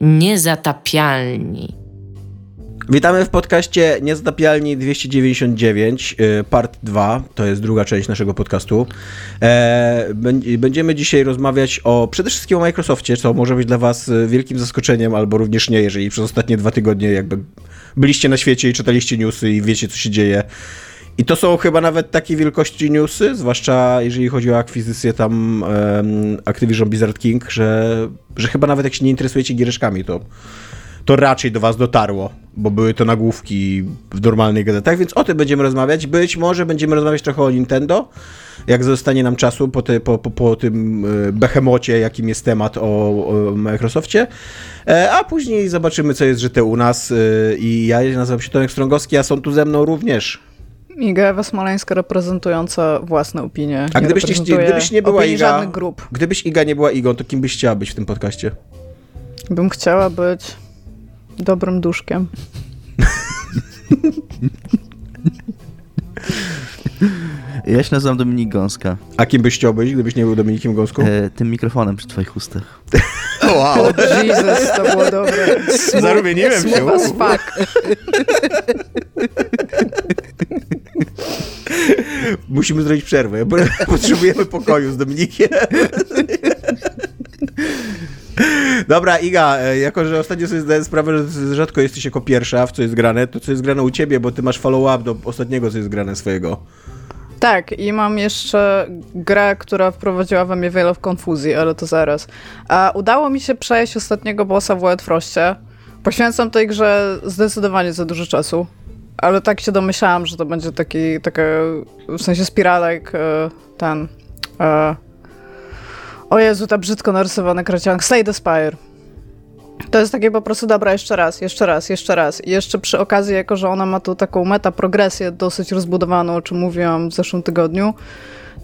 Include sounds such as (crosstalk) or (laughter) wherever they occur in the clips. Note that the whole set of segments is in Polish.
Niezatapialni. Witamy w podcaście Niezatapialni 299, y, part 2, to jest druga część naszego podcastu. E, będziemy dzisiaj rozmawiać o przede wszystkim o Microsoftie, co może być dla Was wielkim zaskoczeniem, albo również nie, jeżeli przez ostatnie dwa tygodnie jakby byliście na świecie i czytaliście newsy i wiecie, co się dzieje. I to są chyba nawet takie wielkości newsy, zwłaszcza jeżeli chodzi o akwizycję tam um, Activision Blizzard King, że, że chyba nawet jak się nie interesujecie giereczkami, to to raczej do was dotarło, bo były to nagłówki w normalnych gazetach, więc o tym będziemy rozmawiać. Być może będziemy rozmawiać trochę o Nintendo, jak zostanie nam czasu po, te, po, po, po tym e, behemocie, jakim jest temat o, o Microsoftie. E, a później zobaczymy, co jest żyte u nas. E, I ja nazywam się Tomek Strągowski, a są tu ze mną również Iga Ewa Smoleńska reprezentująca własne opinie. A gdybyś nie, gdybyś nie była Iga, grup. gdybyś Iga nie była Igą, to kim byś chciała być w tym podcaście? Bym chciała być dobrym duszkiem. (laughs) Ja się nazywam Dominik Gąska. A kim byś chciał być, gdybyś nie był Dominikiem Gąską? E, tym mikrofonem przy twoich ustach. (laughs) wow. Oh, Jesus, to było dobre. Zarumieniłem się. Smooth fuck. (laughs) (laughs) Musimy zrobić przerwę. (laughs) Potrzebujemy pokoju z Dominikiem. (laughs) Dobra, Iga, e, jako że ostatnio sobie zdałem sprawę, że rzadko jesteś jako pierwsza w co jest grane, to co jest grane u ciebie, bo ty masz follow-up do ostatniego, co jest grane swojego. Tak, i mam jeszcze grę, która wprowadziła we mnie wiele w konfuzji, ale to zaraz. A udało mi się przejść ostatniego bossa w Wild Frostie. Poświęcam tej grze zdecydowanie za dużo czasu, ale tak się domyślałam, że to będzie taki, taka, w sensie spiralek, e, ten... E, o Jezu, ta brzydko narysowana kracianka. Slay the Spire. To jest takie po prostu, dobra, jeszcze raz, jeszcze raz, jeszcze raz. I jeszcze przy okazji, jako że ona ma tu taką meta progresję dosyć rozbudowaną, o czym mówiłam w zeszłym tygodniu,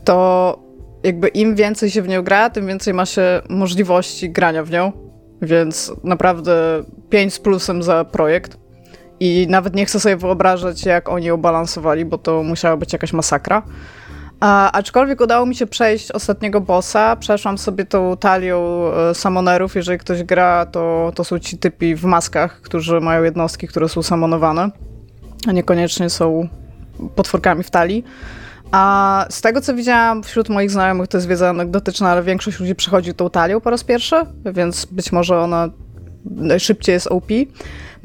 to jakby im więcej się w nią gra, tym więcej ma się możliwości grania w nią. Więc naprawdę 5 z plusem za projekt. I nawet nie chcę sobie wyobrażać, jak oni ją balansowali, bo to musiała być jakaś masakra. A, aczkolwiek udało mi się przejść ostatniego bossa. Przeszłam sobie tą talią e, samonerów. Jeżeli ktoś gra, to, to są ci typi w maskach, którzy mają jednostki, które są samonowane, a niekoniecznie są potworkami w talii. A z tego, co widziałam wśród moich znajomych, to jest wiedza anegdotyczna, ale większość ludzi przechodzi tą talią po raz pierwszy, więc być może ona szybciej jest OP.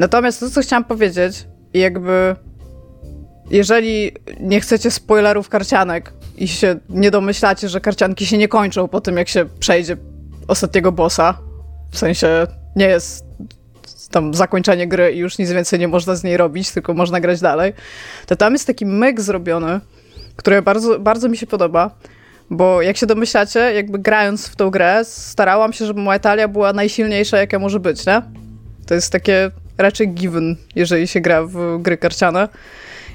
Natomiast to, co chciałam powiedzieć, jakby jeżeli nie chcecie spoilerów karcianek i się nie domyślacie, że karcianki się nie kończą po tym, jak się przejdzie ostatniego bossa, w sensie nie jest tam zakończenie gry i już nic więcej nie można z niej robić, tylko można grać dalej, to tam jest taki myk zrobiony, który bardzo, bardzo mi się podoba, bo jak się domyślacie, jakby grając w tą grę, starałam się, żeby moja talia była najsilniejsza, jaka może być, nie? To jest takie raczej given, jeżeli się gra w gry karciane.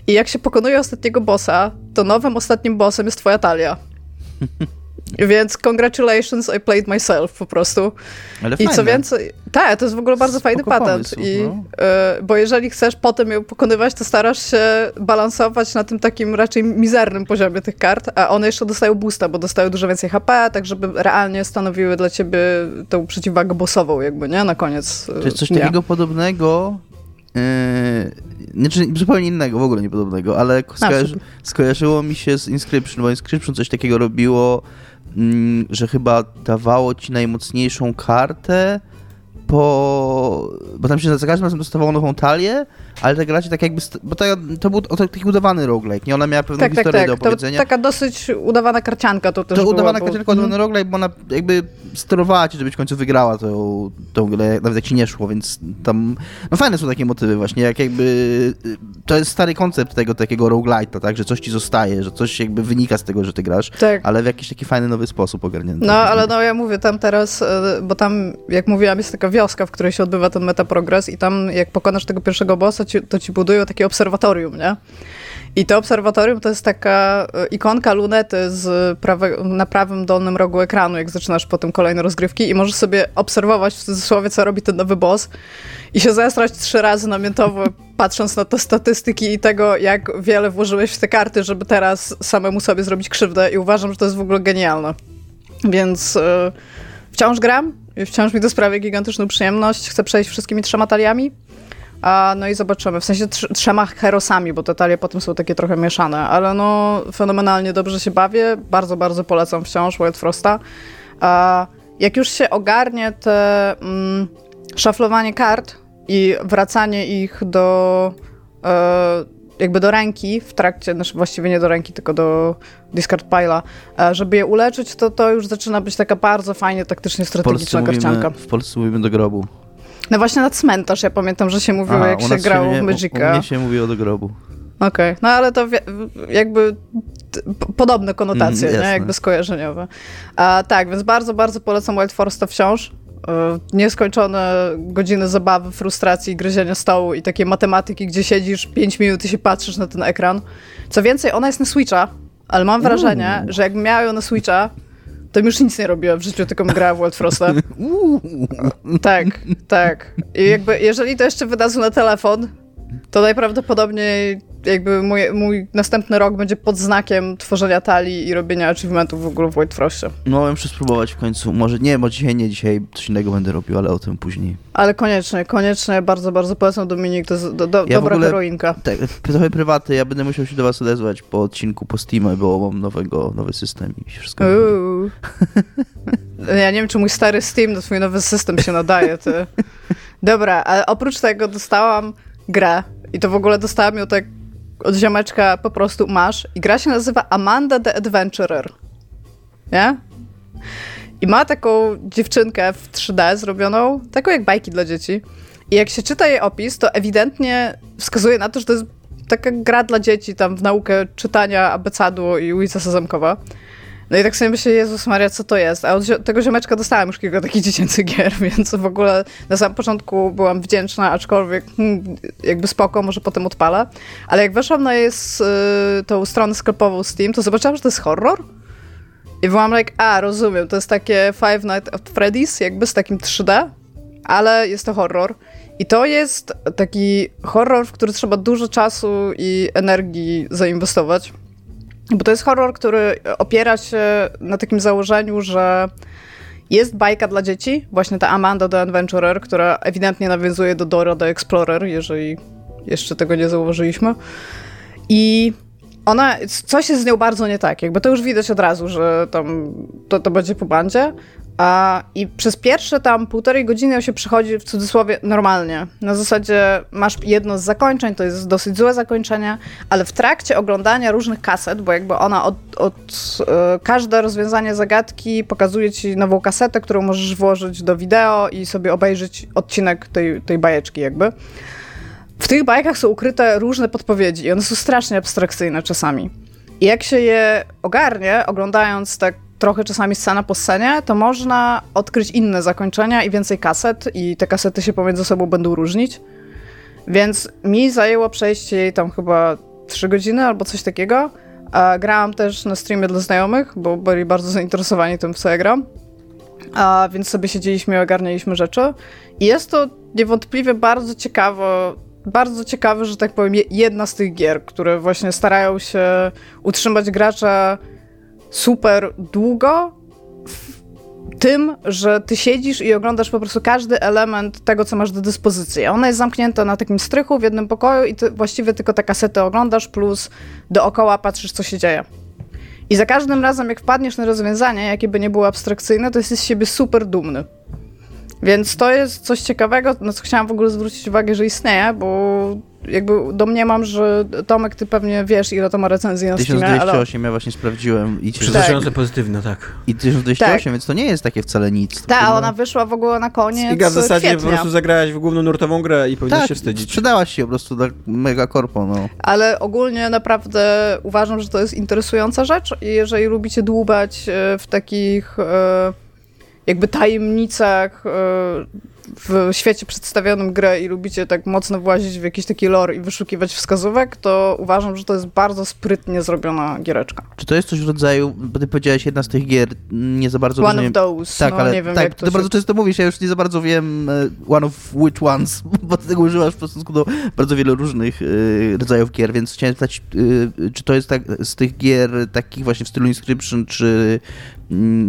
I jak się pokonuje ostatniego bossa, to nowym ostatnim bossem jest twoja talia. (laughs) Więc congratulations, I played myself po prostu. Ale I fajne. co więcej, tak, to jest w ogóle bardzo fajny patent. Pomysł, I, no. y, bo jeżeli chcesz potem ją pokonywać, to starasz się balansować na tym takim raczej mizernym poziomie tych kart, a one jeszcze dostają boosta, bo dostają dużo więcej HP, tak żeby realnie stanowiły dla ciebie tą przeciwwagę bossową jakby, nie? Na koniec To jest coś dnia. takiego podobnego Yy, znaczy zupełnie innego, w ogóle niepodobnego, ale skojarzy, skojarzyło mi się z Inscription, bo Inscription coś takiego robiło, mm, że chyba dawało ci najmocniejszą kartę po... bo tam się za każdym razem dostawało nową talię, ale ta gra się tak jakby... bo to, to był to, taki udawany roguelike, nie? Ona miała pewną tak, historię tak, tak. do opowiedzenia. To taka dosyć udawana karcianka to też To była, udawana bo... karcianka, udawany roguelike, bo ona jakby sterowała cię, żebyś w końcu wygrała tą, tą grę, nawet jak ci nie szło, więc tam... No fajne są takie motywy właśnie, jak jakby... To jest stary koncept tego takiego roguelite'a, tak? Że coś ci zostaje, że coś jakby wynika z tego, że ty grasz, Tak. ale w jakiś taki fajny, nowy sposób ogarnięty. No, ale no ja mówię tam teraz, e, bo tam, jak mówiłam, jest taka wioska, w której się odbywa ten metaprogres i tam jak pokonasz tego pierwszego bossa, ci, to ci budują takie obserwatorium, nie? I to obserwatorium to jest taka e, ikonka lunety z prawe, na prawym dolnym rogu ekranu, jak zaczynasz potem kolejne rozgrywki i możesz sobie obserwować w cudzysłowie, co robi ten nowy boss i się zestrać trzy razy namiętowo, (laughs) patrząc na te statystyki i tego, jak wiele włożyłeś w te karty, żeby teraz samemu sobie zrobić krzywdę i uważam, że to jest w ogóle genialne. Więc y, wciąż gram wciąż mi to sprawia gigantyczną przyjemność. Chcę przejść wszystkimi trzema taliami. A, no i zobaczymy. W sensie tr trzema herosami, bo te talie potem są takie trochę mieszane, ale no fenomenalnie dobrze się bawię. Bardzo, bardzo polecam wciąż White Frosta. A, jak już się ogarnie te mm, szaflowanie kart i wracanie ich do e, jakby do ręki w trakcie, znaczy właściwie nie do ręki, tylko do discard pile'a, e, żeby je uleczyć, to to już zaczyna być taka bardzo fajnie taktycznie strategiczna karcianka. W Polsce mówimy do grobu. No właśnie na cmentarz, ja pamiętam, że się mówiło, Aha, jak się grało w Magica. U, u się mówiło do grobu. Okej, okay. no ale to jakby podobne konotacje, mm, nie? jakby skojarzeniowe. A, tak, więc bardzo, bardzo polecam Wild Forest wciąż. E, nieskończone godziny zabawy, frustracji, gryzienia stołu i takie matematyki, gdzie siedzisz 5 minut i się patrzysz na ten ekran. Co więcej, ona jest na Switcha, ale mam wrażenie, że jakbym miała ją na Switcha, to już nic nie robiła w życiu, tylko grała w Wild Frosta. (laughs) tak, tak. I jakby, jeżeli to jeszcze wydadzą na telefon, to najprawdopodobniej jakby mój, mój następny rok będzie pod znakiem tworzenia talii i robienia achievementów w ogóle w Whitefrostie. No, muszę spróbować w końcu. Może nie, bo dzisiaj nie, dzisiaj coś innego będę robił, ale o tym później. Ale koniecznie, koniecznie, bardzo, bardzo polecam Dominik, to jest do, do, ja dobra heroinka. Tak, trochę prywaty, ja będę musiał się do was odezwać po odcinku po Steamie, bo mam nowego, nowy system i się wszystko Ja nie wiem, czy mój stary Steam do twój nowy system się nadaje, ty. (laughs) Dobra, ale oprócz tego dostałam grę i to w ogóle dostałam ją tak od ziomeczka po prostu masz. I gra się nazywa Amanda the Adventurer. Nie? I ma taką dziewczynkę w 3D zrobioną, taką jak bajki dla dzieci. I jak się czyta jej opis, to ewidentnie wskazuje na to, że to jest taka gra dla dzieci, tam w naukę czytania abecadu i ulica Sezamkowa. No i tak sobie myślę, Jezus Maria, co to jest? A od tego ziomeczka dostałam już kilka takich (laughs) dziecięcych gier, (laughs) więc w ogóle na samym początku byłam wdzięczna, aczkolwiek hmm, jakby spoko, może potem odpalę. Ale jak weszłam na jej, y, tą stronę sklepową Steam, to zobaczyłam, że to jest horror. I byłam like, a, rozumiem, to jest takie Five Nights at Freddy's, jakby z takim 3D, ale jest to horror. I to jest taki horror, w który trzeba dużo czasu i energii zainwestować. Bo to jest horror, który opiera się na takim założeniu, że jest bajka dla dzieci, właśnie ta Amanda the Adventurer, która ewidentnie nawiązuje do Dora the Explorer, jeżeli jeszcze tego nie zauważyliśmy. I ona, coś jest z nią bardzo nie tak, jakby to już widać od razu, że tam to, to będzie po bandzie, I przez pierwsze tam półtorej godziny się przychodzi w cudzysłowie normalnie. Na zasadzie masz jedno z zakończeń, to jest dosyć złe zakończenie, ale w trakcie oglądania różnych kaset, bo jakby ona od, od e, każde rozwiązanie zagadki pokazuje ci nową kasetę, którą możesz włożyć do wideo i sobie obejrzeć odcinek tej, tej bajeczki jakby. W tych bajkach są ukryte różne podpowiedzi i one są strasznie abstrakcyjne czasami. I jak się je ogarnie, oglądając tak trochę czasami scena po scenie, to można odkryć inne zakończenia i więcej kaset i te kasety się pomiędzy sobą będą różnić. Więc mi zajęło przejście jej tam chyba 3 godziny albo coś takiego. Grałam też na streamie dla znajomych, bo byli bardzo zainteresowani tym, co ja gram. A więc sobie siedzieliśmy i ogarnialiśmy rzeczy. I jest to niewątpliwie bardzo ciekawe, bardzo ciekawe, że tak powiem, jedna z tych gier, które właśnie starają się utrzymać gracza super długo w tym, że ty siedzisz i oglądasz po prostu każdy element tego, co masz do dyspozycji. Ona jest zamknięta na takim strychu w jednym pokoju i ty właściwie tylko te kasety oglądasz, plus dookoła patrzysz, co się dzieje. I za każdym razem, jak wpadniesz na rozwiązanie, jakie by nie było abstrakcyjne, to jesteś z siebie super dumny. Więc to jest coś ciekawego, na co chciałam w ogóle zwrócić uwagę, że istnieje, bo jakby domniemam, że Tomek, ty pewnie wiesz, ile to ma recenzji na 1208 Steamie, ale... ja właśnie sprawdziłem. I Przytłaczająco tak. pozytywne, tak. I 1208, tak. więc to nie jest takie wcale nic. Tak, ona wyszła w ogóle na koniec Iga w zasadzie kwietnia. po prostu zagrałaś w główną nurtową grę i powinnaś tak, się wstydzić. sprzedałaś się po prostu tak mega korpo, no. Ale ogólnie naprawdę uważam, że to jest interesująca rzecz i jeżeli lubicie dłubać e, w takich e, jakby tajemnicach e, w świecie przedstawionym grę i lubicie tak mocno włazić w jakiś taki lore i wyszukiwać wskazówek, to uważam, że to jest bardzo sprytnie zrobiona giereczka. Czy to jest coś w rodzaju, bo ty powiedziałeś jedna z tych gier, nie za bardzo One rozumiem. of those, tak, no, ale nie wiem, tak, jak to ty się... bardzo często mówisz, ja już nie za bardzo wiem e, one of which ones, (laughs) bo ty tego używasz w stosunku do bardzo wielu różnych y, rodzajów gier, więc chciałem zapytać, czy to jest tak z tych gier takich właśnie w stylu Inscription, czy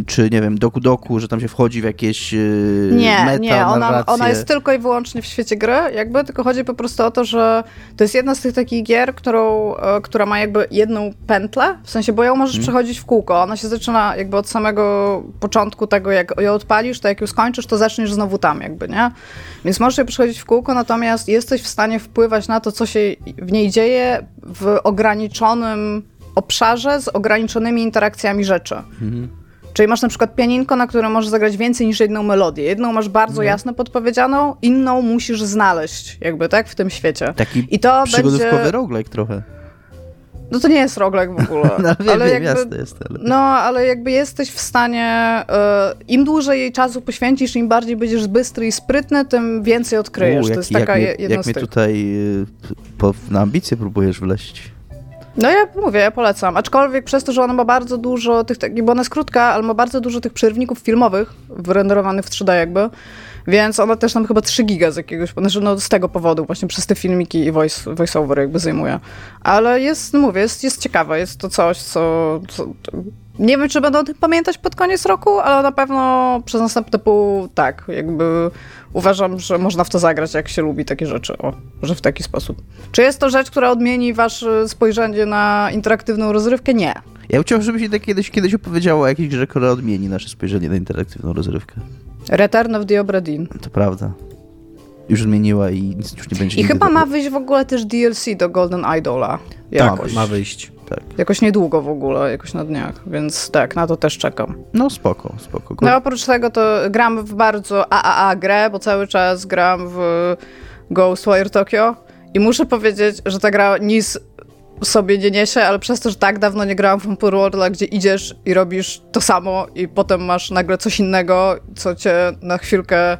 czy nie wiem, doku doku, że tam się wchodzi w jakieś yy, Nie, meta, nie, ona, ona jest tylko i wyłącznie w świecie gry, jakby, tylko chodzi po prostu o to, że to jest jedna z tych takich gier, którą, e, która ma jakby jedną pętlę, w sensie, bo ją możesz przechodzić w kółko, ona się zaczyna jakby od samego początku tego, jak ją odpalisz, to jak ją skończysz, to zaczniesz znowu tam jakby, nie? Więc możesz je przechodzić w kółko, natomiast jesteś w stanie wpływać na to, co się w niej dzieje w ograniczonym obszarze z ograniczonymi interakcjami rzeczy. Czyli masz na przykład pianinko, na którym możesz zagrać więcej niż jedną melodię. Jedną masz bardzo jasno podpowiedzianą, inną musisz znaleźć, jakby, tak, w tym świecie. Taki I to przygodówkowy będzie... roguelike trochę. No to nie jest roguelike w ogóle. (laughs) No, wiem, ale wiem, jakby... jest, ale... No, ale jakby jesteś w stanie, e, im dłużej jej czasu poświęcisz, im bardziej będziesz bystry i sprytny, tym więcej odkryjesz. U, to jak, jest jak taka mnie, je- jedna jak z mnie tutaj y, po, na ambicje próbujesz wleść. No ja mówię, ja polecam. Aczkolwiek przez to, że ona ma bardzo dużo tych, bo ona jest krótka, ale ma bardzo dużo tych przerwników filmowych, wyrenderowanych w 3D jakby, więc ona też tam chyba 3 giga z jakiegoś, znaczy no z tego powodu, właśnie przez te filmiki i voice, voiceover jakby zajmuje. Ale jest, no mówię, jest, jest ciekawe, jest to coś, co... co nie wiem, czy będę o tym pamiętać pod koniec roku, ale na pewno przez następne pół, tak, jakby uważam, że można w to zagrać, jak się lubi takie rzeczy, o, że w taki sposób. Czy jest to rzecz, która odmieni wasze spojrzenie na interaktywną rozrywkę? Nie. Ja bym chciał, żebyś tak kiedyś, kiedyś opowiedziała o jakiejś grze, która odmieni nasze spojrzenie na interaktywną rozrywkę. Return of the Obra Dinn. To prawda. Już zmieniła i nic już nie będzie I chyba ma wyjść w ogóle też DLC do Golden Idola. Jakoś. Tak, ma wyjść. Tak. Jakoś niedługo w ogóle, jakoś na dniach, więc tak, na to też czekam. No spoko, spoko. No a oprócz tego to gram w bardzo AAA grę, bo cały czas gram w Ghostwire Tokyo i muszę powiedzieć, że ta gra nic sobie nie niesie, ale przez to, że tak dawno nie grałam w Worlda, gdzie idziesz i robisz to samo i potem masz nagle coś innego, co cię na chwilkę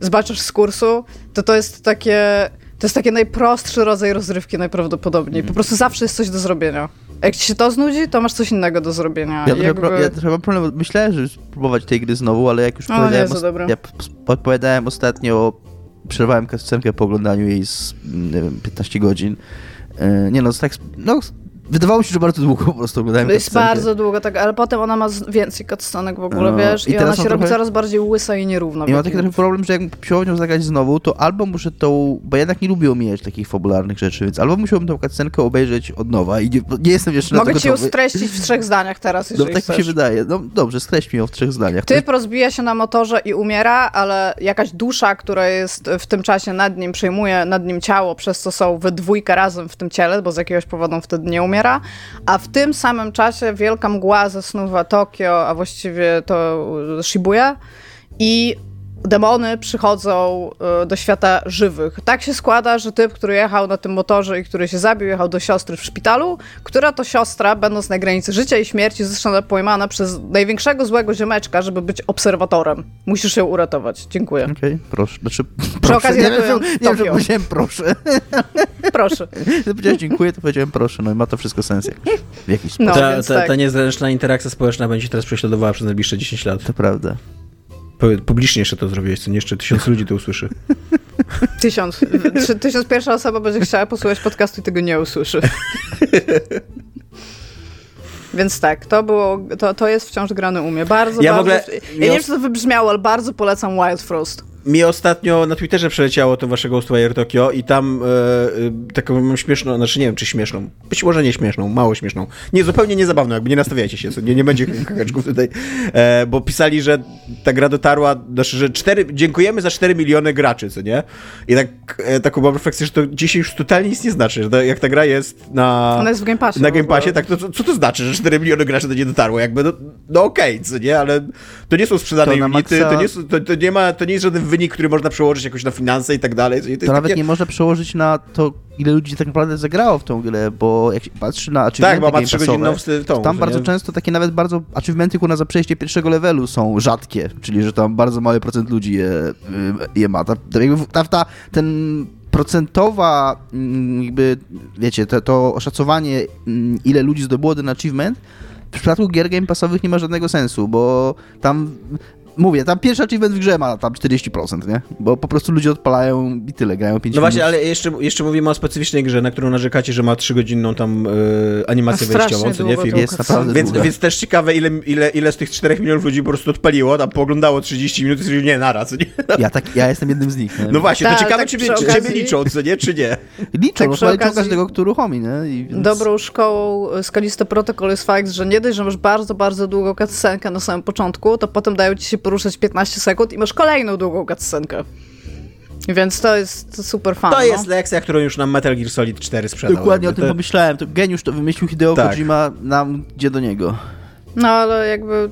zbaczasz z kursu, to to jest takie... To jest taki najprostszy rodzaj rozrywki najprawdopodobniej. Po prostu zawsze jest coś do zrobienia. Jak ci się to znudzi, to masz coś innego do zrobienia. Ja jakby... pro, ja trochę mam problem, myślałem, że spróbować tej gry znowu, ale jak już O, nie powiedziałem, za dobre. ja odpowiadałem ostatnio, przerwałem kascenkę po oglądaniu jej z nie wiem, 15 godzin. E, Nie no, tak, no, wydawało mi się, że bardzo długo po prostu oglądałem To jest bardzo długo, tak, ale potem ona ma więcej cutscenek w ogóle, No, wiesz, i i, ona się mam robi trochę- coraz bardziej łysa i nierówna. I mam taki trochę problem, że jak siłownią zagrać znowu, to albo muszę tą, bo ja jednak nie lubię omijać takich fabularnych rzeczy, więc albo musiałbym tą cutscenkę obejrzeć od nowa i nie, nie jestem jeszcze na Mogę to ci ją streścić w trzech zdaniach teraz, No jeżeli tak mi się chcesz. wydaje. No dobrze, skreśl mi ją w trzech zdaniach. Typ rozbija się na motorze i umiera, ale jakaś dusza, która jest w tym czasie nad nim, przejmuje nad nim ciało, przez co są we dwójkę razem w tym ciele, bo z jakiegoś powodu wtedy nie umiera, a w tym samym czasie wielka mgła zasnuwa Tokio, a właściwie to Shibuya i demony przychodzą y, do świata żywych. Tak się składa, że typ, który jechał na tym motorze i który się zabił, jechał do siostry w szpitalu, która to siostra, będąc na granicy życia i śmierci, została pojmana przez największego złego ziomeczka, żeby być obserwatorem. Musisz ją uratować. Dziękuję. Okej, proszę. Znaczy, proszę. okazji nie wiem, nie wiem, powiedziałem proszę. (laughs) Proszę. (laughs) Powiedziałeś dziękuję, to powiedziałem proszę. No i ma to wszystko sens jakoś, w jakiś sposób. No, ta, ta, tak. ta niezręczna interakcja społeczna będzie teraz prześladowała przez najbliższe 10 lat. To prawda. Publicznie jeszcze to zrobiłeś, co nie? Jeszcze tysiąc ludzi to usłyszy. (laughs) Tysiąc. Tysiąc pierwsza osoba będzie chciała posłuchać podcastu i tego nie usłyszy. (laughs) Więc tak, to było, to, to jest wciąż grane u mnie. Bardzo, Ja w bardzo... ogóle- Ja nie wiem, czy to wybrzmiało, ale bardzo polecam Wild Frost. Mi ostatnio na Twitterze przeleciało to wasze Ghostwire Tokyo i tam e, e, taką mam śmieszną, znaczy nie wiem czy śmieszną, być może nie śmieszną, mało śmieszną, nie, zupełnie niezabawną, jakby nie nastawiajcie się, nie, nie będzie (laughs) kakaczków tutaj, e, bo pisali, że ta gra dotarła, znaczy, że 4, dziękujemy za 4 miliony graczy, co nie? I tak, e, taką mam refleksję, że to dzisiaj już totalnie nic nie znaczy, że to, jak ta gra jest na... Ona jest w Game Passie Na w Game. Passie, tak, to co, co to znaczy, że 4 miliony graczy do nie dotarło? Jakby, no, no okej, co nie, ale to nie są sprzedane To unity, maksa- to, nie, są- to, to, nie ma, to nie jest żaden wynik, który można przełożyć jakoś na finanse i tak dalej. To, To nawet takie... nie można przełożyć na to, ile ludzi tak naprawdę zagrało w tą grę, bo jak się patrzy na achievementy Tak, bo ma game 3 passowe, godzinną w tą, tam bardzo nie? często takie nawet bardzo achievementy kurna za przejście pierwszego levelu są rzadkie, czyli że tam bardzo mały procent ludzi je, y, je ma. Ta, ta, ta, ten procentowa mm, jakby, wiecie, to, to oszacowanie mm, ile ludzi zdobyło ten achievement w przypadku gier game passowych nie ma żadnego sensu, bo tam mówię, tam pierwszy achievement w grze ma tam 40%, nie? Bo po prostu ludzie odpalają i tyle, grają 5 No minut. właśnie, ale jeszcze, jeszcze mówimy o specyficznej grze, na którą narzekacie, że ma 3-godzinną tam e, animację wejściową, co nie? Film. Jest naprawdę Więc, długa. więc też ciekawe, ile, ile, ile z tych 4 milionów ludzi po prostu odpaliło, tam pooglądało 30 minut i stwierdziło, nie, naraz, nie? Ja, tak, ja jestem jednym z nich, nie? No właśnie, to Tak, ciekawe, tak czy, czy, okazji- liczą, co nie, czy nie? Liczą, tak no, liczą okazji- każdego, kto uruchomi, nie? I więc... Dobrą szkołą z Kalisto Protocol jest fakt, że nie dość, że masz bardzo, bardzo długą cutscenkę na samym początku, to potem dają ci się poruszać 15 sekund i masz kolejną długą cutscenkę. Więc to jest super fan. To no. jest lekcja, którą już nam Metal Gear Solid 4 sprzedał. Dokładnie o tym To- pomyślałem. To geniusz to wymyślił Hideo Tak. Kojima, nam gdzie do niego. No ale jakby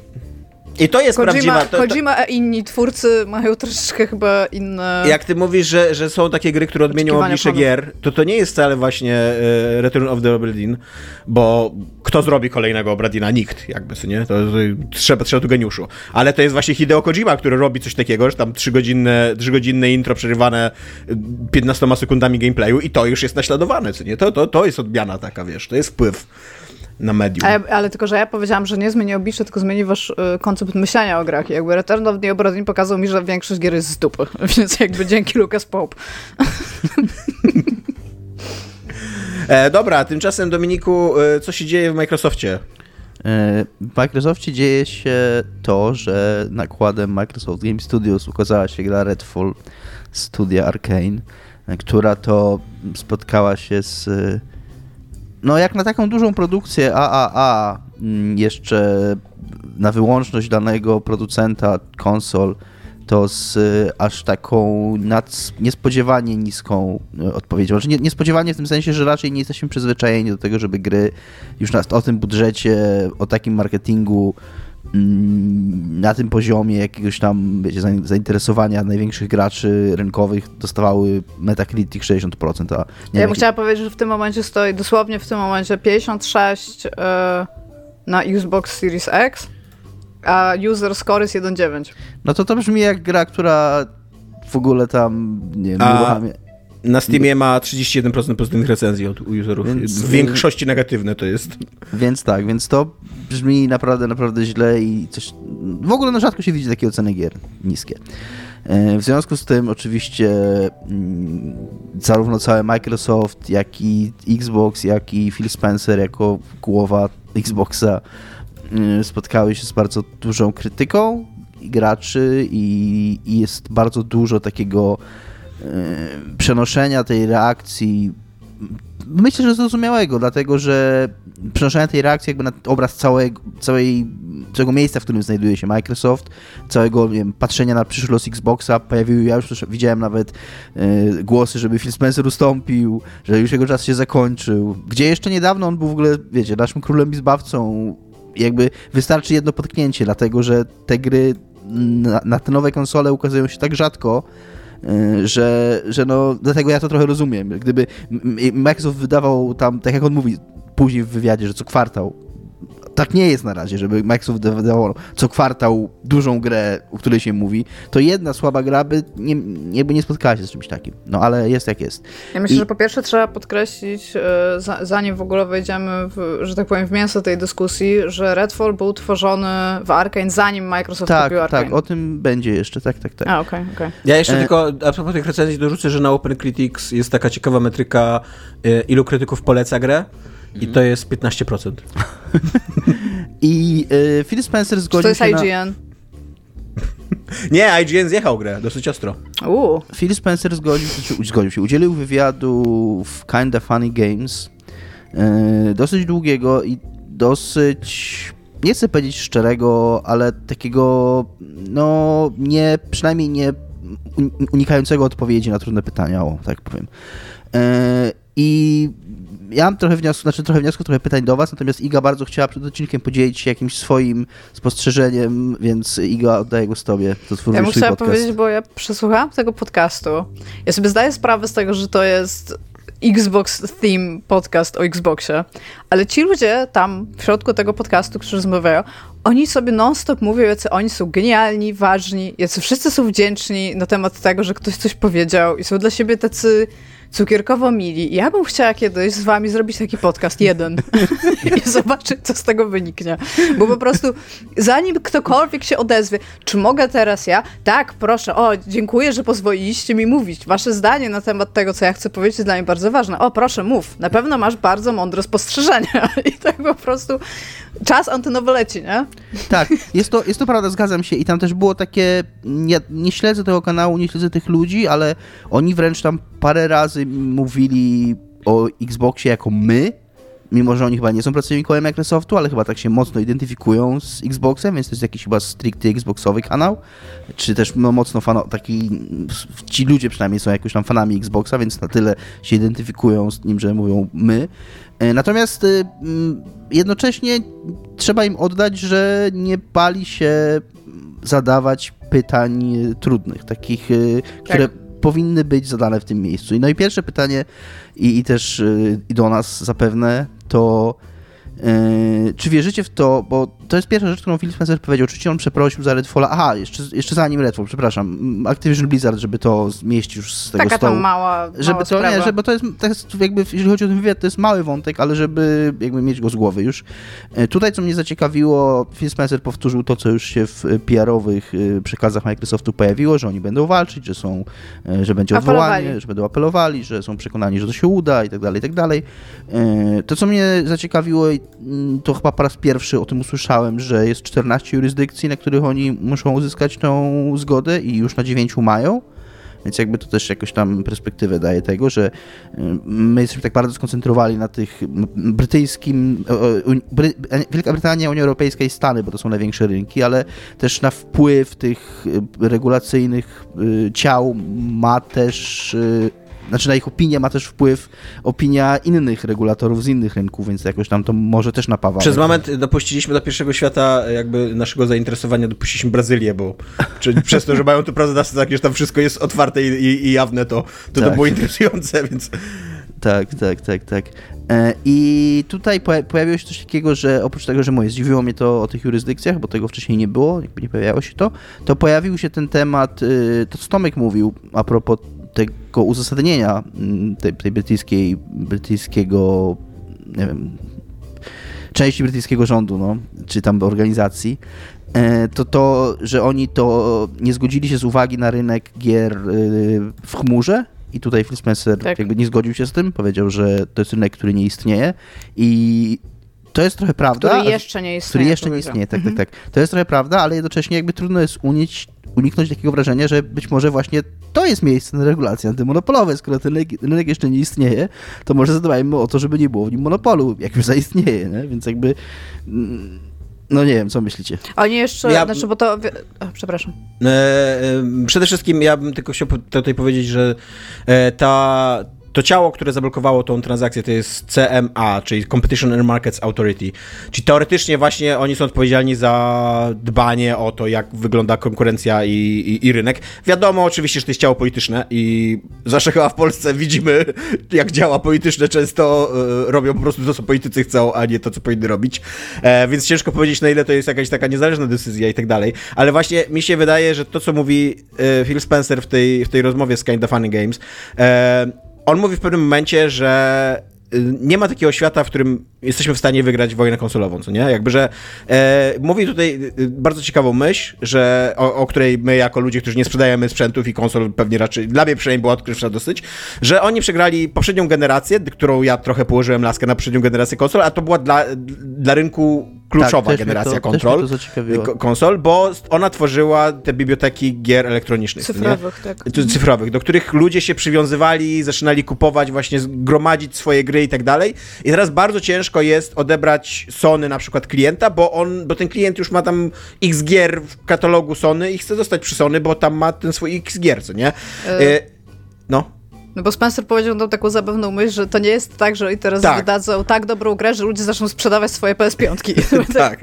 I to jest Kojima, prawdziwa... To, to, Kojima a inni twórcy mają troszeczkę chyba inne... jak ty mówisz, że, że są takie gry, które odmienią oblicze gier, to to nie jest wcale właśnie e, Return of the Obra Dinn, bo kto zrobi kolejnego Obra Dina? Nikt, jakby, co nie? To, to, trzeba, trzeba tu geniuszu. Ale to jest właśnie Hideo Kojima, który robi coś takiego, że tam trzygodzinne, trzygodzinne intro przerywane y, 15 sekundami gameplayu i to już jest naśladowane, co nie? To, to, to jest odmiana taka, wiesz, to jest wpływ na medium. Ja, ale tylko, że ja powiedziałam, że nie zmieni oblicze, tylko zmieni wasz y, koncept myślenia o grach. I jakby Return of the Obra Dinn pokazał mi, że większość gier jest z dupy. (laughs) Więc jakby dzięki Lucas Pope. (laughs) E, dobra, tymczasem Dominiku, e, co się dzieje w Microsoftie? E, W Microsoftie dzieje się to, że nakładem Microsoft Game Studios ukazała się gra Redfall studia Arkane, e, która to spotkała się z no jak na taką dużą produkcję AAA mm, jeszcze na wyłączność danego producenta konsol to z e, aż taką nad, niespodziewanie niską e, odpowiedzią. Znaczy nie, niespodziewanie w tym sensie, że raczej nie jesteśmy przyzwyczajeni do tego, żeby gry już na, o tym budżecie, o takim marketingu na tym poziomie jakiegoś tam wiecie, zain- zainteresowania największych graczy rynkowych dostawały Metacritic 60%, a nie Ja bym chciała powiedzieć, że w tym momencie stoi dosłownie w tym momencie 56 y, na Xbox Series X, a user score jest 1.9. No to to brzmi jak gra, która w ogóle tam, nie wiem, A- uruchamia. Na Steamie ma 31% pozytywnych recenzji od userów. Więc- w większości negatywne to jest. Więc tak, więc to brzmi naprawdę, naprawdę źle i coś... W ogóle no rzadko się widzi takie oceny gier niskie. E, W związku z tym oczywiście mm, zarówno cały Microsoft, jak i Xbox, jak i Phil Spencer jako głowa Xboxa y, spotkały się z bardzo dużą krytyką graczy i, i jest bardzo dużo takiego przenoszenia tej reakcji myślę, że zrozumiałego, dlatego że przenoszenia tej reakcji jakby na obraz całego, całej, całego miejsca, w którym znajduje się Microsoft, całego wiem, patrzenia na przyszły los Xboxa, pojawiły, ja już widziałem nawet e, głosy, żeby Phil Spencer ustąpił, że już jego czas się zakończył, gdzie jeszcze niedawno on był w ogóle, wiecie, naszym królem i zbawcą, jakby wystarczy jedno potknięcie, dlatego że te gry na, na te nowe konsole ukazują się tak rzadko, y, że, że no, dlatego ja to trochę rozumiem. Gdyby Microsoft wydawał tam, tak jak on mówi później w wywiadzie, że co kwartał, tak nie jest na razie, żeby Microsoft wydawał co kwartał dużą grę, o której się mówi, to jedna słaba gra by nie, jakby nie spotkała się z czymś takim. No ale jest jak jest. Ja myślę, I- że po pierwsze trzeba podkreślić, e, za, zanim w ogóle wejdziemy, w, że tak powiem, w mięso tej dyskusji, że Redfall był tworzony w Arkane, zanim Microsoft Tak, kupił Arkane. tak, o tym będzie jeszcze, tak, tak, tak. A, okej, okej. Ja jeszcze E- tylko a propos tych recenzji dorzucę, że na OpenCritics jest taka ciekawa metryka, e, ilu krytyków poleca grę i to jest 15%. I y, Phil Spencer zgodził to jest się na... IGN? (laughs) Nie, IGN zjechał grę, dosyć ostro. Uuu. Phil Spencer zgodził, znaczy, zgodził się, udzielił wywiadu w Kinda Funny Games, yy, dosyć długiego i dosyć, nie chcę powiedzieć szczerego, ale takiego, no, nie, przynajmniej nie un- unikającego odpowiedzi na trudne pytania, o, tak powiem. Yy, I ja mam trochę wniosków, znaczy trochę wniosków, trochę pytań do Was, natomiast Iga bardzo chciała przed odcinkiem podzielić się jakimś swoim spostrzeżeniem, więc Iga, oddaję głos Tobie. To twój Ja chciała podcast. powiedzieć, bo ja przesłuchałam tego podcastu. Ja sobie zdaję sprawę z tego, że to jest Xbox Theme podcast o Xboxie, ale ci ludzie tam w środku tego podcastu, którzy rozmawiają, oni sobie non-stop mówią, jacy oni są genialni, ważni, jacy wszyscy są wdzięczni na temat tego, że ktoś coś powiedział i są dla siebie tacy cukierkowo mili. Ja bym chciała kiedyś z wami zrobić taki podcast, jeden, (laughs) i zobaczyć, co z tego wyniknie. Bo po prostu zanim ktokolwiek się odezwie, czy mogę teraz ja? Tak, proszę, o, dziękuję, że pozwoliliście mi mówić. Wasze zdanie na temat tego, co ja chcę powiedzieć, jest dla mnie bardzo ważne. O, proszę, mów. Na pewno masz bardzo mądre spostrzeżenia. (laughs) I tak po prostu czas antenowy leci, nie? Tak, jest to, jest to prawda, zgadzam się. I tam też było takie. Ja nie śledzę tego kanału, nie śledzę tych ludzi, ale oni wręcz tam parę razy mówili o Xboxie jako my. Mimo, że oni chyba nie są pracownikami Microsoftu, ale chyba tak się mocno identyfikują z Xboxem, więc to jest jakiś chyba stricte Xboxowy kanał. Czy też no, mocno fano, taki. Ci ludzie przynajmniej są jakoś tam fanami Xboxa, więc na tyle się identyfikują z nim, że mówią my. E, natomiast y, mm, jednocześnie trzeba im oddać, że nie bali się zadawać pytań trudnych, takich, y, które tak. Powinny być zadane w tym miejscu. No i pierwsze pytanie, i, i też y, i do nas zapewne, to Yy, czy wierzycie w to, bo to jest pierwsza rzecz, którą Phil Spencer powiedział. Oczywiście on przeprosił za Redfalla. Aha, jeszcze, jeszcze zanim Redfall, przepraszam. Activision Blizzard, żeby to zmieścić już z tego Taka stołu. Taka mała, żeby mała to, sprawa. Nie, żeby to jest, to jest jakby, jeżeli chodzi o ten wywiad, to jest mały wątek, ale żeby jakby mieć go z głowy już. Yy, tutaj, co mnie zaciekawiło, Phil Spencer powtórzył to, co już się w PR-owych yy, przekazach Microsoftu pojawiło, że oni będą walczyć, że są, że będzie odwołanie, że będą apelowali, że są przekonani, że to się uda i tak dalej, i tak dalej. To, co mnie zaciekawiło Mm, to chyba po raz pierwszy o tym usłyszałem, że jest 14 jurysdykcji, na których oni muszą uzyskać tą zgodę i już na 9 mają. Więc jakby to też jakoś tam perspektywę daje tego, że y, my jesteśmy tak bardzo skoncentrowani na tych brytyjskim, Bry, Wielka Brytania, Unia Europejska i Stany, bo to są największe rynki, ale też na wpływ tych y, regulacyjnych y, ciał ma też znaczy na ich opinię ma też wpływ opinia innych regulatorów z innych rynków, więc jakoś tam to może też napawa. Przez moment dopuściliśmy do pierwszego świata jakby naszego zainteresowania, dopuściliśmy Brazylię, bo (laughs) czy, przez to, że mają tu prawodawstwo takie, że tam wszystko jest otwarte i, i, i jawne, to to, tak. to było interesujące, więc... Tak, tak, tak, tak. E, I tutaj pojawiło się coś takiego, że oprócz tego, że moje zdziwiło mnie to o tych jurysdykcjach, bo tego wcześniej nie było, jakby nie pojawiało się to, to pojawił się ten temat, y, to co Tomek mówił a propos tego uzasadnienia mm, tej, tej brytyjskiej, brytyjskiego, nie wiem, części brytyjskiego rządu, no, czy tam organizacji, e, to to, że oni to nie zgodzili się z uwagi na rynek gier y, w chmurze, i tutaj Phil Spencer tak. jakby nie zgodził się z tym, powiedział, że to jest rynek, który nie istnieje i to jest trochę prawda. Który jeszcze nie istnieje. Który jeszcze nie istnieje, tak, tak, mhm. tak. To jest trochę prawda, ale jednocześnie jakby trudno jest unić, uniknąć takiego wrażenia, że być może właśnie to jest miejsce na regulacje antymonopolowe. Skoro ten rynek jeszcze nie istnieje, to może zadbajmy o to, żeby nie było w nim monopolu, jak już zaistnieje, nie? Więc jakby... Mm, no nie wiem, co myślicie? Oni jeszcze, ja... znaczy, bo to... O, przepraszam. E, e, przede wszystkim ja bym tylko chciał tutaj powiedzieć, że e, ta, to ciało, które zablokowało tą transakcję, to jest CMA, czyli Competition and Markets Authority. Czyli teoretycznie właśnie oni są odpowiedzialni za dbanie o to, jak wygląda konkurencja i, i, i rynek. Wiadomo oczywiście, że to jest ciało polityczne i zawsze chyba w Polsce widzimy, jak działa polityczne, często y, robią po prostu to, co politycy chcą, a nie to, co powinny robić. E, więc ciężko powiedzieć, na ile to jest jakaś taka niezależna decyzja i tak dalej. Ale właśnie mi się wydaje, że to, co mówi y, Phil Spencer w tej, w tej rozmowie z Kind of Funny Games, e, on mówi w pewnym momencie, że y, nie ma takiego świata, w którym jesteśmy w stanie wygrać wojnę konsolową, co nie? Jakby, że e, mówi tutaj y, bardzo ciekawą myśl, że o, o, której my jako ludzie, którzy nie sprzedajemy sprzętów i konsol pewnie raczej, dla mnie przynajmniej była odkrywcza dosyć, że oni przegrali poprzednią generację, którą ja trochę położyłem laskę na poprzednią generację konsol, a to była dla, dla rynku kluczowa tak, generacja to, kontrol, konsol, bo ona tworzyła te biblioteki gier elektronicznych. Cyfrowych, tak. Cyfrowych, do których ludzie się przywiązywali, zaczynali kupować, właśnie gromadzić swoje gry i tak dalej. I teraz bardzo ciężko jest odebrać Sony na przykład klienta, bo on, bo ten klient już ma tam x gier w katalogu Sony i chce zostać przy Sony, bo tam ma ten swój x gier, co nie? Y no. Bo Spencer powiedział nam taką zabawną myśl, że to nie jest tak, że oni teraz tak. wydadzą tak dobrą grę, że ludzie zaczną sprzedawać swoje PS5. (laughs) tak.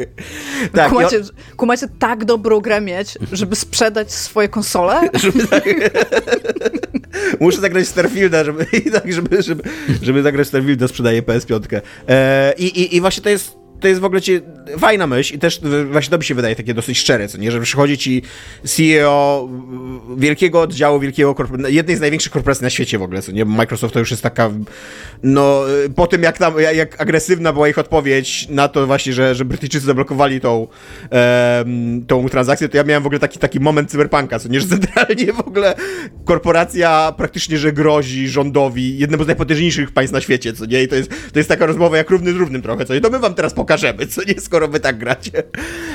tak. Kumacie, on... kumacie tak dobrą grę mieć, żeby sprzedać swoje konsole? (laughs) żeby tak... (laughs) Muszę zagrać Starfielda, żeby, tak, żeby, żeby, żeby zagrać Starfielda, sprzedaje PS5. E, i, i, I właśnie to jest to jest w ogóle ci fajna myśl i też właśnie to mi się wydaje takie dosyć szczere, co nie, że przychodzi ci CEO wielkiego oddziału, wielkiego jednej z największych korporacji na świecie w ogóle, co nie, Microsoft to już jest taka, no, po tym jak tam, jak agresywna była ich odpowiedź na to właśnie, że, że Brytyjczycy zablokowali tą, tą transakcję, to ja miałem w ogóle taki, taki moment cyberpunka, co nie, że (laughs) centralnie w ogóle korporacja praktycznie, że grozi rządowi, jednemu z najpotężniejszych państw na świecie, co nie, i to jest, to jest taka rozmowa jak równy z równym trochę, co nie, to my wam teraz pokażemy, co nie, skoro wy tak gracie.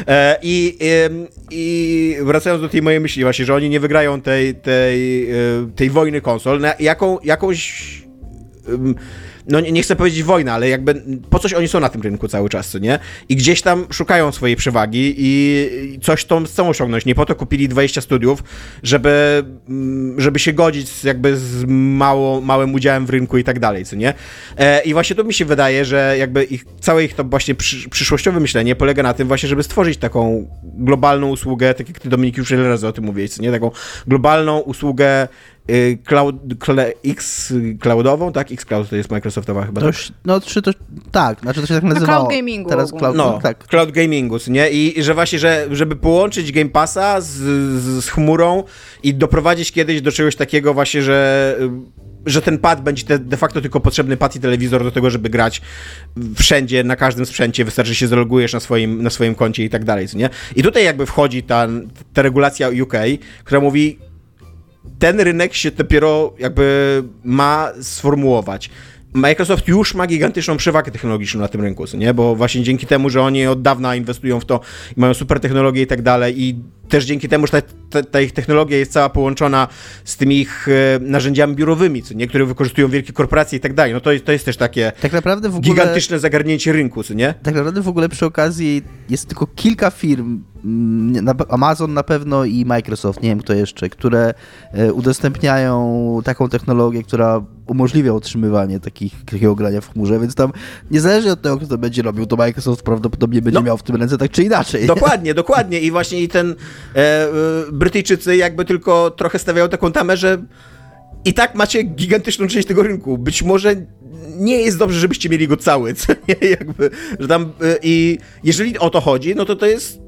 E, i, I wracając do tej mojej myśli właśnie, że oni nie wygrają tej, tej, e, tej wojny konsol, na jaką, jakąś no nie, nie, chcę powiedzieć wojna, ale jakby po coś oni są na tym rynku cały czas, co nie? I gdzieś tam szukają swojej przewagi i coś tą chcą osiągnąć. Nie po to kupili 20 studiów, żeby, mm, żeby się godzić z, jakby z mało, małym udziałem w rynku i tak dalej, co nie? E, I właśnie to mi się wydaje, że jakby ich, całe ich to właśnie przy, przyszłościowe myślenie polega na tym właśnie, żeby stworzyć taką globalną usługę, tak jak ty Dominik już wiele razy o tym mówiłeś, co nie? Taką globalną usługę Y, cloud, X cloudową, tak? X Cloud to jest Microsoftowa chyba. To tak? już, no, czy to, tak, znaczy to się tak nazywa. No, cloud gamingu. Teraz cloud, no, tak. cloud gamingu, nie? I, I, że właśnie, że, żeby połączyć Game Passa z, z, z chmurą i doprowadzić kiedyś do czegoś takiego właśnie, że że ten pad będzie te, de facto tylko potrzebny pad i telewizor do tego, żeby grać wszędzie, na każdym sprzęcie, wystarczy, że się zalogujesz na swoim, na swoim koncie i tak dalej, nie? I tutaj jakby wchodzi ta, ta regulacja UK, która mówi, ten rynek się dopiero jakby ma sformułować. Microsoft już ma gigantyczną przewagę technologiczną na tym rynku, nie? Bo właśnie dzięki temu, że oni od dawna inwestują w to, mają super technologie i tak dalej i też dzięki temu, że ta, ta, ta, ich technologia jest cała połączona z tymi ich e, narzędziami biurowymi, co niektóre wykorzystują wielkie korporacje i tak dalej. No to, to jest też takie tak naprawdę ogóle, gigantyczne zagarnięcie rynku, co nie? Tak naprawdę w ogóle przy okazji jest tylko kilka firm, mm, Amazon na pewno i Microsoft, nie wiem kto jeszcze, które e, udostępniają taką technologię, która umożliwia utrzymywanie takich, takiego grania w chmurze, więc tam niezależnie od tego, kto to będzie robił, to Microsoft prawdopodobnie będzie no, miał w tym ręce tak czy inaczej. Dokładnie, dokładnie i właśnie i ten Brytyjczycy jakby tylko trochę stawiają taką tamę, że i tak macie gigantyczną część tego rynku. Być może nie jest dobrze, żebyście mieli go cały, (laughs) co nie? Jakby, że tam e, i jeżeli o to chodzi, no to to jest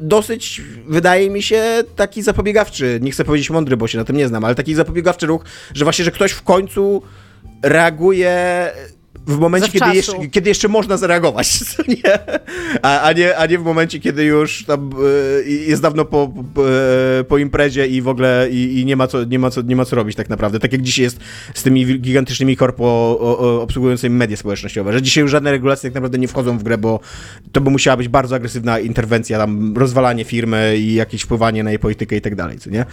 dosyć, wydaje mi się, taki zapobiegawczy, nie chcę powiedzieć mądry, bo się na tym nie znam, ale taki zapobiegawczy ruch, że właśnie, że ktoś w końcu reaguje w momencie, kiedy jeszcze, kiedy jeszcze można zareagować, (laughs) nie? A, a, nie, a nie w momencie, kiedy już tam y, jest dawno po, po, e, po, imprezie i w ogóle i, i, nie, ma co, nie, ma co, nie ma co robić tak naprawdę. Tak jak dzisiaj jest z tymi gigantycznymi korpo obsługującymi media społecznościowe, że dzisiaj już żadne regulacje tak naprawdę nie wchodzą w grę, bo to by musiała być bardzo agresywna interwencja, tam rozwalanie firmy i jakieś wpływanie na jej politykę i tak dalej, co nie?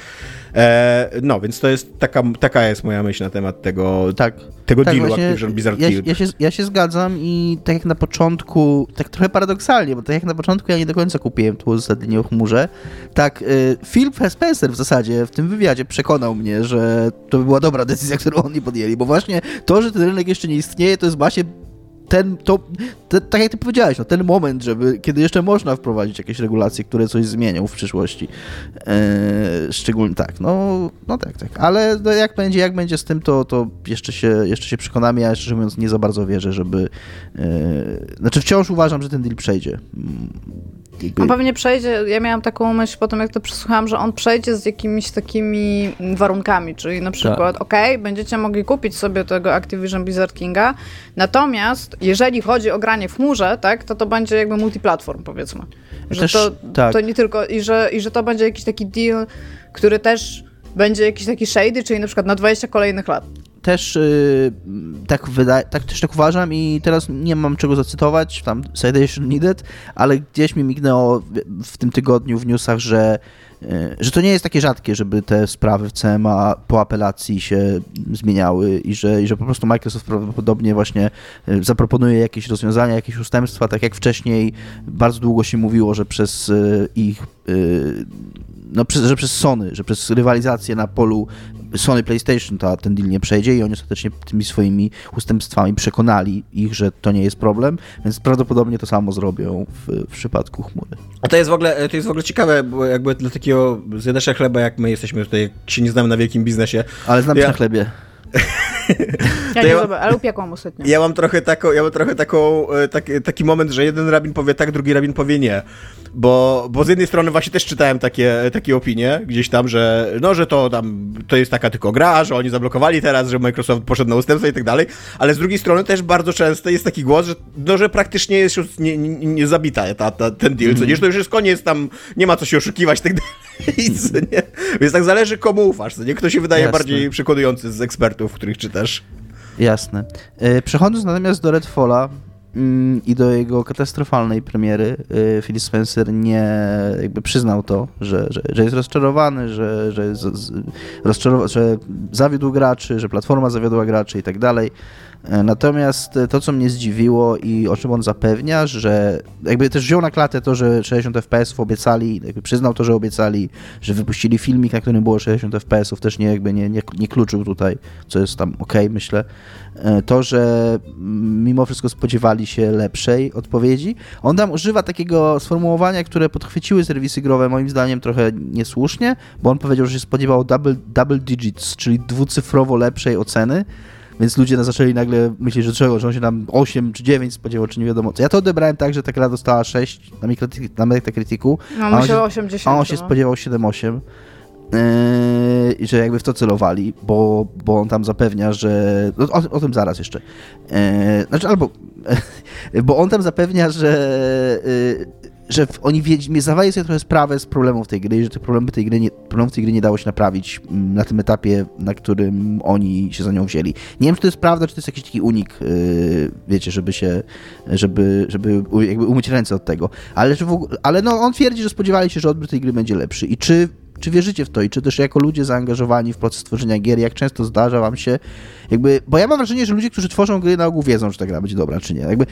E, no, więc to jest taka, taka jest moja myśl na temat tego, tak, tego tak, dealu Activision Blizzard ja, ja, się, ja się zgadzam i tak jak na początku, tak trochę paradoksalnie, bo tak jak na początku ja nie do końca kupiłem tu uzasadnienie o chmurze, tak y, Phil Spencer w zasadzie w tym wywiadzie przekonał mnie, że to by była dobra decyzja, którą oni podjęli, bo właśnie to, że ten rynek jeszcze nie istnieje, to jest właśnie ten, to, te, tak jak ty powiedziałeś, no, ten moment, żeby, kiedy jeszcze można wprowadzić jakieś regulacje, które coś zmienią w przyszłości. E, szczególnie tak, no, no tak, tak. Ale no, jak będzie, jak będzie z tym, to, to jeszcze, się, jeszcze się przekonamy. Ja szczerze mówiąc nie za bardzo wierzę, żeby. E, znaczy wciąż uważam, że ten deal przejdzie. On pewnie przejdzie, ja miałam taką myśl po tym, jak to przesłuchałam, że on przejdzie z jakimiś takimi warunkami, czyli na przykład, tak. ok, będziecie mogli kupić sobie tego Activision Blizzard Kinga, natomiast jeżeli chodzi o granie w chmurze, tak, to to będzie jakby multiplatform, powiedzmy. Że też, to, tak. to nie tylko, i że, i że to będzie jakiś taki deal, który też będzie jakiś taki shady, czyli na przykład na 20 kolejnych lat też yy, tak, wyda- tak też tak uważam i teraz nie mam czego zacytować, tam citation needed, ale gdzieś mi mignęło w, w tym tygodniu w newsach, że, że to nie jest takie rzadkie, żeby te sprawy w CMA po apelacji się zmieniały i że, i że po prostu Microsoft prawdopodobnie właśnie yy, zaproponuje jakieś rozwiązania, jakieś ustępstwa, tak jak wcześniej bardzo długo się mówiło, że przez yy, ich no, że przez Sony, że przez rywalizację na polu Sony PlayStation to ten deal nie przejdzie i oni ostatecznie tymi swoimi ustępstwami przekonali ich, że to nie jest problem, więc prawdopodobnie to samo zrobią w, w przypadku chmury. A to jest w ogóle, to jest w ogóle ciekawe, bo jakby dla takiego zjadacza chleba, jak my jesteśmy tutaj, się nie znamy na wielkim biznesie. Ale znam ja... na chlebie. (laughs) Ja nie ja, zobaczę, ale upiekłam ostatnio. Ja mam trochę, taką, ja mam trochę taką, e, taki, taki moment, że jeden rabin powie tak, drugi rabin powie nie. Bo, bo z jednej strony właśnie też czytałem takie, takie opinie gdzieś tam, że no, że to tam to jest taka tylko gra, że oni zablokowali teraz, że Microsoft poszedł na ustępstwo i tak dalej, ale z drugiej strony też bardzo często jest taki głos, że, no, że praktycznie jest już nie, nie, nie zabita ta, ta, ten deal, mm. co nie, że to już jest koniec, tam nie ma co się oszukiwać tak (laughs) dalej, co nie? Więc tak zależy komu ufasz, co nie? Kto się wydaje Jasne. bardziej przekonujący z ekspertów, których czytasz. Jasne. E, przechodząc natomiast do Redfalla, i do jego katastrofalnej premiery y, Phil Spencer nie jakby przyznał to, że, że, że jest rozczarowany, że, że, jest rozczarowa- że zawiódł graczy, że platforma zawiodła graczy i tak dalej. E, natomiast to, co mnie zdziwiło i o czym on zapewnia, że jakby też wziął na klatę to, że 60 fps obiecali, jakby przyznał to, że obiecali, że wypuścili filmik, na którym było 60 fps też nie, jakby nie, nie, nie kluczył tutaj, co jest tam ok, myślę. E, to, że mimo wszystko spodziewali się lepszej odpowiedzi. On tam używa takiego sformułowania, które podchwyciły serwisy growe moim zdaniem trochę niesłusznie, bo on powiedział, że się spodziewał double, double digits, czyli dwucyfrowo lepszej oceny. Więc ludzie zaczęli nagle myśleć, że czego, że on się tam 8 czy 9 spodziewał, czy nie wiadomo co. Ja to odebrałem tak, że ta gra dostała 6 na, na Metacriticu. No, myślę 80. A on się spodziewał 7-8. Yy, że jakby w to celowali, bo, bo on tam zapewnia, że. No, o, o tym zaraz jeszcze. Yy, znaczy, albo. (laughs) bo on tam zapewnia, że. Yy, że oni wie, zdawają sobie trochę sprawę z problemów tej gry, że tych problemów tej gry nie, problemów tej gry nie dało się naprawić mm, na tym etapie, na którym oni się za nią wzięli. Nie wiem, czy to jest prawda, czy to jest jakiś taki unik, wiecie, żeby się, żeby, żeby jakby umyć ręce od tego. Ale, że ogóle, ale no, on twierdzi, że spodziewali się, że odbiór tej gry będzie lepszy. I czy czy wierzycie w to i czy też jako ludzie zaangażowani w proces tworzenia gier, jak często zdarza wam się, jakby, bo ja mam wrażenie, że ludzie, którzy tworzą gry na ogół wiedzą, że ta gra będzie dobra, czy nie. Jakby,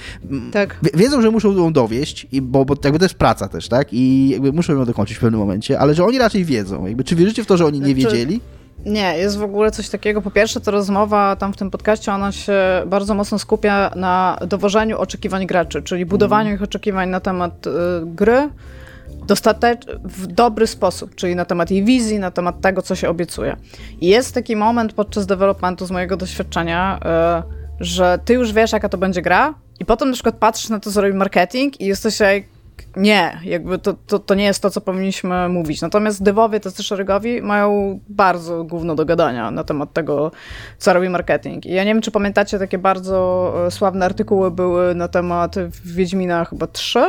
tak. Wiedzą, że muszą ją dowieść, i, bo, bo jakby to jest praca też, tak? I jakby muszą ją dokończyć w pewnym momencie, ale że oni raczej wiedzą. Jakby, czy wierzycie w to, że oni nie znaczy, wiedzieli? Nie, jest w ogóle coś takiego. Po pierwsze, ta rozmowa tam w tym podcaście, ona się bardzo mocno skupia na dowożeniu oczekiwań graczy, czyli budowaniu mm. ich oczekiwań na temat y, gry, dostatecz w dobry sposób, czyli na temat jej wizji, na temat tego, co się obiecuje. I jest taki moment podczas developmentu z mojego doświadczenia, yy, że ty już wiesz, jaka to będzie gra, i potem na przykład patrzysz na to, co robi marketing i jesteś jak, nie, jakby to, to, to nie jest to, co powinniśmy mówić. Natomiast devowie, tacy szeregowi, mają bardzo gówno do gadania na temat tego, co robi marketing. I ja nie wiem, czy pamiętacie, takie bardzo e, sławne artykuły były na temat Wiedźmina chyba 3,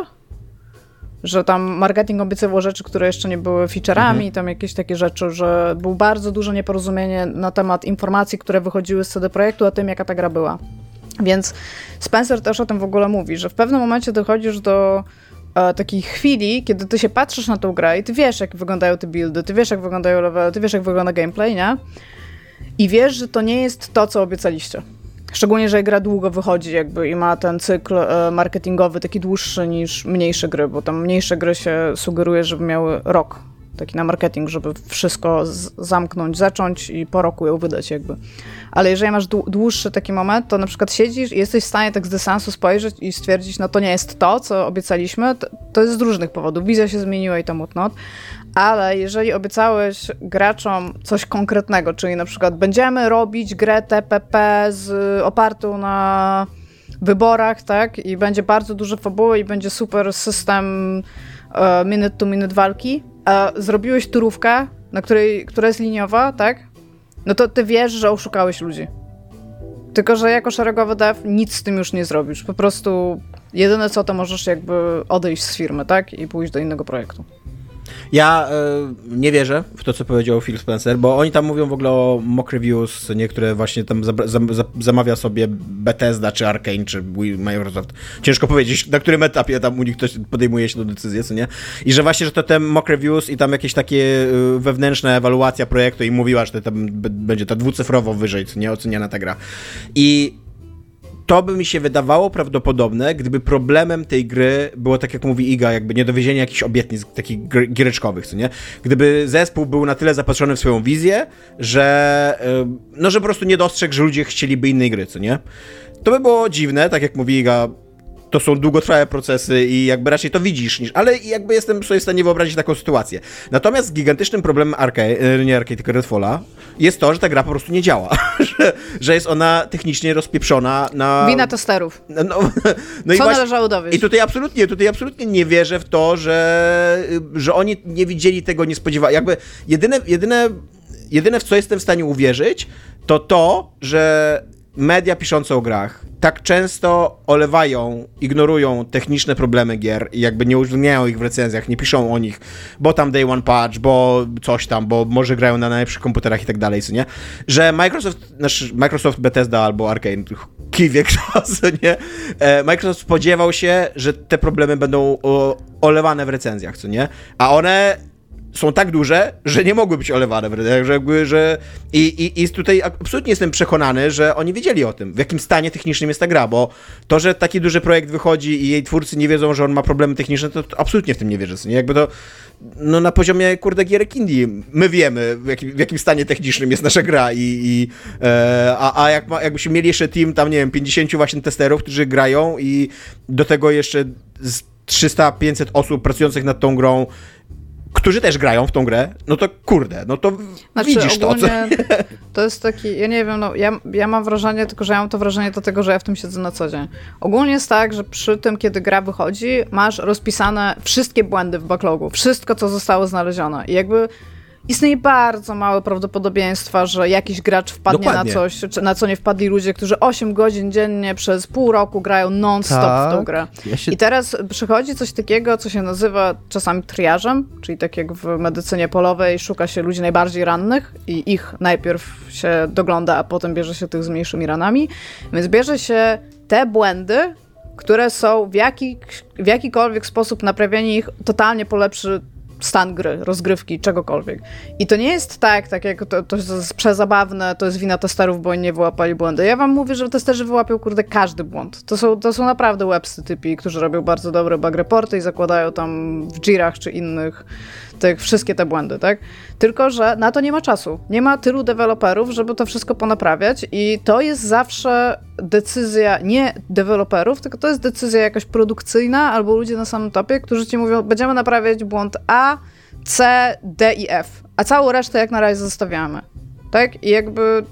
że tam marketing obiecywał rzeczy, które jeszcze nie były featureami, mhm. tam jakieś takie rzeczy, że było bardzo duże nieporozumienie na temat informacji, które wychodziły z CD Projektu, a tym, jaka ta gra była. Więc Spencer też o tym w ogóle mówi, że w pewnym momencie dochodzisz do e, takiej chwili, kiedy ty się patrzysz na tą grę i ty wiesz, jak wyglądają te buildy, ty wiesz, jak wyglądają levely, ty wiesz, jak wygląda gameplay, nie? I wiesz, że to nie jest to, co obiecaliście. Szczególnie, że gra długo wychodzi jakby i ma ten cykl e, marketingowy taki dłuższy niż mniejsze gry, bo tam mniejsze gry się sugeruje, żeby miały rok taki na marketing, żeby wszystko zamknąć, zacząć i po roku ją wydać jakby. Ale jeżeli masz dłuższy taki moment, to na przykład siedzisz i jesteś w stanie tak z dystansu spojrzeć i stwierdzić, no to nie jest to, co obiecaliśmy, to, to jest z różnych powodów. Wizja się zmieniła i tam whatnot, ale jeżeli obiecałeś graczom coś konkretnego, czyli na przykład będziemy robić grę TPP z, opartą na wyborach, tak, i będzie bardzo dużo fabuły i będzie super system uh, minute to minute walki, a zrobiłeś turówkę, na której, która jest liniowa, tak, no to ty wiesz, że oszukałeś ludzi. Tylko, że jako szeregowy dev nic z tym już nie zrobisz. Po prostu jedyne co, to możesz jakby odejść z firmy, tak? I pójść do innego projektu. Ja y, nie wierzę w to, co powiedział Phil Spencer, bo oni tam mówią w ogóle o mock reviews, niektóre właśnie tam za, za, za, zamawia sobie Bethesda, czy Arkane, czy Microsoft. Ciężko powiedzieć, na którym etapie tam u nich ktoś podejmuje się tę decyzję, co nie? I że właśnie, że to te mock reviews i tam jakieś takie y, wewnętrzna ewaluacja projektu i mówiła, że to tam będzie ta dwucyfrowo wyżej, co nie, oceniana ta gra. I to by mi się wydawało prawdopodobne, gdyby problemem tej gry było, tak jak mówi Iga, jakby niedowiezienie jakichś obietnic takich giereczkowych, co nie? Gdyby zespół był na tyle zapatrzony w swoją wizję, że no, że po prostu nie dostrzegł, że ludzie chcieliby innej gry, co nie? To by było dziwne, tak jak mówi Iga, to są długotrwałe procesy i jakby raczej to widzisz niż, ale jakby jestem sobie w stanie wyobrazić taką sytuację. Natomiast gigantycznym problemem Arcade, nie Arcade, tylko Redfalla jest to, że ta gra po prostu nie działa. (laughs) że jest ona technicznie rozpieprzona na... Wina testerów. No, (laughs) no, no i Co właśnie- należało dowieść? I tutaj absolutnie, tutaj absolutnie nie wierzę w to, że, że oni nie widzieli tego, nie spodziewali. Jakby jedyne, jedyne, jedyne, w co jestem w stanie uwierzyć, to to, że media piszące o grach tak często olewają, ignorują techniczne problemy gier i jakby nie uwzględniają ich w recenzjach, nie piszą o nich, bo tam day one patch, bo coś tam, bo może grają na najlepszych komputerach i tak dalej, co nie? Że Microsoft, nasz Microsoft Bethesda albo Arkane, kij wie kto, (laughs) co nie? E, Microsoft spodziewał się, że te problemy będą olewane w recenzjach, co nie? A one są tak duże, że nie mogły być olewane że jakby, że... I, i, I tutaj absolutnie jestem przekonany, że oni wiedzieli o tym, w jakim stanie technicznym jest ta gra, bo to, że taki duży projekt wychodzi i jej twórcy nie wiedzą, że on ma problemy techniczne, to, to absolutnie w tym nie wierzę, nie? Jakby to no na poziomie, kurde, gierek indie. My wiemy, w jakim, w jakim stanie technicznym jest nasza gra i, i e, a, a jak ma, jakbyśmy mieli jeszcze team tam, nie wiem, 50 właśnie testerów, którzy grają i do tego jeszcze z 300-500 osób pracujących nad tą grą, którzy też grają w tą grę, no to kurde, no to Znaczy, widzisz to, co... (laughs) to jest taki, ja nie wiem, no ja, ja mam wrażenie, tylko że ja mam to wrażenie dlatego, że ja w tym siedzę na co dzień. Ogólnie jest tak, że przy tym, kiedy gra wychodzi, masz rozpisane wszystkie błędy w backlogu, wszystko, co zostało znalezione i jakby istnieje bardzo małe prawdopodobieństwa, że jakiś gracz wpadnie Dokładnie. na coś, na co nie wpadli ludzie, którzy 8 godzin dziennie przez pół roku grają non-stop w tą Tak. grę. Ja się- I teraz przychodzi coś takiego, co się nazywa czasami triażem, czyli tak jak w medycynie polowej szuka się ludzi najbardziej rannych i ich najpierw się dogląda, a potem bierze się tych z mniejszymi ranami. Więc bierze się te błędy, które są w, jaki, w jakikolwiek sposób naprawienie ich totalnie polepszy stan gry, rozgrywki, czegokolwiek. I to nie jest tak, tak jak to, to jest przezabawne, to jest wina testerów, bo oni nie wyłapali błędy. Ja wam mówię, że testerzy wyłapią, kurde, każdy błąd. To są, to są naprawdę websy typi, którzy robią bardzo dobre bug reporty i zakładają tam w Jirach czy innych tych, wszystkie te błędy, tak? Tylko, że na to nie ma czasu. Nie ma tylu deweloperów, żeby to wszystko ponaprawiać i to jest zawsze decyzja nie deweloperów, tylko to jest decyzja jakaś produkcyjna albo ludzie na samym topie, którzy ci mówią, będziemy naprawiać błąd A, C, D i F, a całą resztę jak na razie zostawiamy. Tak? I jakby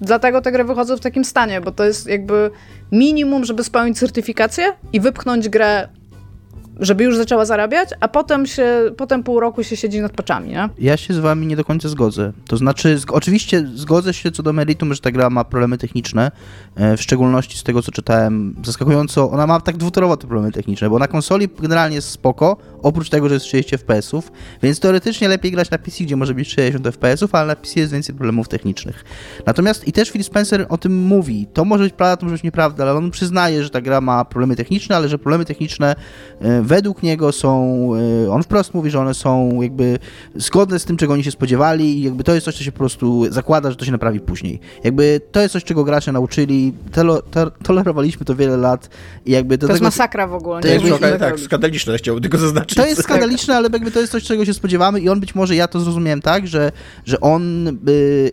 dlatego te gry wychodzą w takim stanie, bo to jest jakby minimum, żeby spełnić certyfikację i wypchnąć grę, żeby już zaczęła zarabiać, a potem się, potem pół roku się siedzi nad paczami, nie? Ja się z wami nie do końca zgodzę. To znaczy, zg- oczywiście zgodzę się co do meritum, że ta gra ma problemy techniczne, e, w szczególności z tego, co czytałem, zaskakująco, ona ma tak dwutorowo te problemy techniczne, bo na konsoli generalnie jest spoko, oprócz tego, że jest 30 FPS-ów, więc teoretycznie lepiej grać na PC, gdzie może być 60 FPS-ów, ale na PC jest więcej problemów technicznych. Natomiast i też Phil Spencer o tym mówi. To może być prawda, to może być nieprawda, ale on przyznaje, że ta gra ma problemy techniczne, ale że problemy techniczne e, według niego są, e, on wprost mówi, że one są jakby zgodne z tym, czego oni się spodziewali i jakby to jest coś, co się po prostu zakłada, że to się naprawi później. Jakby to jest coś, czego gracze nauczyli, tolo, to, tolerowaliśmy to wiele lat i jakby do To jest tego... masakra w ogóle. To nie jest Jakby, jak tak, tak, skandaliczne, chciałbym tylko zaznaczyć. To jest skandaliczne, ale jakby to jest coś, czego się spodziewamy i on być może, ja to zrozumiałem tak, że, że on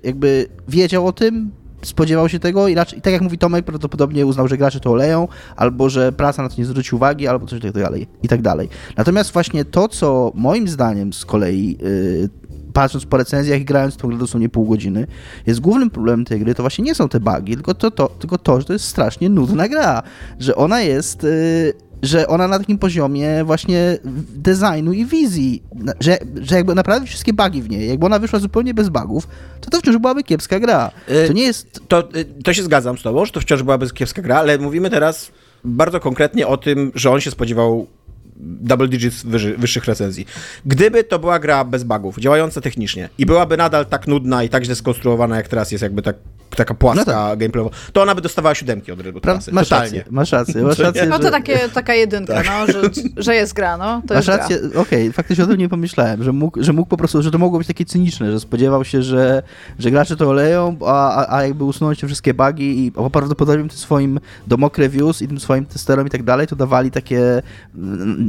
jakby wiedział o tym, spodziewał się tego i, raczej, i tak jak mówi Tomek, prawdopodobnie uznał, że gracze to oleją, albo że prasa na to nie zwróci uwagi, albo coś tak dalej i tak dalej. Natomiast właśnie to, co moim zdaniem z kolei y, patrząc po recenzjach i grając w tą grę dosłownie pół godziny, jest głównym problemem tej gry, to właśnie nie są te bugi, tylko to, to, tylko to że to jest strasznie nudna gra, że ona jest... y, że ona na takim poziomie właśnie designu i wizji, że, że jakby naprawdę wszystkie bugi w niej, jakby ona wyszła zupełnie bez bugów, to to wciąż byłaby kiepska gra. Y, To nie jest... To, y, to się zgadzam z tobą, że to wciąż byłaby kiepska gra, ale mówimy teraz bardzo konkretnie o tym, że on się spodziewał double digits wyży, wyższych recenzji. Gdyby to była gra bez bugów, działająca technicznie i byłaby nadal tak nudna i tak źle skonstruowana, jak teraz jest jakby tak, taka płaska No tak. gameplayowo, to ona by dostawała siódemki od trasy. masz Totalnie. rację, masz rację, masz rację, No to że- takie, taka jedynka, no, że, że jest gra, no. To Masz jest rację, okej, faktycznie o tym nie pomyślałem, że mógł, że mógł po prostu, że to mogło być takie cyniczne, że spodziewał się, że, że gracze to oleją, a, a, jakby usunąć te wszystkie bugi i prawdopodobnie tym swoim domok reviews i tym swoim testerom i tak dalej, to dawali takie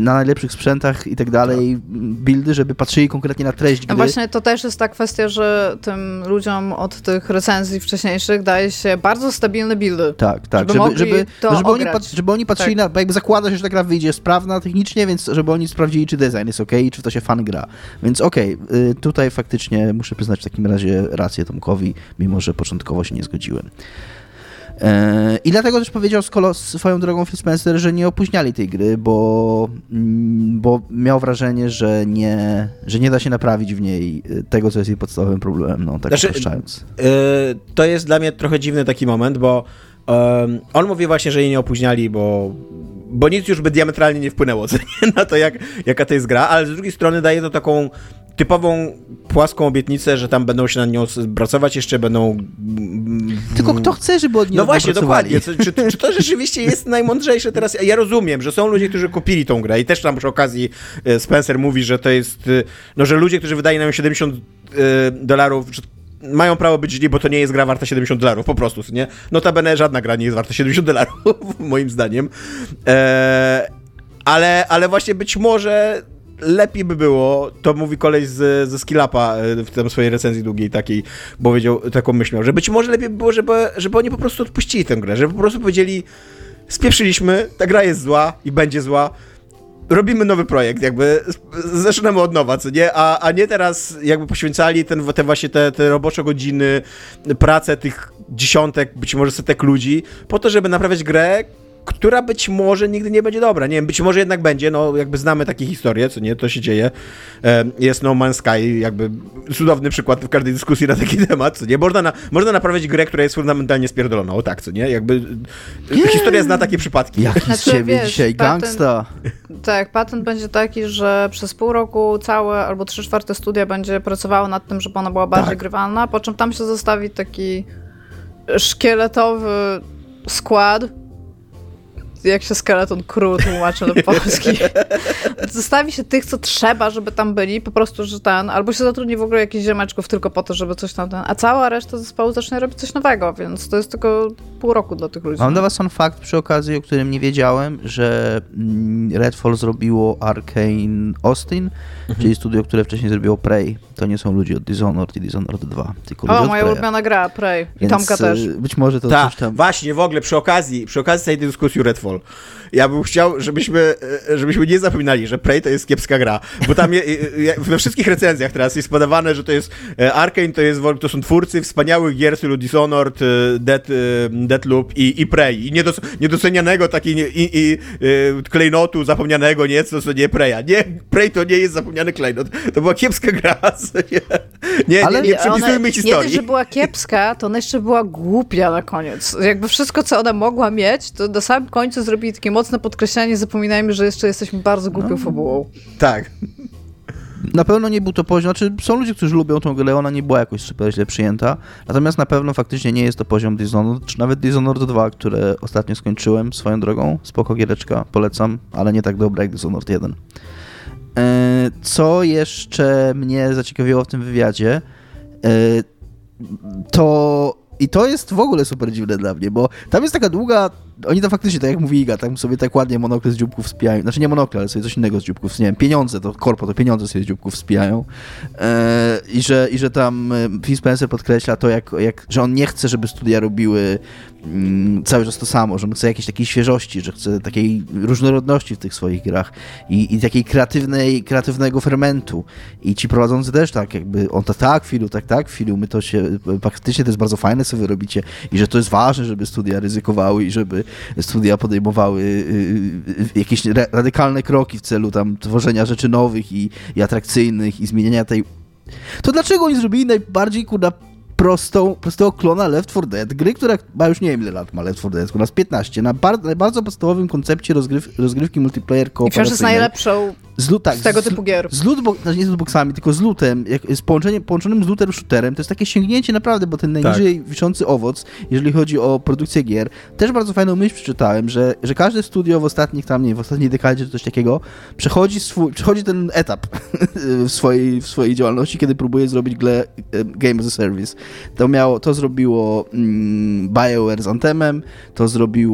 na najlepszych sprzętach i tak dalej buildy, żeby patrzyli konkretnie na treść No gry. właśnie to też jest ta kwestia, że tym ludziom od tych recenzji wcześniejszych daje się bardzo stabilne buildy. Tak, tak, żeby żeby, mogli żeby, no, żeby, oni, pat- żeby oni patrzyli Tak. na, bo jakby zakłada się, że ta gra wyjdzie sprawna technicznie, więc żeby oni sprawdzili, czy design jest ok, czy to się fan gra. Więc okej, y, tutaj faktycznie muszę przyznać w takim razie rację Tomkowi, mimo że początkowo się nie zgodziłem. E, I dlatego też powiedział z kolo- swoją drogą Phil Spencer, że nie opóźniali tej gry, bo, mm, bo miał wrażenie, że nie, że nie da się naprawić w niej y, tego, co jest jej podstawowym problemem, no tak Znaczy, upraszczając. Yy, to jest dla mnie trochę dziwny taki moment, bo em, on mówi właśnie, że jej nie opóźniali, bo, bo nic już by diametralnie nie wpłynęło (laughs) na to, jak, jaka to jest gra, ale z drugiej strony daje to taką typową płaską obietnicę, że tam będą się nad nią pracować, jeszcze będą... mm, Tylko kto chce, żeby od niej No właśnie, dokładnie. Czy, czy to (laughs) rzeczywiście jest najmądrzejsze teraz? Ja rozumiem, że są ludzie, którzy kupili tą grę i też tam przy okazji e, Spencer mówi, że to jest, e, no że ludzie, którzy wydają nam 70 e, dolarów, mają prawo być źli, bo to nie jest gra warta 70 dolarów, po prostu, nie? Notabene żadna gra nie jest warta 70 dolarów, (laughs) moim zdaniem. E, ale, ale właśnie być może lepiej by było, to mówi koleś z, ze Skillapa e, w tam swojej recenzji długiej takiej, bo wiedział, taką myśl miał, że być może lepiej by było, żeby, żeby oni po prostu odpuścili tę grę, żeby po prostu powiedzieli spieprzyliśmy, ta gra jest zła i będzie zła, robimy nowy projekt, jakby zaczynamy od nowa, co nie? A, a nie teraz jakby poświęcali ten, te właśnie te, te robocze godziny, pracę tych dziesiątek, być może setek ludzi, po to, żeby naprawiać grę, która być może nigdy nie będzie dobra. Nie wiem, być może jednak będzie, no jakby znamy takie historie, co nie, to się dzieje. Jest No Man's Sky, jakby cudowny przykład w każdej dyskusji na taki (laughs) temat, co nie? Można, na, można naprawić grę, która jest fundamentalnie spierdolona, o tak, co nie? Jakby y, historia zna takie przypadki. Jaki z Znaczy, ciebie wiesz, dzisiaj patent- gangsta? Tak, patent będzie taki, że przez pół roku całe albo trzy czwarte studia będzie pracowało nad tym, żeby ona była bardziej Tak. grywalna, po czym tam się zostawi taki szkieletowy skład. Jak się skeleton crew tłumaczy na polski. (laughs) Zostawi się tych, co trzeba, żeby tam byli, po prostu, że ten, albo się zatrudni w ogóle jakichś ziemeczków tylko po to, żeby coś tam ten, a cała reszta zespołu zacznie robić coś nowego, więc to jest tylko pół roku dla tych ludzi. Mam dla was fun fact przy okazji, o którym nie wiedziałem, że mm, Redfall zrobiło Arkane Austin, Mhm. czyli studio, które wcześniej zrobiło Prey. To nie są ludzie od Dishonored i Dishonored 2, tylko ludzie O, moja ulubiona gra, Prey. I Tomka też. y, Być może to Tak, coś tam... właśnie, w ogóle przy okazji, przy okazji tej dyskusji Redfall, people ja bym chciał, żebyśmy, e, żebyśmy nie zapominali, że Prey to jest kiepska gra, bo tam je, we wszystkich recenzjach teraz jest podawane, że to jest e, Arkane, to, jest, to są twórcy wspaniałych gier stylu Dishonored, e, Dead, Deathloop i, i Prey i niedoc, niedocenianego takiej i, i klejnotu zapomnianego, nie, co, nie Preya. Nie, Prey to nie jest zapomniany klejnot, to była kiepska gra, (laughs) nie, nie, Ale nie, nie przypisujmy Nie dość, historii. że była kiepska, to ona jeszcze była głupia na koniec. Jakby wszystko, co ona mogła mieć, to na samym końcu zrobili takie mocne podkreślenie, zapominajmy, że jeszcze jesteśmy bardzo głupią fabułą. Tak. Na pewno nie był to poziom, znaczy są ludzie, którzy lubią tą grę, ona nie była jakoś super źle przyjęta, natomiast na pewno faktycznie nie jest to poziom Dishonored, czy nawet Dishonored 2, które ostatnio skończyłem swoją drogą, spoko giereczka, polecam, ale nie tak dobra jak Dishonored 1. E, Co jeszcze mnie zaciekawiło w tym wywiadzie, e, to i to jest w ogóle super dziwne dla mnie, bo tam jest taka długa, oni tam faktycznie, tak jak mówi Iga, tam sobie tak ładnie monokle z dzióbków spijają, znaczy nie monokle, ale sobie coś innego z dzióbków, nie wiem, pieniądze, to korpo, to pieniądze sobie z dzióbków spijają e, i, że, i że tam e, Phil Spencer podkreśla to, jak, jak, że on nie chce, żeby studia robiły mm, cały czas to samo, że on chce jakiejś takiej świeżości, że chce takiej różnorodności w tych swoich grach i, i takiej kreatywnej, kreatywnego fermentu. I ci prowadzący też tak jakby, on tak, tak, Filu, tak, tak, Filu, my to się, faktycznie to jest bardzo fajne, co wy robicie i że to jest ważne, żeby studia ryzykowały i żeby studia podejmowały y, y, jakieś ra- radykalne kroki w celu tam tworzenia rzeczy nowych i, i atrakcyjnych i zmieniania tej... To dlaczego oni zrobili najbardziej, kurna, prostą, prostego klona Left 4 Dead, gry, która ma już nie wiem ile lat ma Left 4 Dead, u nas 15, na, bar, na bardzo podstawowym koncepcie rozgryw, rozgrywki multiplayer I wciąż jest kooperacyjnej. najlepszą Z, tak, z tego z- typu gier. z znaczy nie z lootboxami, tylko z lootem, jak, z połączeniem, połączonym z looter shooterem, to jest takie sięgnięcie naprawdę, bo ten najniżej wiszący owoc, jeżeli chodzi o produkcję gier, też bardzo fajną myśl przeczytałem, że, że każde studio w ostatnich tam, nie w ostatniej dekadzie czy coś takiego, przechodzi, swój, przechodzi ten etap (laughs) w swojej, w swojej działalności, kiedy próbuje zrobić grę, e, game as a service. To miało, to zrobiło mm, BioWare z Anthemem, to zrobił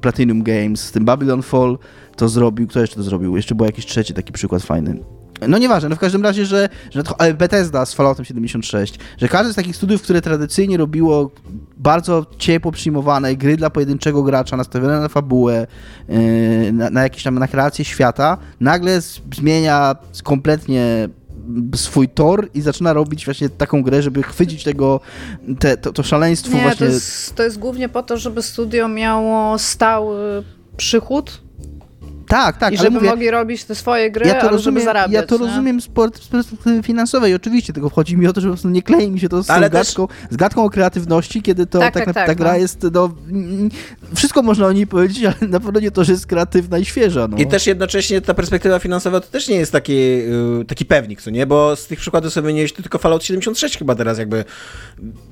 Platinum Games z tym Babylon Fall, to zrobił, kto jeszcze to zrobił? Jeszcze był jakiś trzeci taki przykład fajny. No nieważne, no w każdym razie, że, że Bethesda z Falloutem 76, że każdy z takich studiów, które tradycyjnie robiło bardzo ciepło przyjmowane gry dla pojedynczego gracza, nastawione na fabułę, yy, na, na jakieś tam na kreację świata, nagle zmienia kompletnie swój tor i zaczyna robić właśnie taką grę, żeby chwycić tego, te, to, to szaleństwo Nie, właśnie. To jest, to jest głównie po to, żeby studio miało stały przychód tak, tak, I ale żeby mówię, mogli robić te swoje gry, ja to ale rozumiem, żeby zarabiać. Ja to nie? rozumiem z, por- z perspektywy finansowej, oczywiście, tylko chodzi mi o to, że po prostu nie klei mi się to z, Ale też- gadką, z gadką o kreatywności, kiedy to Tak, tak, tak, na- tak, ta gra no. jest, no, wszystko można o niej powiedzieć, ale na pewno nie to, że jest kreatywna i świeża, no. I też jednocześnie ta perspektywa finansowa to też nie jest taki, y, taki pewnik, co nie? Bo z tych przykładów sobie to tylko Fallout 76 chyba teraz jakby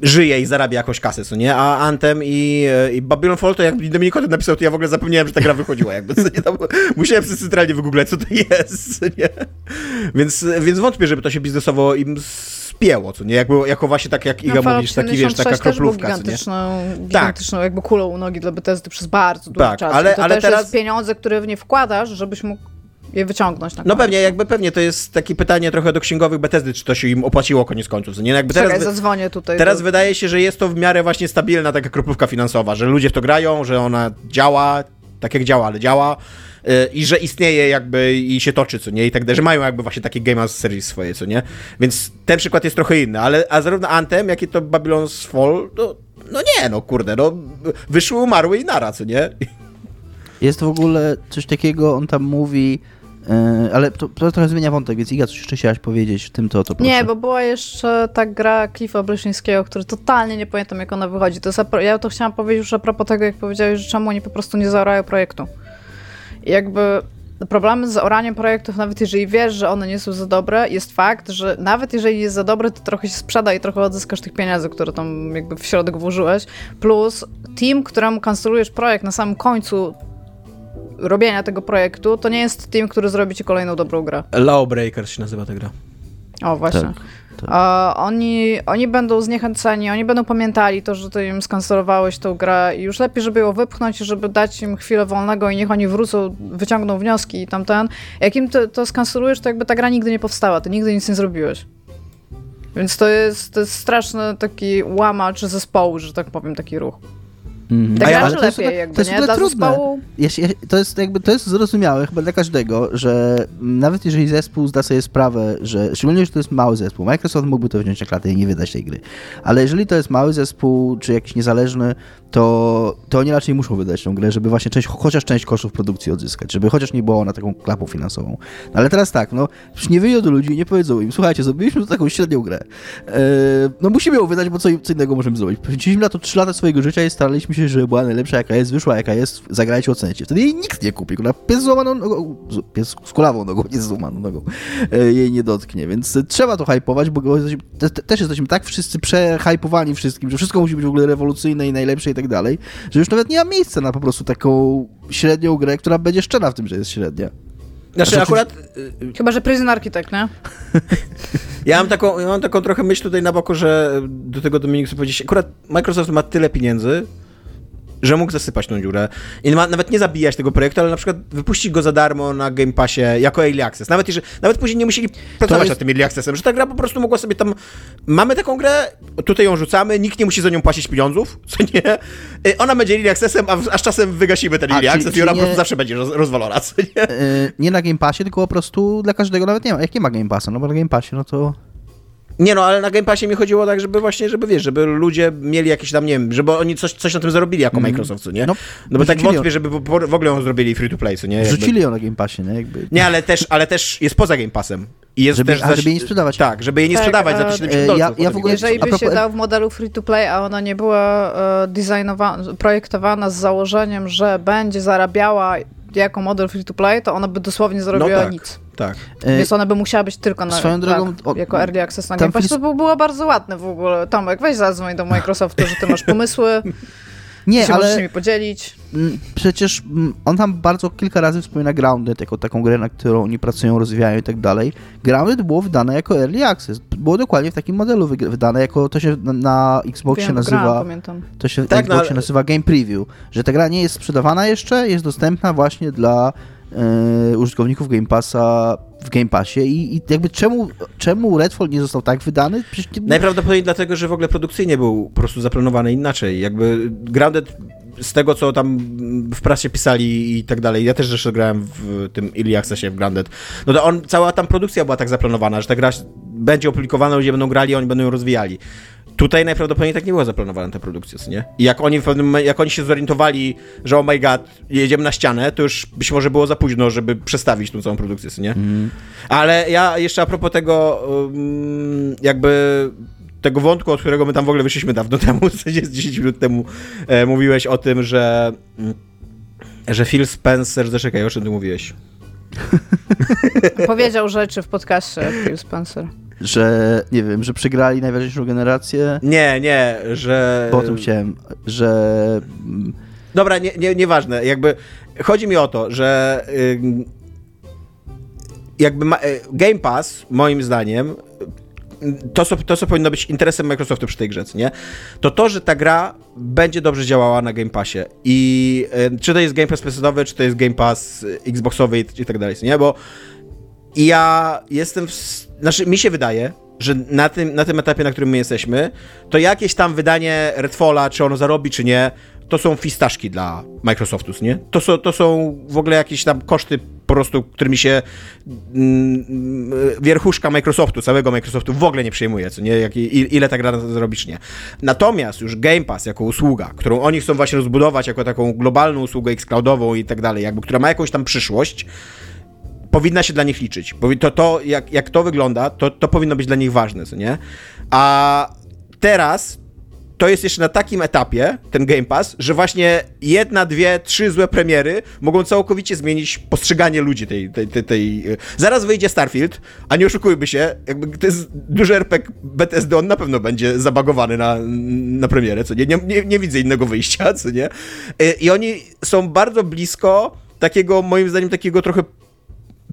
żyje i zarabia jakąś kasę, co nie? A Anthem i, y, i Babylon Fall to jak Dominik o tym napisał, to ja w ogóle zapomniałem, że ta gra wychodziła jakby, co nie? Tam, musiałem sobie centralnie wygooglać, co to jest, nie? Więc, więc wątpię, żeby to się biznesowo im spięło, co nie? Jakby, jako właśnie tak jak Iga No, mówisz, taki wiesz, taka 76 też był kroplówka, gigantyczną, gigantyczną jakby kulą u nogi dla Bethesdy przez bardzo długi Tak, czas. ale- I to ale też teraz- jest pieniądze, które w nie wkładasz, żebyś mógł je wyciągnąć na No koniec. pewnie, jakby pewnie to jest takie pytanie trochę do księgowych Bethesdy, czy to się im opłaciło koniec końców, nie? No jakby teraz... Czekaj, zadzwonię tutaj. Teraz do... wydaje się, że jest to w miarę właśnie stabilna taka kroplówka finansowa, że ludzie w to grają, że ona działa, tak jak działa, ale działa i że istnieje jakby i się toczy, co nie? I tak dalej, że mają jakby właśnie takie game as service swoje, co nie? Więc ten przykład jest trochę inny, ale a zarówno Anthem, jak i to Babylon's Fall, no, no nie, no kurde, no wyszły, umarły i nara, co nie? Jest w ogóle coś takiego, on tam mówi, e, ale to, to trochę zmienia wątek, więc Iga, coś jeszcze chciałaś powiedzieć w tym, to, to proszę. Nie, bo była jeszcze ta gra Cliffa Bleszyńskiego, który totalnie nie pamiętam, jak ona wychodzi. To jest, ja to chciałam powiedzieć już a propos tego, jak powiedziałeś, że czemu oni po prostu nie zaorają projektu. I jakby problemy z oraniem projektów, nawet jeżeli wiesz, że one nie są za dobre, jest fakt, że nawet jeżeli jest za dobre, to trochę się sprzeda i trochę odzyskasz tych pieniędzy, które tam jakby w środek włożyłeś. Plus team, któremu kancelujesz projekt na samym końcu robienia tego projektu, to nie jest team, który zrobi ci kolejną dobrą grę. Lawbreakers się nazywa ta gra. O, właśnie. Tak, tak. Oni, oni będą zniechęceni, oni będą pamiętali to, że ty im skancelowałeś tą grę i już lepiej, żeby ją wypchnąć, żeby dać im chwilę wolnego i niech oni wrócą, wyciągną wnioski i tamten. Jak im to, to to jakby ta gra nigdy nie powstała, ty nigdy nic nie zrobiłeś. Więc to jest, to jest straszny taki łamacz zespołu, że tak powiem, taki ruch. Ja- graczy ale to jest lepiej ogóle- jakby, to jest nie? Dla trudne. zespołu... To jest jakby, to jest zrozumiałe chyba dla każdego, że mm, nawet jeżeli zespół zda sobie sprawę, że szczególnie, że to jest mały zespół, Microsoft mógłby to wziąć na klatę i nie wydać tej gry, ale jeżeli to jest mały zespół, czy jakiś niezależny, to, to oni raczej muszą wydać tą grę, żeby właśnie część, chociaż część kosztów produkcji odzyskać, żeby chociaż nie było ona taką klapą finansową. No, ale teraz tak, no, przecież nie wyjdą do ludzi i nie powiedzą im, słuchajcie, zrobiliśmy tu taką średnią grę. E, no musimy ją wydać, bo co, co innego możemy zrobić. Poświęciliśmy na to 3 lata swojego życia i staraliśmy się, żeby była najlepsza jaka jest, wyszła jaka jest, zagrajcie, ocencie. Wtedy jej nikt nie kupi, kurwa, pies z złamaną nogą, pies z kulawą nogą, nie z złamaną nogą, e, jej nie dotknie, więc e, trzeba to hypować, bo jesteśmy, te, te, też jesteśmy tak wszyscy przehypowani wszystkim, że wszystko musi być w ogóle rewolucyjne i najlepsze i tak dalej, że już nawet nie ma miejsca na po prostu taką średnią grę, która będzie szczera w tym, że jest średnia. Znaczy Znaczy, akurat Chyba, że Prison Architect, nie? Ja mam taką, ja mam taką trochę myśl tutaj na boku, że do tego Dominik chce powiedzieć, akurat Microsoft ma tyle pieniędzy, że mógł zasypać tą dziurę i ma, nawet nie zabijać tego projektu, ale na przykład wypuścić go za darmo na Game Passie jako Early Access. Nawet, jeżeli, nawet później nie musieli pracować jest- nad tym Early Accessem, że ta gra po prostu mogła sobie tam... Mamy taką grę, tutaj ją rzucamy, nikt nie musi za nią płacić pieniądzów, (laughs) co nie? Y, Ona będzie Early Accessem, a, a z czasem wygasimy ten A, Early czyli- Access i ona po nie- prostu zawsze będzie roz, rozwalona, co nie? E, nie na Game Passie, tylko po prostu dla każdego nawet nie ma. Jak nie ma Game Passa, no bo na Game Passie, no to... Nie no, ale na Game Passie mi chodziło tak, żeby właśnie, żeby wiesz, żeby ludzie mieli jakieś tam, nie wiem, żeby oni coś, coś na tym zarobili jako Microsoft, co nie? No, No, bo tak wątpię, żeby w ogóle ją zrobili free to play, co nie? Jakby- Wrzucili ją na Game Passie, nie? Jakby... Nie, ale też, ale też jest poza Game Passem. I jest Żeby- też a, żeby jej nie sprzedawać. Tak, żeby jej nie Tak, sprzedawać za a- te 70 E, dolców. ja- ja w ogóle- Jeżeli by się dał w modelu free to play, a ona nie była e, designowana, projektowana z założeniem, że będzie zarabiała jako model free to play, to ona by dosłownie zarobiła No tak. nic. Tak. E, Więc ona by musiała być tylko na Swoją drogą, tak, o- jako early access na Game Pass. Phil- To by było bardzo ładne w ogóle. Tomek, weź zadzwoń do Microsoftu, że ty masz pomysły. (laughs) Nie, się ale... możesz mi podzielić. Mm, przecież mm, on tam bardzo kilka razy wspomina Grounded jako taką grę, na którą oni pracują, rozwijają i tak dalej. Grounded było wydane jako Early Access. Było dokładnie w takim modelu wydane, jako to się na, na Xboxie Wiem, nazywa... Grałem, to się tak, na Xboxie no, nazywa Game Preview. Że ta gra nie jest sprzedawana jeszcze, jest dostępna właśnie dla e, użytkowników Game Passa w Game Passie i, i, jakby czemu, czemu Redfall nie został tak wydany? Nie... Najprawdopodobniej dlatego, że w ogóle produkcyjnie był po prostu zaplanowany inaczej. Jakby Grounded z tego, co tam w prasie pisali i tak dalej, ja też zresztą grałem w tym Early Accessie w Grounded, no to on, cała tam produkcja była tak zaplanowana, że ta gra będzie opublikowana, ludzie będą grali, oni będą ją rozwijali. Tutaj najprawdopodobniej tak nie była zaplanowana ta produkcja, nie? I jak oni w pewnym momencie, jak oni się zorientowali, że oh my god, jedziemy na ścianę, to już być może było za późno, żeby przestawić tą całą produkcję, nie? Mm. Ale ja jeszcze a propos tego, jakby tego wątku, od którego my tam w ogóle wyszliśmy dawno (laughs) temu, w sensie 10 minut temu, e, mówiłeś o tym, że że Phil Spencer, zaczekaj, o czym ty mówiłeś? (laughs) Powiedział rzeczy w podcaście Phil Spencer że nie wiem, że przegrali najważniejszą generację. Nie, nie, że. Po tym chciałem, że. Dobra, nie, nie, nieważne. Jakby chodzi mi o to, że jakby y, Game Pass, moim zdaniem, to co, to, co powinno być interesem Microsoftu przy tej grze, nie? To to, że ta gra będzie dobrze działała na Game Passie. I y, czy to jest Game Pass PC-owy, czy to jest Game Pass Xboxowy i, i tak dalej, nie? Bo ja jestem w znaczy, mi się wydaje, że na tym, na tym etapie, na którym my jesteśmy, to jakieś tam wydanie Redfalla, czy ono zarobi, czy nie, to są fistaszki dla Microsoftu, nie? To są, to są w ogóle jakieś tam koszty po prostu, którymi się mm, wierchuszka Microsoftu, całego Microsoftu w ogóle nie przejmuje, co nie? Jak, ile ta gra zarobi, czy nie. Natomiast już Game Pass jako usługa, którą oni chcą właśnie rozbudować jako taką globalną usługę xCloudową i tak dalej, jakby, która ma jakąś tam przyszłość, powinna się dla nich liczyć. To, to jak, jak to wygląda, to, to powinno być dla nich ważne, co nie? A teraz to jest jeszcze na takim etapie, ten Game Pass, że właśnie jedna, dwie, trzy złe premiery mogą całkowicie zmienić postrzeganie ludzi tej, tej, tej, tej... Zaraz wyjdzie Starfield, a nie oszukujmy się, jakby to jest duży RPG BTSD, on na pewno będzie zabagowany na, na premierę, co nie? Nie, nie? nie widzę innego wyjścia, co nie? I oni są bardzo blisko takiego, moim zdaniem, takiego trochę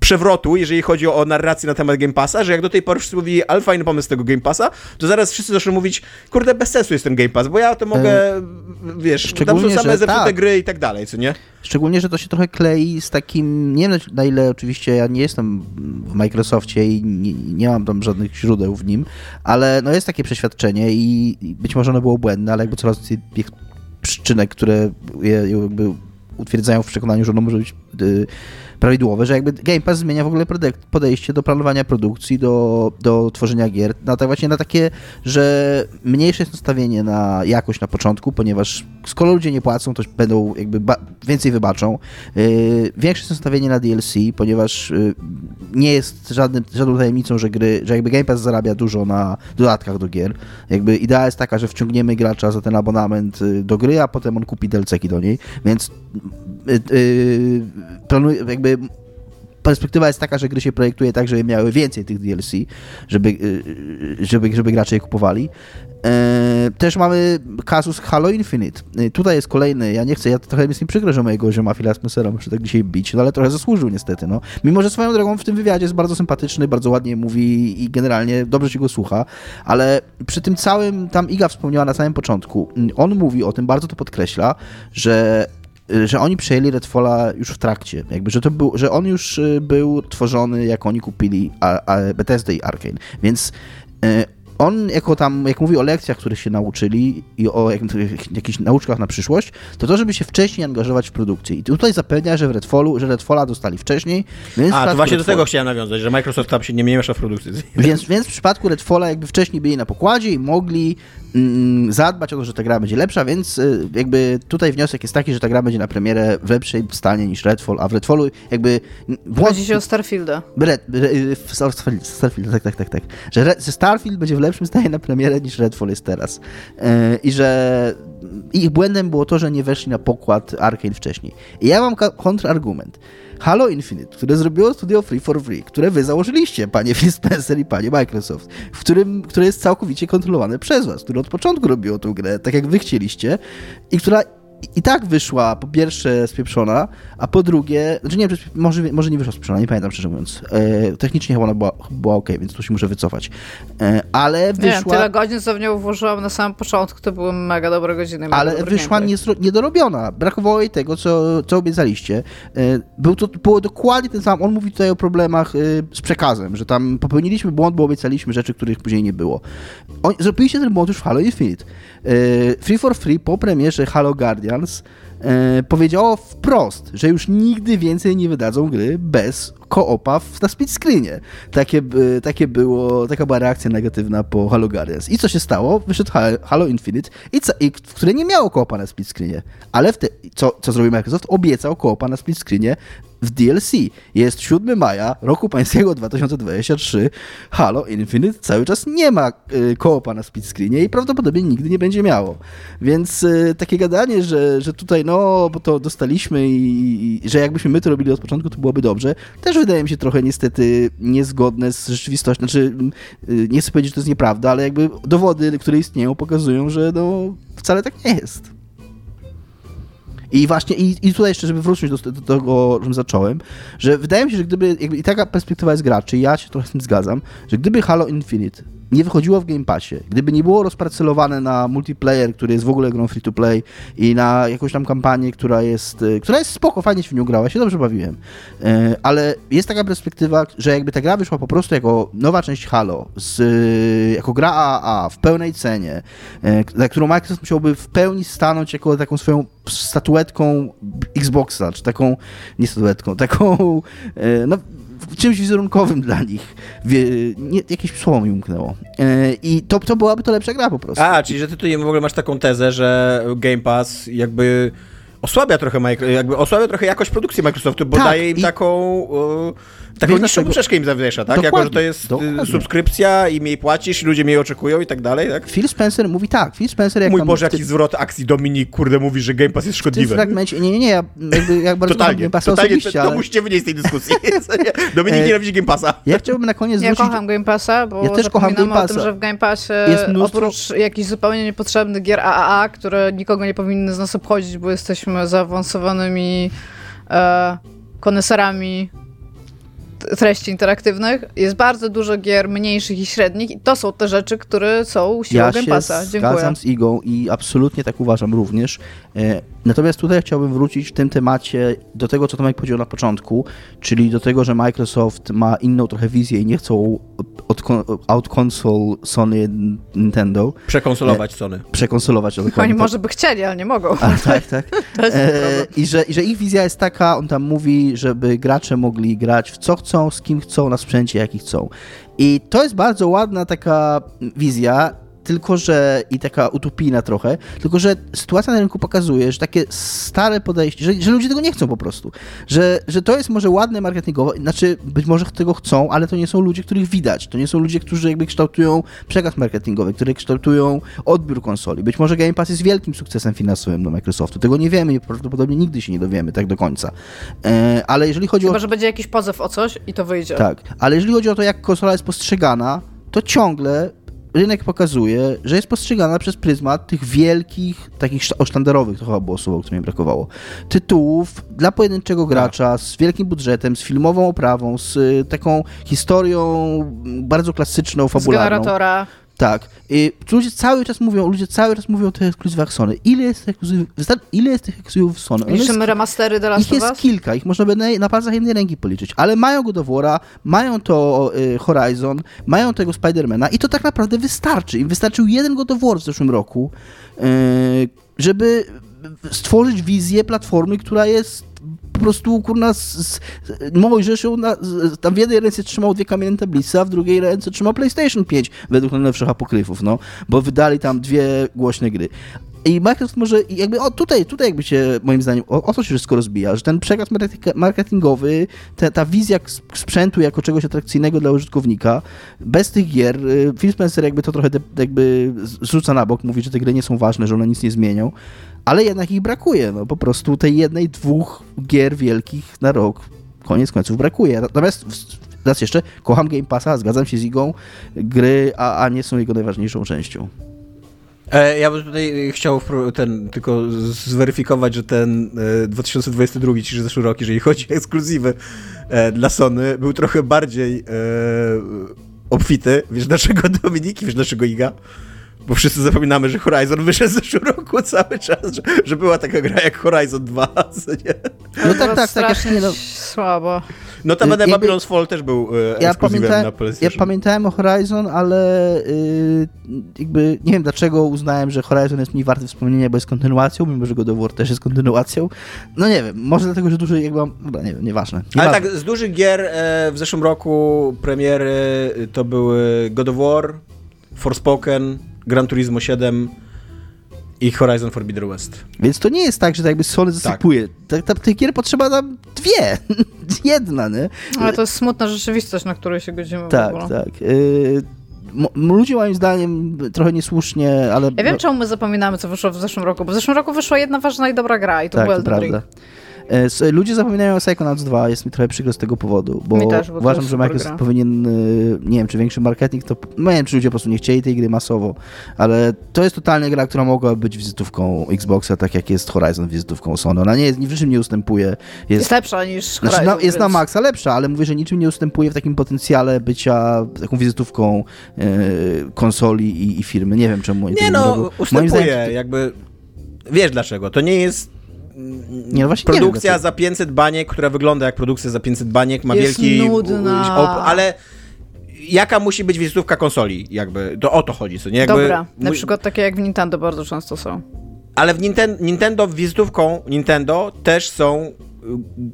przewrotu, jeżeli chodzi o narrację na temat Game Passa, że jak do tej pory wszyscy mówili, ale fajny pomysł tego Game Passa, to zaraz wszyscy zaczną mówić, kurde, bez sensu jest ten Game Pass, bo ja to mogę, e, wiesz, tam są same zepsute tak. gry i tak dalej, co nie? Szczególnie, że to się trochę klei z takim, nie wiem na ile oczywiście ja nie jestem w Microsoftie i nie, nie mam tam żadnych źródeł w nim, ale no jest takie przeświadczenie i być może ono było błędne, ale jakby coraz więcej przyczynek, które je jakby utwierdzają w przekonaniu, że ono może być y, prawidłowe, że jakby Game Pass zmienia w ogóle podejście do planowania produkcji, do, do tworzenia gier, na tak właśnie na takie, że mniejsze jest nastawienie na jakość na początku, ponieważ skoro ludzie nie płacą, to będą jakby więcej wybaczą. Yy, większe jest nastawienie na DLC, ponieważ yy, nie jest żadnym, żadną tajemnicą, że gry, że jakby Game Pass zarabia dużo na dodatkach do gier. Jakby idea jest taka, że wciągniemy gracza za ten abonament yy, do gry, a potem on kupi DLC-ki do niej, więc planuje, jakby perspektywa jest taka, że gry się projektuje tak, żeby miały więcej tych DLC, żeby, y, żeby, żeby gracze je kupowali. E, też mamy kasus Halo Infinite. E, tutaj jest kolejny, ja nie chcę, ja trochę jest mi przykro, że mojego zioma Phila Spencera muszę tak dzisiaj bić, no ale trochę zasłużył niestety, no. Mimo, że swoją drogą w tym wywiadzie jest bardzo sympatyczny, bardzo ładnie mówi i generalnie dobrze się go słucha, ale przy tym całym, tam Iga wspomniała na samym początku, on mówi o tym, bardzo to podkreśla, że Y, że oni przejęli Redfalla już w trakcie, jakby, że to był, że on już y, był tworzony, jak oni kupili a, a Bethesda i Arkane, więc y, on jako tam, jak mówi o lekcjach, które się nauczyli i o jak, jakichś nauczkach na przyszłość, to to, żeby się wcześniej angażować w produkcję. I tutaj zapewnia, że w Redfallu, że Redfalla dostali wcześniej. Więc A, to właśnie Redfall... do tego chciałem nawiązać, że Microsoft tam się nie miesza w produkcji. Więc, więc w przypadku Redfalla jakby wcześniej byli na pokładzie i mogli zadbać o to, że ta gra będzie lepsza, więc y, jakby tutaj wniosek jest taki, że ta gra będzie na premierę w lepszej stanie niż Redfall, a w Redfallu jakby... Chodzi się o Starfielda. Red, Red, Starfield, Starfield, tak, tak, tak, tak. Że, Starfield będzie w lepszym stanie na premierę niż Redfall jest teraz. E, I że ich błędem było to, że nie weszli na pokład Arkane wcześniej. I ja mam kontrargument. Halo Infinite, które zrobiło studio Free for Free, które wy założyliście, panie (laughs) Phil Spencer i panie Microsoft, w którym, które jest całkowicie kontrolowane przez was, które od początku robiło tę grę tak, jak wy chcieliście i która i tak wyszła po pierwsze spieprzona, a po drugie, znaczy nie wiem, może, może nie wyszła spieprzona, nie pamiętam szczerze mówiąc. E, technicznie chyba ona była, była ok, więc tu się muszę wycofać. E, ale wyszła... Nie, tyle godzin, co w nią włożyłam na samym początku, to były mega dobre godziny. Ale wyszła niedorobiona. Brakowało jej tego, co, co obiecaliście. E, był to, było dokładnie ten sam, on mówi tutaj o problemach e, z przekazem, że tam popełniliśmy błąd, bo obiecaliśmy rzeczy, których później nie było. On, zrobiliście ten błąd już w Halo Infinite. E, free for Free po premierze Halo Guardians e, powiedziało wprost, że już nigdy więcej nie wydadzą gry bez koopa na split screenie. Takie, takie było, taka była reakcja negatywna po Halo Guardians. I co się stało? Wyszedł Halo Infinite, i, co, i które nie miało koopa na split screenie. Ale te, co, co zrobił Microsoft? Obiecał koopa na split screenie w DLC. Jest 7 maja roku pańskiego 2023. Halo Infinite cały czas nie ma y, koopa na split screenie i prawdopodobnie nigdy nie będzie miało. Więc y, takie gadanie, że, że tutaj no, bo to dostaliśmy i, i, że jakbyśmy my to robili od początku, to byłoby dobrze, też wydaje mi się trochę niestety niezgodne z rzeczywistością. Znaczy, y, nie chcę powiedzieć, że to jest nieprawda, ale jakby dowody, które istnieją, pokazują, że no, wcale tak nie jest. I właśnie, i, i tutaj jeszcze, żeby wrócić do, do tego, czym zacząłem, że wydaje mi się, że gdyby, i taka perspektywa jest graczy, ja się trochę z tym zgadzam, że gdyby Halo Infinite nie wychodziło w Game Passie, gdyby nie było rozparcelowane na multiplayer, który jest w ogóle grą free to play i na jakąś tam kampanię, która jest, y, która jest spoko, fajnie się w nią grała, się dobrze bawiłem, y, ale jest taka perspektywa, że jakby ta gra wyszła po prostu jako nowa część Halo, z, y, jako gra AAA w pełnej cenie, za którą Microsoft musiałby w pełni stanąć jako taką swoją statuetką Xboxa, czy taką, nie statuetką, taką, no czymś wizerunkowym dla nich. Wie, nie, jakieś słowo mi umknęło. E, I to, to byłaby to lepsza gra po prostu. A, czyli że ty tutaj w ogóle masz taką tezę, że Game Pass jakby osłabia trochę, jakby osłabia trochę jakość produkcji Microsoftu, bo tak, daje im i... taką... Taką niższą poprzeczkę im zawiesza, tak? Jako, że to jest y, dokładnie. subskrypcja i mniej płacisz, ludzie mniej oczekują i tak dalej, tak? Phil Spencer mówi tak, Phil Spencer jak Mój Boże, jaki zwrot akcji Dominik, kurde, mówi, że Game Pass jest szkodliwy. W fragmencie, nie, nie, nie, ja jakby, jak bardzo totalnie, Game Passa totalnie, to, to musicie wynieść z tej dyskusji. (laughs) Dominik e, nienawidzi Game Passa. Ja chciałbym na koniec zwrócić... Ja kocham Game Passa, bo ja też kocham Game Passa. o tym, że w Game Passie jest mnóstwo... oprócz jakichś zupełnie niepotrzebnych gier AAA, które nikogo nie powinny z nas obchodzić, bo jesteśmy zaawansowanymi e, koneserami treści interaktywnych. Jest bardzo dużo gier mniejszych i średnich i to są te rzeczy, które są siłą ja Game Passa. Ja się zgadzam z Igą i absolutnie tak uważam również. Natomiast tutaj chciałbym wrócić w tym temacie do tego, co Tomek powiedział na początku, czyli do tego, że Microsoft ma inną trochę wizję i nie chcą out console Sony Nintendo. Przekonsolować e, Sony. Przekonsolować. Oni tak. może by chcieli, ale nie mogą. A, tak, (laughs) tak. e, i, że, I że ich wizja jest taka, on tam mówi, żeby gracze mogli grać w co chcą, z kim chcą, na sprzęcie jaki chcą. I to jest bardzo ładna taka wizja tylko że i taka utopijna trochę, tylko że sytuacja na rynku pokazuje, że takie stare podejście, że, że ludzie tego nie chcą po prostu, że, że to jest może ładne marketingowo, znaczy być może tego chcą, ale to nie są ludzie, których widać, to nie są ludzie, którzy jakby kształtują przekaz marketingowy, które kształtują odbiór konsoli. Być może Game Pass jest wielkim sukcesem finansowym dla Microsoftu, tego nie wiemy i prawdopodobnie nigdy się nie dowiemy tak do końca. E, ale jeżeli chodzi Chyba, o... że będzie jakiś pozew o coś i to wyjdzie. Tak, ale jeżeli chodzi o to, jak konsola jest postrzegana, to ciągle rynek pokazuje, że jest postrzegana przez pryzmat tych wielkich, takich osztandarowych, to chyba było słowo, które mi brakowało, tytułów dla pojedynczego gracza tak. z wielkim budżetem, z filmową oprawą, z y, taką historią bardzo klasyczną, fabularną. Z generatora. Tak. I ludzie cały czas mówią, ludzie cały czas mówią o tych ekskluzywach Sony. Ile jest tych ekskluzywów, ile jest tych ekskluzywów Sony? Liczymy remastery The Last Ich jest kilka, ich można by na, na palcach jednej ręki policzyć, ale mają go do wora, mają to y, Horizon, mają tego Spidermana i to tak naprawdę wystarczy. Im wystarczył jeden God of War w zeszłym roku, y, żeby stworzyć wizję platformy, która jest po prostu, kurna, z, z, Mojżesz ją na, z, tam w jednej ręce trzymał dwie kamienne tablice, a w drugiej ręce trzymał PlayStation 5, według najnowszych apokryfów, no, bo wydali tam dwie głośne gry. I Microsoft może jakby, o tutaj, tutaj jakby się moim zdaniem, o, o to się wszystko rozbija, że ten przekaz marketingowy, ta, ta wizja sprzętu jako czegoś atrakcyjnego dla użytkownika, bez tych gier, y, Phil Spencer jakby to trochę de, jakby zrzuca na bok, mówi, że te gry nie są ważne, że one nic nie zmienią, ale jednak ich brakuje. No po prostu tej jednej, dwóch gier wielkich na rok koniec końców brakuje. Natomiast raz jeszcze, kocham Game Passa, zgadzam się z Igą, gry a, nie są jego najważniejszą częścią. E, ja bym tutaj chciał ten, tylko zweryfikować, że ten 2022, czyli zeszły rok, jeżeli chodzi o ekskluzywy e, dla Sony, był trochę bardziej e, obfity. Wiesz dlaczego Dominiki, wiesz dlaczego Iga? Bo wszyscy zapominamy, że Horizon wyszedł w zeszłym roku cały czas, że, że była taka gra jak Horizon 2, nie? No tak, tak, tak. Nie, no. Słabo. No to będę Babylon's Fall też był e, ja na PlayStation. Ja pamiętałem o Horizon, ale y, jakby nie wiem dlaczego uznałem, że Horizon jest mniej warty wspomnienia, bo jest kontynuacją, mimo że God of War też jest kontynuacją. No nie wiem, może dlatego, że duży jakby, no nie wiem, nieważne. Ale tak, z dużych gier e, w zeszłym roku premiery to były God of War, Forspoken, Gran Turismo 7 i Horizon Forbidden West. Więc to nie jest tak, że tak jakby Sony tak. zasypuje. Tak. Ta, tych gier potrzeba nam dwie. (laughs) Jedna, nie? Ale to jest smutna rzeczywistość, na której się godzimy tak, w ogóle. Tak, tak. Yy, ludzie moim zdaniem trochę niesłusznie, ale... Ja wiem, no... czemu my zapominamy, co wyszło w zeszłym roku, bo w zeszłym roku wyszła jedna ważna i dobra gra i to tak, był Elden Ring. E, ludzie zapominają o Psychonauts 2, jest mi trochę przykro z tego powodu, bo, też, bo uważam, że Microsoft gra. powinien, y, nie wiem, czy większy marketing, to no nie wiem, czy ludzie po prostu nie chcieli tej gry masowo, ale to jest totalnie gra, która mogła być wizytówką Xboxa, tak jak jest Horizon wizytówką Sony. Ona nie jest, niczym nie ustępuje. Jest, jest lepsza niż znaczy, Horizon. Na, jest więc... na maksa lepsza, ale mówię, że niczym nie ustępuje w takim potencjale bycia taką wizytówką e, konsoli i, i, firmy. Nie wiem czemu. Nie no, ustępuje, zdaniem, jakby... Wiesz dlaczego? To nie jest nie, no właśnie produkcja wiem, za 500 baniek, która wygląda jak produkcja za 500 baniek, ma jest wielki... nudna. ale jaka musi być wizytówka konsoli, jakby, to o to chodzi, co nie? Jakby, Dobra, na przykład takie jak w Nintendo bardzo często są. Ale w Nintendo, Nintendo wizytówką Nintendo też są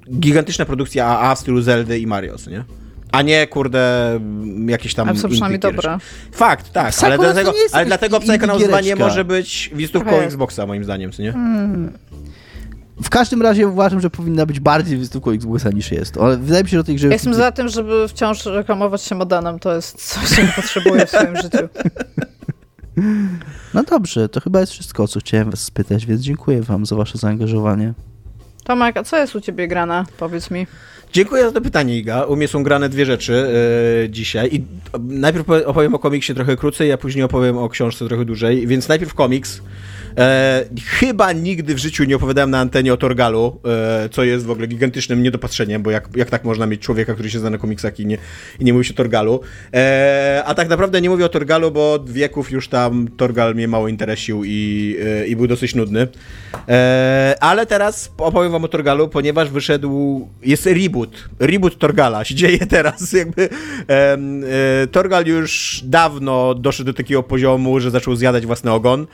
y, gigantyczne produkcje AA w stylu Zeldy i Mario, co nie? A nie, kurde, jakieś tam. Ale są przynajmniej dobre. Fakt, tak, ale dlatego, ale dlatego Psychonauts 2 nie może być wizytówką Xboxa, moim zdaniem, co nie? Hmm. W każdym razie uważam, że powinna być bardziej wysoką Xboxa niż jest. Ale wydaje mi się, że tej grze... Ja jestem za tym, żeby wciąż reklamować się modanem. To jest coś, czego potrzebuję w swoim życiu. (laughs) No dobrze, to chyba jest wszystko, o co chciałem was spytać, więc dziękuję wam za wasze zaangażowanie. Tomek, a co jest u ciebie grane? Powiedz mi. Dziękuję za to pytanie, Iga. U mnie są grane dwie rzeczy yy, dzisiaj. I najpierw opowiem o komiksie trochę krócej, a później opowiem o książce trochę dłużej. Więc najpierw komiks. E, chyba nigdy w życiu nie opowiadałem na antenie o Torgalu, e, co jest w ogóle gigantycznym niedopatrzeniem, bo jak, jak tak można mieć człowieka, który się zna na komiksach i nie, i nie mówi się o Torgalu. E, a tak naprawdę nie mówię o Torgalu, bo od wieków już tam Torgal mnie mało interesił i, e, i był dosyć nudny. E, ale teraz opowiem wam o Torgalu, ponieważ wyszedł, jest reboot, reboot Torgala, się dzieje teraz, (laughs) jakby e, Torgal już dawno doszedł do takiego poziomu, że zaczął zjadać własny ogon.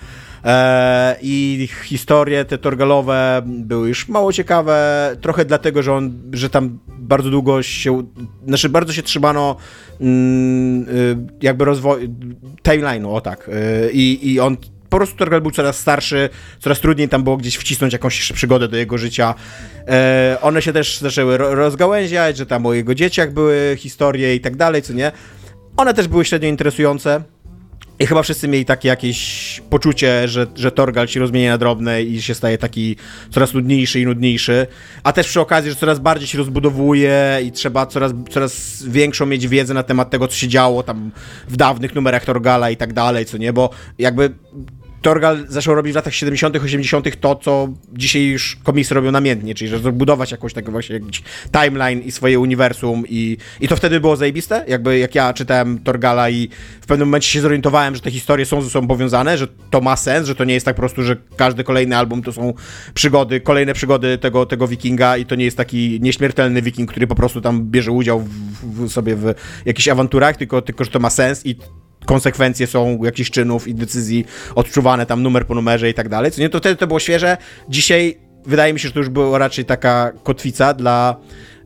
E, I historie te torgalowe były już mało ciekawe, trochę dlatego, że on, że tam bardzo długo się, znaczy bardzo się trzymano mm, y, jakby rozwoju, timeline'u, o tak. Y, I, I on po prostu Torgal był coraz starszy, coraz trudniej tam było gdzieś wcisnąć jakąś przygodę do jego życia. E, one się też zaczęły rozgałęziać, że tam o jego dzieciach były historie i tak dalej, co nie. One też były średnio interesujące. I chyba wszyscy mieli takie jakieś poczucie, że, że Torgal się rozmienia na drobne i się staje taki coraz nudniejszy i nudniejszy. A też przy okazji, że coraz bardziej się rozbudowuje i trzeba coraz, coraz większą mieć wiedzę na temat tego, co się działo tam w dawnych numerach Torgala i tak dalej, co nie? Bo jakby Torgal zaczął robić w latach 70., 80. to, co dzisiaj już komiksy robią namiętnie, czyli że budować jakąś taką właśnie jakiś timeline i swoje uniwersum i, i to wtedy było zajebiste, jakby jak ja czytałem Torgala i w pewnym momencie się zorientowałem, że te historie są ze sobą powiązane, że to ma sens, że to nie jest tak po prostu, że każdy kolejny album to są przygody, kolejne przygody tego, tego wikinga i to nie jest taki nieśmiertelny wiking, który po prostu tam bierze udział w, w sobie w jakichś awanturach, tylko, tylko że to ma sens i konsekwencje są jakichś czynów i decyzji odczuwane tam numer po numerze i tak dalej. Co nie, to wtedy to było świeże. Dzisiaj wydaje mi się, że to już była raczej taka kotwica dla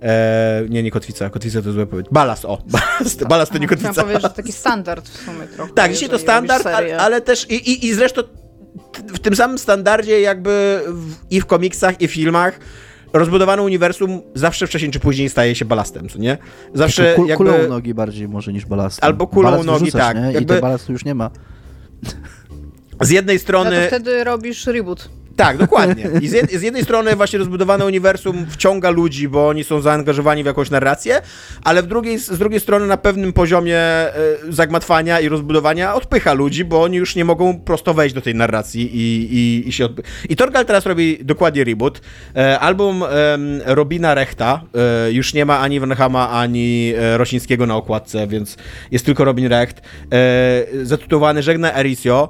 E, nie, nie kotwica, kotwica to złe powiedzieć. Balast, o, balast, balast to nie kotwica. Chciałam powiedzieć, że taki standard w sumie trochę. Tak, dzisiaj to standard, ale, ale, też i, i, i zresztą w tym samym standardzie jakby w, i w komiksach, i w filmach rozbudowane uniwersum zawsze wcześniej czy później staje się balastem, co nie? Zawsze Kul, jakby... Kulą nogi bardziej może niż balastem. Albo kulą Balast nogi, tak. Nie? I jakby... to balastu już nie ma. Z jednej strony... No to wtedy robisz reboot. Tak, dokładnie. I z, jed, z, jednej strony właśnie rozbudowane uniwersum wciąga ludzi, bo oni są zaangażowani w jakąś narrację, ale w drugiej, z drugiej strony na pewnym poziomie e, zagmatwania i rozbudowania odpycha ludzi, bo oni już nie mogą prosto wejść do tej narracji i, i, i się odpy... I Torgal teraz robi dokładnie reboot. E, album Robina Rechta, e, już nie ma ani Van Hama, ani Rosińskiego na okładce, więc jest tylko Robin Recht. Zatytułowany Żegna Ericio.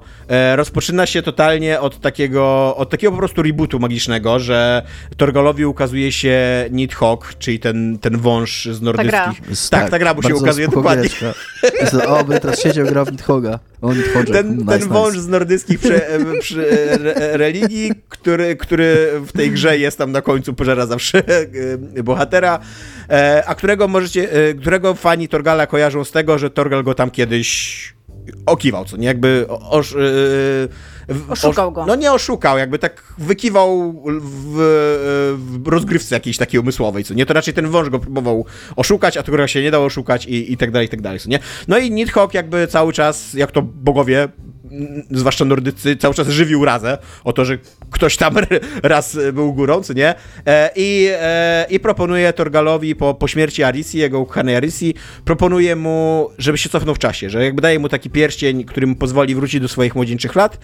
rozpoczyna się totalnie od takiego, od takiego po prostu rebootu magicznego, że Torgalowi ukazuje się Nidhogg, czyli ten, ten wąż z nordyckich. Ta gra. Tak, ta gra mu się ukazuje dokładnie. o, by teraz siedział grał w Nidhogga. O. Ten, nice, ten nice. wąż z nordyckich prze, (laughs) przy, re, religii, który, który w tej grze jest tam na końcu, pożera zawsze e, bohatera, e, a którego możecie, e, którego fani Torgala kojarzą z tego, że Torgal go tam kiedyś okiwał, co nie? Jakby osz, yy, oszukał go. No nie oszukał, jakby tak wykiwał w, w rozgrywce jakiejś takiej umysłowej, co nie? To raczej ten wąż go próbował oszukać, a którego się nie dało oszukać i, i tak dalej, i tak dalej, co nie? No i Nidhogg jakby cały czas, jak to bogowie zwłaszcza nordycy, cały czas żywił razę o to, że ktoś tam raz był górą, co nie? E, I, e, i proponuje Torgalowi po, po śmierci Arisi, jego ukochanej Arisi, proponuje mu, żeby się cofnął w czasie, że jakby daje mu taki pierścień, który mu pozwoli wrócić do swoich młodzieńczych lat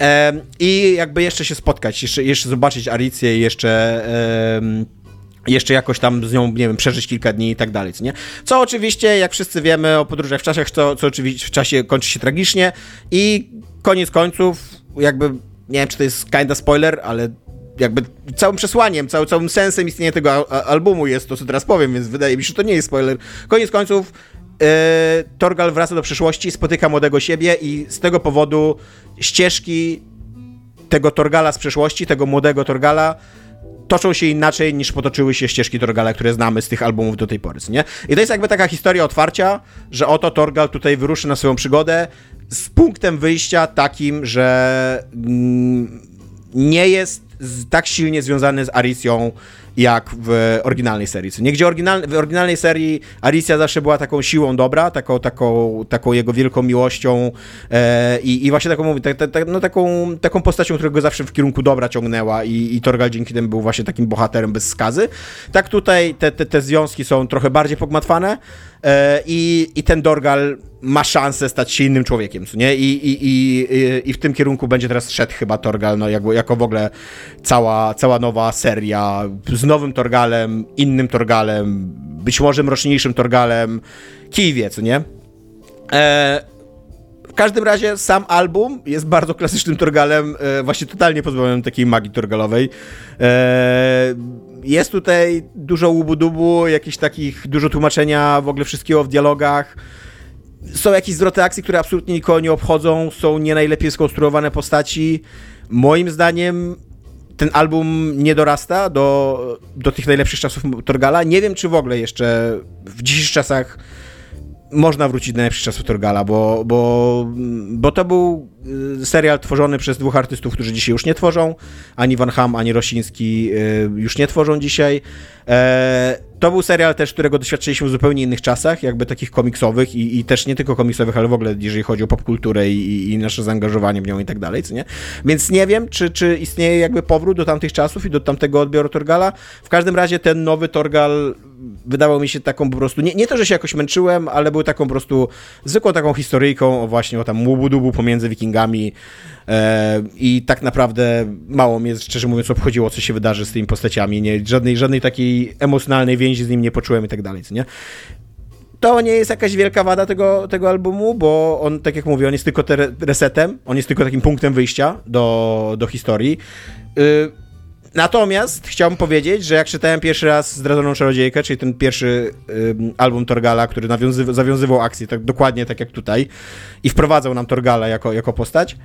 e, i jakby jeszcze się spotkać, jeszcze, jeszcze zobaczyć Aricję i jeszcze jeszcze jakoś tam z nią, nie wiem, przeżyć kilka dni i tak dalej, co nie? Co oczywiście, jak wszyscy wiemy o podróżach w czasach, to, co oczywiście w czasie kończy się tragicznie i koniec końców, jakby, nie wiem, czy to jest kinda spoiler, ale jakby całym przesłaniem, cały, całym sensem istnienia tego albumu jest to, co teraz powiem, więc wydaje mi się, że to nie jest spoiler. Koniec końców yy, Torgal wraca do przyszłości, spotyka młodego siebie i z tego powodu ścieżki tego Torgala z przeszłości, tego młodego Torgala toczą się inaczej niż potoczyły się ścieżki Torgala, które znamy z tych albumów do tej pory, nie? I to jest jakby taka historia otwarcia, że oto Torgal tutaj wyruszy na swoją przygodę z punktem wyjścia takim, że mm, nie jest tak silnie związany z Aricją jak w oryginalnej serii. Nie, gdzie oryginal, w oryginalnej serii Alicja zawsze była taką siłą dobra, taką, taką, taką jego wielką miłością e, i, i właśnie taką, ta, ta, no, taką, taką postacią, która go zawsze w kierunku dobra ciągnęła i, i Torgal dzięki temu był właśnie takim bohaterem bez skazy. Tak tutaj te, te, te związki są trochę bardziej pogmatwane i, i ten Dorgal ma szansę stać się innym człowiekiem, co nie? I, i, i, i w tym kierunku będzie teraz szedł chyba Torgal, no jako, jako w ogóle cała, cała nowa seria z nowym Torgalem, innym Torgalem, być może mroczniejszym Torgalem, kij wie, co nie? E, w każdym razie sam album jest bardzo klasycznym Torgalem, e, właśnie totalnie pozbawionym takiej magii Torgalowej. E, jest tutaj dużo łubu-dubu, jakichś takich, dużo tłumaczenia w ogóle wszystkiego w dialogach. Są jakieś zwroty akcji, które absolutnie nikogo nie obchodzą, są nie najlepiej skonstruowane postaci. Moim zdaniem ten album nie dorasta do, do tych najlepszych czasów Torgala. Nie wiem, czy w ogóle jeszcze w dzisiejszych czasach można wrócić do najlepszych czasów Torgala, bo, bo, bo to był y, serial tworzony przez dwóch artystów, którzy dzisiaj już nie tworzą. Ani Van Ham, ani Rosiński y, już nie tworzą dzisiaj. E, to był serial też, którego doświadczyliśmy w zupełnie innych czasach, jakby takich komiksowych i, i też nie tylko komiksowych, ale w ogóle jeżeli chodzi o popkulturę i, i, nasze zaangażowanie w nią i tak dalej, co nie? Więc nie wiem, czy, czy istnieje jakby powrót do tamtych czasów i do tamtego odbioru Torgala. W każdym razie ten nowy Torgal wydawał mi się taką po prostu, nie, nie to, że się jakoś męczyłem, ale był taką po prostu zwykłą taką historyjką o właśnie o tam łubu-dubu pomiędzy wikingami e, i tak naprawdę mało mnie, szczerze mówiąc, obchodziło, co się wydarzy z tymi postaciami, nie, żadnej, żadnej takiej emocjonalnej więzi z nim nie poczułem i tak dalej, co nie? To nie jest jakaś wielka wada tego, tego albumu, bo on, tak jak mówię, on jest tylko resetem, on jest tylko takim punktem wyjścia do, do historii. Y Natomiast chciałbym powiedzieć, że jak czytałem pierwszy raz Zdradzoną Czarodziejkę, czyli ten pierwszy y, album Torgala, który nawiązywał, zawiązywał akcję tak dokładnie tak jak tutaj i wprowadzał nam Torgala jako, jako postać,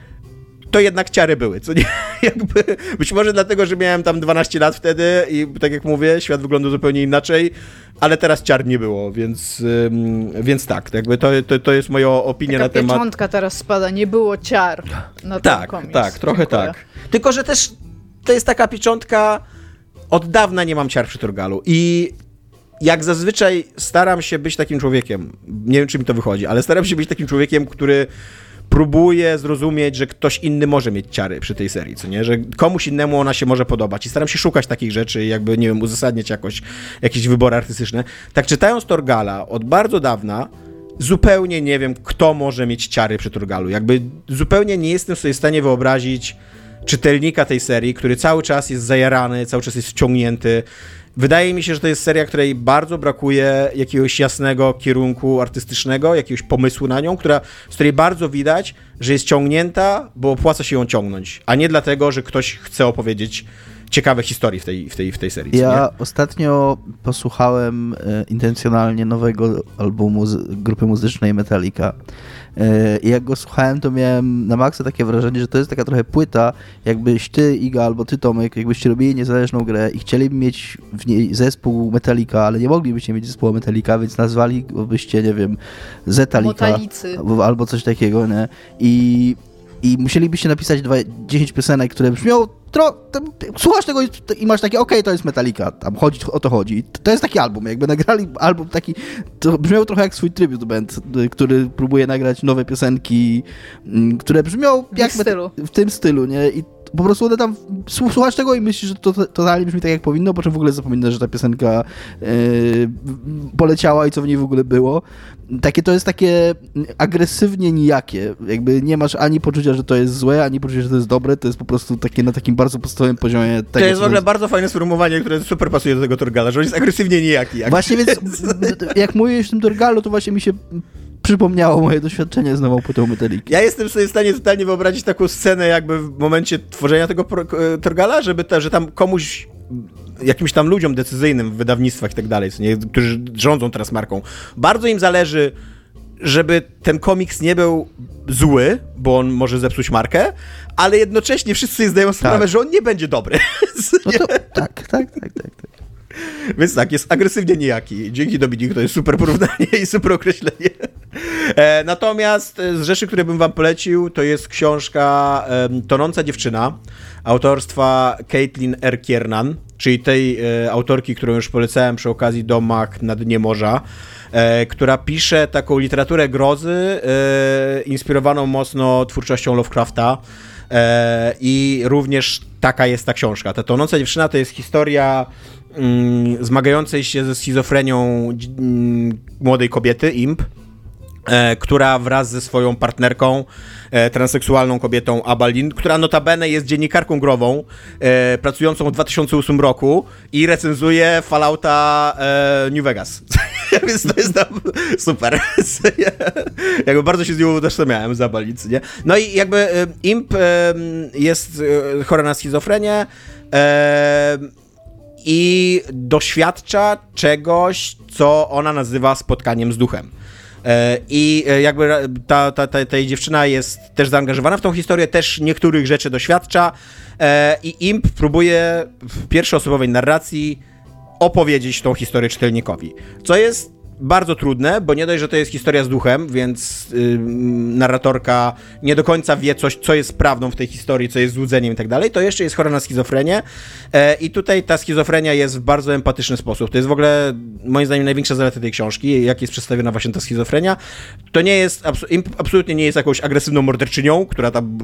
to jednak ciary były, co nie? (laughs) Jakby, być może dlatego, że miałem tam 12 lat wtedy i tak jak mówię, świat wyglądał zupełnie inaczej, ale teraz ciar nie było, więc, ym, więc tak, jakby to, to, to jest moja opinia Taka na temat... pieczątka teraz spada, nie było ciar na Tak, komiks. tak, trochę Dziękuję. tak. Tylko, że też to jest taka pieczątka, od dawna nie mam ciar przy Torgalu i jak zazwyczaj staram się być takim człowiekiem, nie wiem czy mi to wychodzi, ale staram się być takim człowiekiem, który próbuję zrozumieć, że ktoś inny może mieć ciary przy tej serii, co nie? Że komuś innemu ona się może podobać i staram się szukać takich rzeczy i jakby, nie wiem, uzasadniać jakoś jakieś wybory artystyczne. Tak czytając Torgala od bardzo dawna, zupełnie nie wiem, kto może mieć ciary przy Torgalu. Jakby zupełnie nie jestem sobie w stanie wyobrazić czytelnika tej serii, który cały czas jest zajarany, cały czas jest wciągnięty. Wydaje mi się, że to jest seria, której bardzo brakuje jakiegoś jasnego kierunku artystycznego, jakiegoś pomysłu na nią, która, z której bardzo widać, że jest ciągnięta, bo opłaca się ją ciągnąć, a nie dlatego, że ktoś chce opowiedzieć ciekawe historie w tej, w tej, w tej serii. Ja nie? ostatnio posłuchałem e, intencjonalnie nowego albumu z grupy muzycznej Metallica. E, I jak go słuchałem, to miałem na maksa takie wrażenie, że to jest taka trochę płyta, jakbyś ty, Iga, albo ty, Tomek, jakbyście robili niezależną grę i chcieliby mieć w niej zespół Metallica, ale nie moglibyście mieć zespołu Metallica, więc nazwalibyście, nie wiem, Zetalika Motalicy. albo, albo coś takiego, nie? I, i musielibyście napisać dwa, 10 piosenek, które brzmią tro, tam, słuchasz tego i, i masz takie, okej, to jest Metallica, tam chodzi, o to chodzi. To jest taki album, jakby nagrali album taki, to brzmiał trochę jak swój tribute band, y, który próbuje nagrać nowe piosenki, mm, które brzmią W jak ich stylu. w tym stylu, nie? I po prostu one tam, słu- słuchasz tego i myślisz, że to to- totalnie brzmi tak jak powinno, po czym w ogóle zapominasz, że ta piosenka yy, poleciała i co w niej w ogóle było. Takie to jest takie agresywnie nijakie, jakby nie masz ani poczucia, że to jest złe, ani poczucia, że to jest dobre, to jest po prostu takie na takim bardzo podstawowym poziomie tego, To jest w ogóle bardzo fajne sformułowanie, które super pasuje do tego Torgala, że on jest agresywnie nijaki. Jak... Właśnie więc, (laughs) jak mówisz o tym Dorgalu, to właśnie mi się przypomniało moje doświadczenie z nową płytą Metallica. Ja jestem sobie w stanie totalnie wyobrazić taką scenę jakby w momencie tworzenia tego e, Torgala, żeby ta, że tam komuś jakimś tam ludziom decyzyjnym w wydawnictwach i tak dalej, którzy rządzą teraz marką, bardzo im zależy, żeby ten komiks nie był zły, bo on może zepsuć markę, ale jednocześnie wszyscy zdają sprawę, Tak. że on nie będzie dobry. (laughs) No to, tak, tak, tak, tak, tak. Więc tak, jest agresywnie nijaki. Dzięki Dominik, to jest super porównanie i super określenie. E, natomiast z rzeczy, które bym wam polecił, to jest książka Tonąca dziewczyna autorstwa Caitlin R. Kiernan, czyli tej e, autorki, którą już polecałem przy okazji Domach na dnie morza, e, która pisze taką literaturę grozy, inspirowaną mocno twórczością Lovecrafta. I również taka jest ta książka. Ta tonąca dziewczyna to jest historia mm, zmagającej się ze schizofrenią mm, młodej kobiety, imp, która wraz ze swoją partnerką, e, transseksualną kobietą Abalin, która notabene jest dziennikarką grową, e, pracującą w 2008 roku i recenzuje Fallouta e, New Vegas. (laughs) Więc to jest tam super. (laughs) jakby bardzo się z nią utożsamiałem z Abalin, nie? No i jakby e, Imp e, jest e, chora na schizofrenię, e, i doświadcza czegoś, co ona nazywa spotkaniem z duchem. E, I e, jakby ta, ta, ta, ta dziewczyna jest też zaangażowana w tą historię, też niektórych rzeczy doświadcza e, i Imp próbuje w pierwszoosobowej narracji opowiedzieć tą historię czytelnikowi. Co jest bardzo trudne, bo nie dość, że to jest historia z duchem, więc ym, narratorka nie do końca wie coś, co jest prawdą w tej historii, co jest złudzeniem i tak dalej, to jeszcze jest chora na schizofrenię e, i tutaj ta schizofrenia jest w bardzo empatyczny sposób. To jest w ogóle moim zdaniem największa zaleta tej książki, jak jest przedstawiona właśnie ta schizofrenia. To nie jest, absolutnie nie jest jakąś agresywną morderczynią, która tam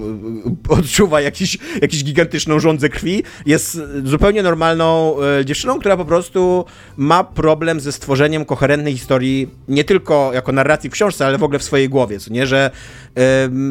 e, odczuwa jakiś, jakiś gigantyczną żądzę krwi. Jest zupełnie normalną e, dziewczyną, która po prostu ma problem ze stworzeniem koherentnej historii, nie tylko jako narracji w książce, ale w ogóle w swojej głowie, co nie, że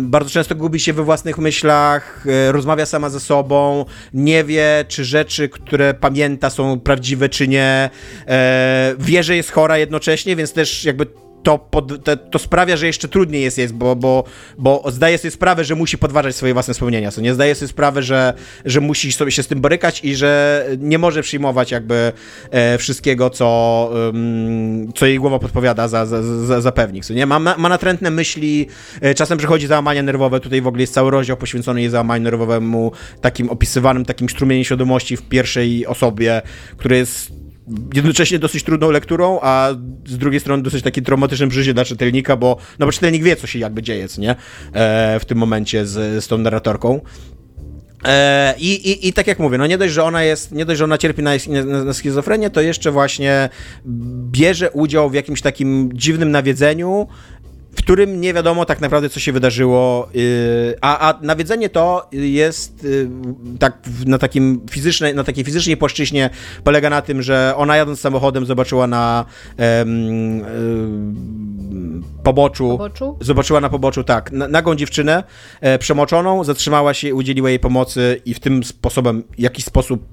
bardzo często gubi się we własnych myślach, e, rozmawia sama ze sobą, nie wie, czy rzeczy, które pamięta są prawdziwe, czy nie, e, wie, że jest chora jednocześnie, więc też jakby to, pod, to, sprawia, że jeszcze trudniej jest, jest bo, bo, bo zdaje sobie sprawę, że musi podważać swoje własne wspomnienia, co nie zdaje sobie sprawę, że, że musi sobie się z tym borykać i że nie może przyjmować jakby e, wszystkiego, co, ym, co jej głowa podpowiada za, za, za, za pewnik, co nie? Ma, ma natrętne myśli, e, czasem przychodzi załamanie nerwowe, tutaj w ogóle jest cały rozdział poświęcony jej załamaniu nerwowemu, takim opisywanym, takim strumieniem świadomości w pierwszej osobie, który jest jednocześnie dosyć trudną lekturą, a z drugiej strony dosyć takim traumatycznym życiu dla czytelnika, bo, no bo czytelnik wie, co się jakby dzieje, nie? E, w tym momencie z, z tą narratorką. E, i, i, I tak jak mówię, no nie dość, że ona jest, nie dość, że ona cierpi na, na, na schizofrenię, to jeszcze właśnie bierze udział w jakimś takim dziwnym nawiedzeniu, w którym nie wiadomo tak naprawdę, co się wydarzyło, y, a, a nawiedzenie to jest y, tak na takim fizycznej, na takiej fizycznej płaszczyźnie polega na tym, że ona jadąc samochodem zobaczyła na poboczu, Poboczu? zobaczyła na poboczu, tak, na- nagą dziewczynę e, przemoczoną, zatrzymała się, udzieliła jej pomocy i w tym sposobem, w jakiś sposób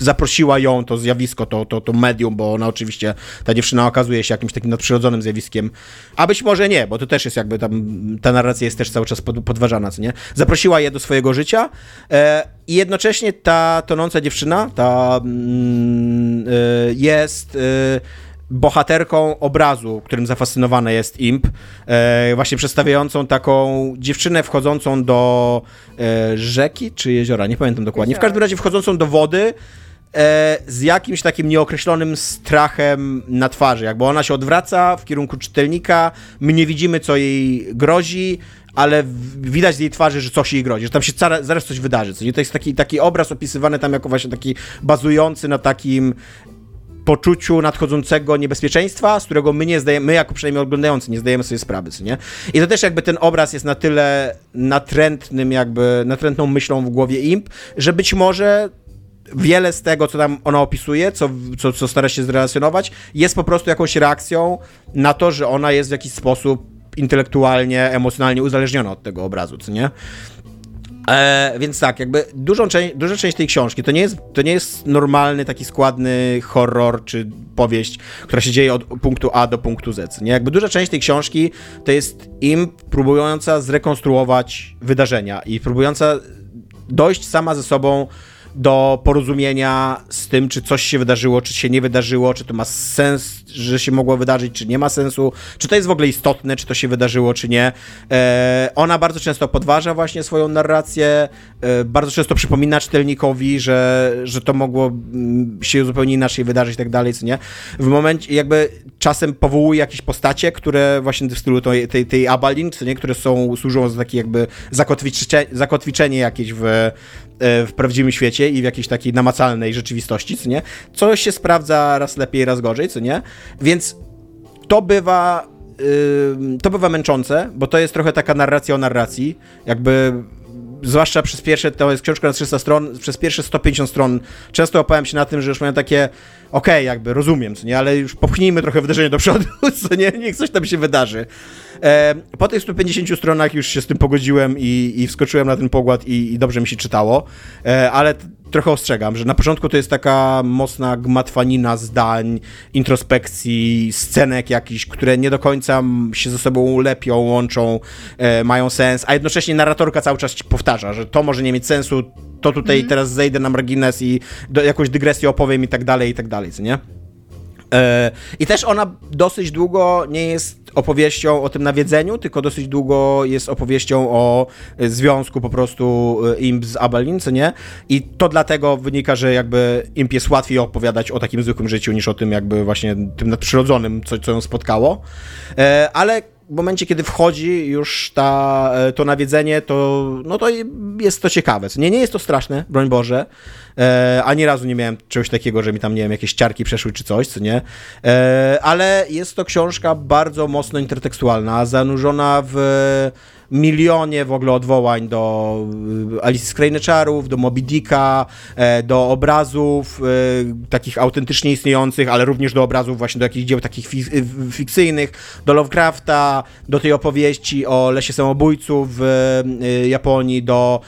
zaprosiła ją, to zjawisko, to, to, to medium, bo ona oczywiście, ta dziewczyna okazuje się jakimś takim nadprzyrodzonym zjawiskiem, a być może nie, bo to też jest jakby tam, ta narracja jest też cały czas pod, podważana, co nie? Zaprosiła je do swojego życia e, i jednocześnie ta tonąca dziewczyna, ta mm, e, jest... E, bohaterką obrazu, którym zafascynowany jest Imp, e, właśnie przedstawiającą taką dziewczynę wchodzącą do e, rzeki czy jeziora, nie pamiętam dokładnie. W każdym razie wchodzącą do wody z jakimś takim nieokreślonym strachem na twarzy, jakby ona się odwraca w kierunku czytelnika, my nie widzimy, co jej grozi, ale widać z jej twarzy, że coś jej grozi, że tam się zaraz, zaraz coś wydarzy. Co nie? To jest taki, taki obraz opisywany tam jako właśnie taki bazujący na takim poczuciu nadchodzącego niebezpieczeństwa, z którego my nie zdajemy, my jako przynajmniej oglądający nie zdajemy sobie sprawy, co nie? I to też jakby ten obraz jest na tyle natrętnym jakby, natrętną myślą w głowie Imp, że być może wiele z tego, co tam ona opisuje, co, co, co stara się zrelacjonować, jest po prostu jakąś reakcją na to, że ona jest w jakiś sposób intelektualnie, emocjonalnie uzależniona od tego obrazu, co nie? E, więc tak, jakby dużą część, duża część tej książki to nie, jest, to nie jest normalny, taki składny horror czy powieść, która się dzieje od punktu A do punktu Z. Nie? Jakby duża część tej książki to jest im próbująca zrekonstruować wydarzenia i próbująca dojść sama ze sobą do porozumienia z tym, czy coś się wydarzyło, czy się nie wydarzyło, czy to ma sens, że się mogło wydarzyć, czy nie ma sensu, czy to jest w ogóle istotne, czy to się wydarzyło, czy nie. E, ona bardzo często podważa właśnie swoją narrację, e, bardzo często przypomina czytelnikowi, że, że to mogło mm, się zupełnie inaczej wydarzyć i tak dalej, co nie. W momencie, jakby czasem powołuje jakieś postacie, które właśnie w stylu tej, tej, tej Abalin, co nie, które są, służą za takie jakby zakotwicze, zakotwiczenie jakieś w, w prawdziwym świecie i w jakiejś takiej namacalnej rzeczywistości, co nie? Co się sprawdza raz lepiej, raz gorzej, co nie? Więc to bywa to bywa męczące, bo to jest trochę taka narracja o narracji, jakby zwłaszcza przez pierwsze, to jest książka na 300 stron, przez pierwsze 150 stron często opałem się na tym, że już miałem takie okej, jakby rozumiem, co nie, ale już popchnijmy trochę wydarzenie do przodu, (laughs) co nie, niech coś tam się wydarzy. E, po tych 150 stronach już się z tym pogodziłem i, i wskoczyłem na ten pogład i, i dobrze mi się czytało, e, ale trochę ostrzegam, że na początku to jest taka mocna gmatwanina zdań, introspekcji, scenek jakichś, które nie do końca się ze sobą lepią, łączą, e, mają sens, a jednocześnie narratorka cały czas ci powtarza, że to może nie mieć sensu, to tutaj teraz zejdę na margines i do, jakąś dygresję opowiem i tak dalej, i tak dalej, co nie? E, I też ona dosyć długo nie jest opowieścią o tym nawiedzeniu, tylko dosyć długo jest opowieścią o e, związku po prostu e, Imp z Abalin, co nie? I to dlatego wynika, że jakby Imp jest łatwiej opowiadać o takim zwykłym życiu niż o tym jakby właśnie tym nadprzyrodzonym, co, co ją spotkało. Ale w momencie, kiedy wchodzi już ta, e, to nawiedzenie, to, no to jest to ciekawe. Nie, nie jest to straszne, broń Boże. E, ani razu nie miałem czegoś takiego, że mi tam, nie wiem, jakieś ciarki przeszły czy coś, co nie. E, ale jest to książka bardzo mocno intertekstualna, zanurzona w milionie w ogóle odwołań do y, Alicji z Czarów, do Moby Dicka, e, do obrazów e, takich autentycznie istniejących, ale również do obrazów właśnie do jakichś dzieł takich y, fikcyjnych, do Lovecrafta, do tej opowieści o lesie samobójców w y, Japonii, do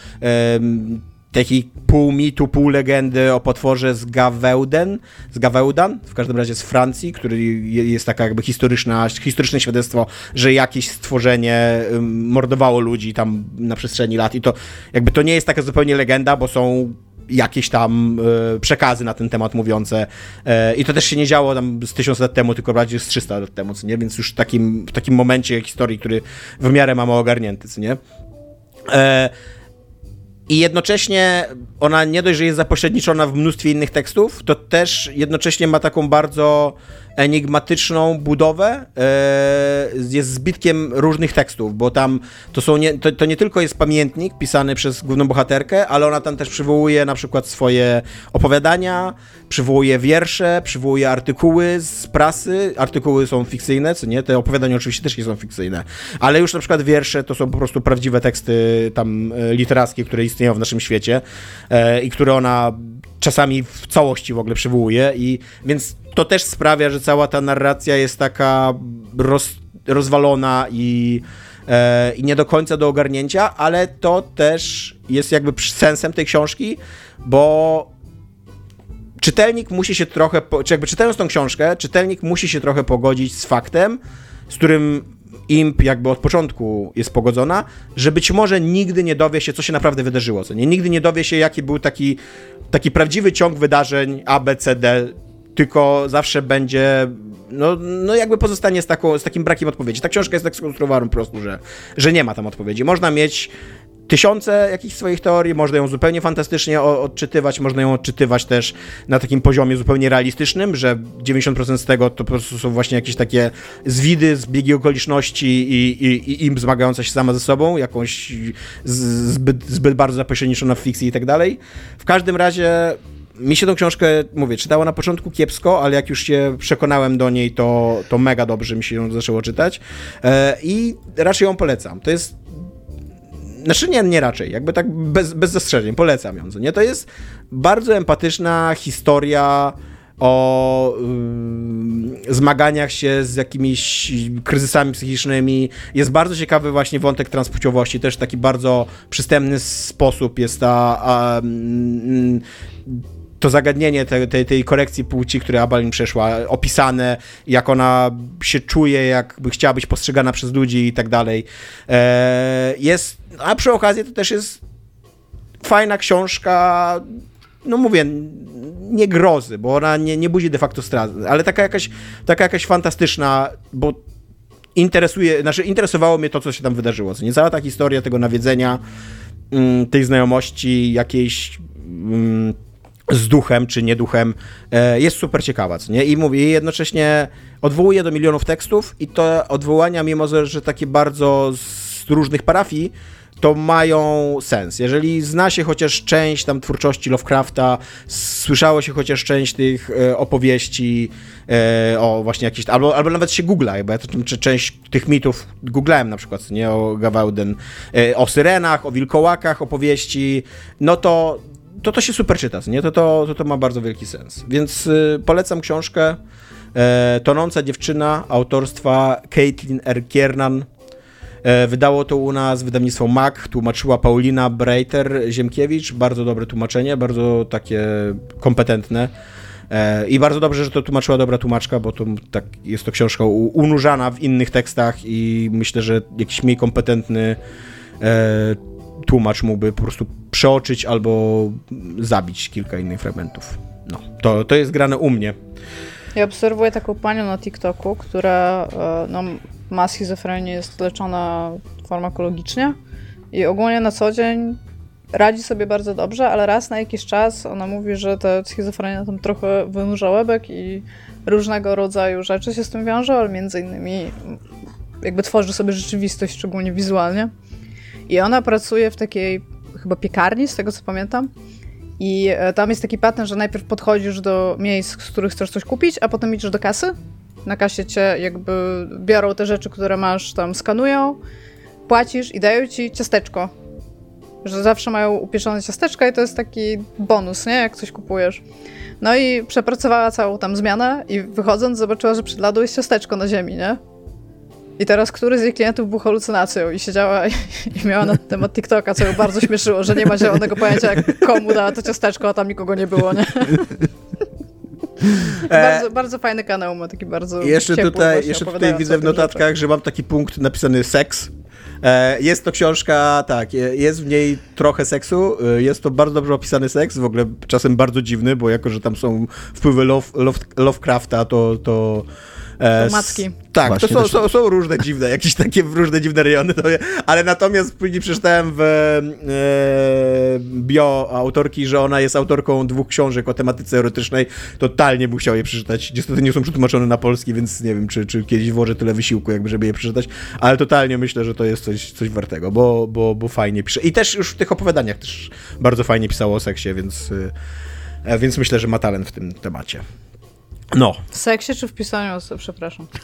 em, takiej pół mitu, pół legendy o potworze z Gawełden, z Gawełdan, w każdym razie z Francji, który je- jest taka jakby historyczna, historyczne świadectwo, że jakieś stworzenie mordowało ludzi tam na przestrzeni lat i to jakby to nie jest taka zupełnie legenda, bo są jakieś tam e, przekazy na ten temat mówiące e, i to też się nie działo tam z tysiąc lat temu, tylko bardziej z 300 lat temu, co nie? Więc już w takim, w takim momencie historii, który w miarę mamy ogarnięty, co nie? E, I jednocześnie ona nie dość, że jest zapośredniczona w mnóstwie innych tekstów, to też jednocześnie ma taką bardzo enigmatyczną budowę, e, jest zbitkiem różnych tekstów, bo tam to, są nie, to, to, nie tylko jest pamiętnik pisany przez główną bohaterkę, ale ona tam też przywołuje na przykład swoje opowiadania, przywołuje wiersze, przywołuje artykuły z prasy, artykuły są fikcyjne, co nie, te opowiadania oczywiście też nie są fikcyjne, ale już na przykład wiersze to są po prostu prawdziwe teksty tam e, literackie, które istnieją w naszym świecie e, i które ona czasami w całości w ogóle przywołuje. I więc to też sprawia, że cała ta narracja jest taka roz, rozwalona i, e, i nie do końca do ogarnięcia, ale to też jest jakby sensem tej książki, bo czytelnik musi się trochę, czy jakby czytając tą książkę, czytelnik musi się trochę pogodzić z faktem, z którym imp jakby od początku jest pogodzona, że być może nigdy nie dowie się, co się naprawdę wydarzyło. Co nie? Nigdy nie dowie się, jaki był taki, taki prawdziwy ciąg wydarzeń A, B, C, D, tylko zawsze będzie, no, no jakby pozostanie z, taką, z takim brakiem odpowiedzi. Ta książka jest tak skonstruowana po prostu, że, że nie ma tam odpowiedzi. Można mieć tysiące jakichś swoich teorii, można ją zupełnie fantastycznie odczytywać, można ją odczytywać też na takim poziomie zupełnie realistycznym, że 90% z tego to po prostu są właśnie jakieś takie zwidy, zbiegi okoliczności i, i, i im zmagająca się sama ze sobą, jakąś zbyt, zbyt bardzo zapośredniczona w fikcji i tak dalej. W każdym razie mi się tą książkę, mówię, czytała na początku kiepsko, ale jak już się przekonałem do niej, to, to mega dobrze mi się ją zaczęło czytać e, i raczej ją polecam. To jest znaczy nie, nie raczej, jakby tak bez, bez zastrzeżeń, polecam ją, nie? To jest bardzo empatyczna historia o y, zmaganiach się z jakimiś kryzysami psychicznymi. Jest bardzo ciekawy właśnie wątek transpłciowości, też taki bardzo przystępny sposób jest ta a, mm, to zagadnienie tej, tej, tej korekcji płci, które Abalin przeszła, opisane, jak ona się czuje, jakby chciała być postrzegana przez ludzi i tak dalej. E, jest, a przy okazji to też jest fajna książka, no mówię, nie grozy, bo ona nie, nie budzi de facto straty, ale taka jakaś, taka jakaś fantastyczna, bo interesuje, znaczy interesowało mnie to, co się tam wydarzyło. Co nie cała ta historia tego nawiedzenia, mm, tej znajomości, jakiejś mm, z duchem czy nieduchem e, jest super ciekawa, co nie? I mówię, jednocześnie odwołuje do milionów tekstów i to odwołania, mimo że takie bardzo z różnych parafii, to mają sens. Jeżeli zna się chociaż część tam twórczości Lovecrafta, słyszało się chociaż część tych e, opowieści e, o właśnie jakiś, albo, albo nawet się googla, bo ja to, czy część tych mitów googlałem na przykład, nie, o Gawałden, e, o syrenach, o wilkołakach opowieści, no to to to się super czyta, nie? To to, to, to ma bardzo wielki sens. Więc y, polecam książkę e, Tonąca dziewczyna autorstwa Caitlin R. Kiernan. E, wydało to u nas wydawnictwo MAC, tłumaczyła Paulina Breiter-Ziemkiewicz. Bardzo dobre tłumaczenie, bardzo takie kompetentne. E, I bardzo dobrze, że to tłumaczyła dobra tłumaczka, bo to tak jest to książka unurzana w innych tekstach i myślę, że jakiś mniej kompetentny e, tłumacz mógłby po prostu przeoczyć albo zabić kilka innych fragmentów. No, to, to jest grane u mnie. Ja obserwuję taką panią na TikToku, która e, no, ma schizofrenię, jest leczona farmakologicznie i ogólnie na co dzień radzi sobie bardzo dobrze, ale raz na jakiś czas ona mówi, że ta schizofrenia tam trochę wynurza łebek i różnego rodzaju rzeczy się z tym wiążą, ale między innymi jakby tworzy sobie rzeczywistość, szczególnie wizualnie. I ona pracuje w takiej chyba piekarni, z tego co pamiętam. I e, tam jest taki patent, że najpierw podchodzisz do miejsc, z których chcesz coś kupić, a potem idziesz do kasy. Na kasie cię jakby biorą te rzeczy, które masz, tam skanują, płacisz i dają ci ciasteczko. Że zawsze mają upieczone ciasteczka i to jest taki bonus, nie? Jak coś kupujesz. No i przepracowała całą tam zmianę i wychodząc zobaczyła, że przed ladą jest ciasteczko na ziemi, nie? I teraz któryś z jej klientów był halucynacją i siedziała i, i miała na temat TikToka, co ją bardzo śmieszyło, że nie ma zielonego pojęcia, jak komu dała to ciasteczko, a tam nikogo nie było, nie? (laughs) bardzo, bardzo fajny kanał, ma taki bardzo Jeszcze tutaj, jeszcze tutaj widzę w notatkach, rzeczach. że mam taki punkt napisany seks. E, jest to książka, tak, jest w niej trochę seksu, e, jest to bardzo dobrze opisany seks, w ogóle czasem bardzo dziwny, bo jako, że tam są wpływy Love, Love, Lovecrafta, to, to E, Matki. Tak, Właśnie, to są, są, są różne dziwne, jakieś takie różne dziwne rejony, to, ale natomiast później przeczytałem w e, bio autorki, że ona jest autorką dwóch książek o tematyce erotycznej. Totalnie bym chciał je przeczytać. Niestety nie są przetłumaczone na polski, więc nie wiem, czy, czy kiedyś włożę tyle wysiłku, jakby, żeby je przeczytać, ale totalnie myślę, że to jest coś, coś wartego, bo, bo, bo fajnie pisze. I też już w tych opowiadaniach też bardzo fajnie pisało o seksie, więc, e, więc myślę, że ma talent w tym temacie. No, W seksie czy w pisaniu? Przepraszam. (laughs)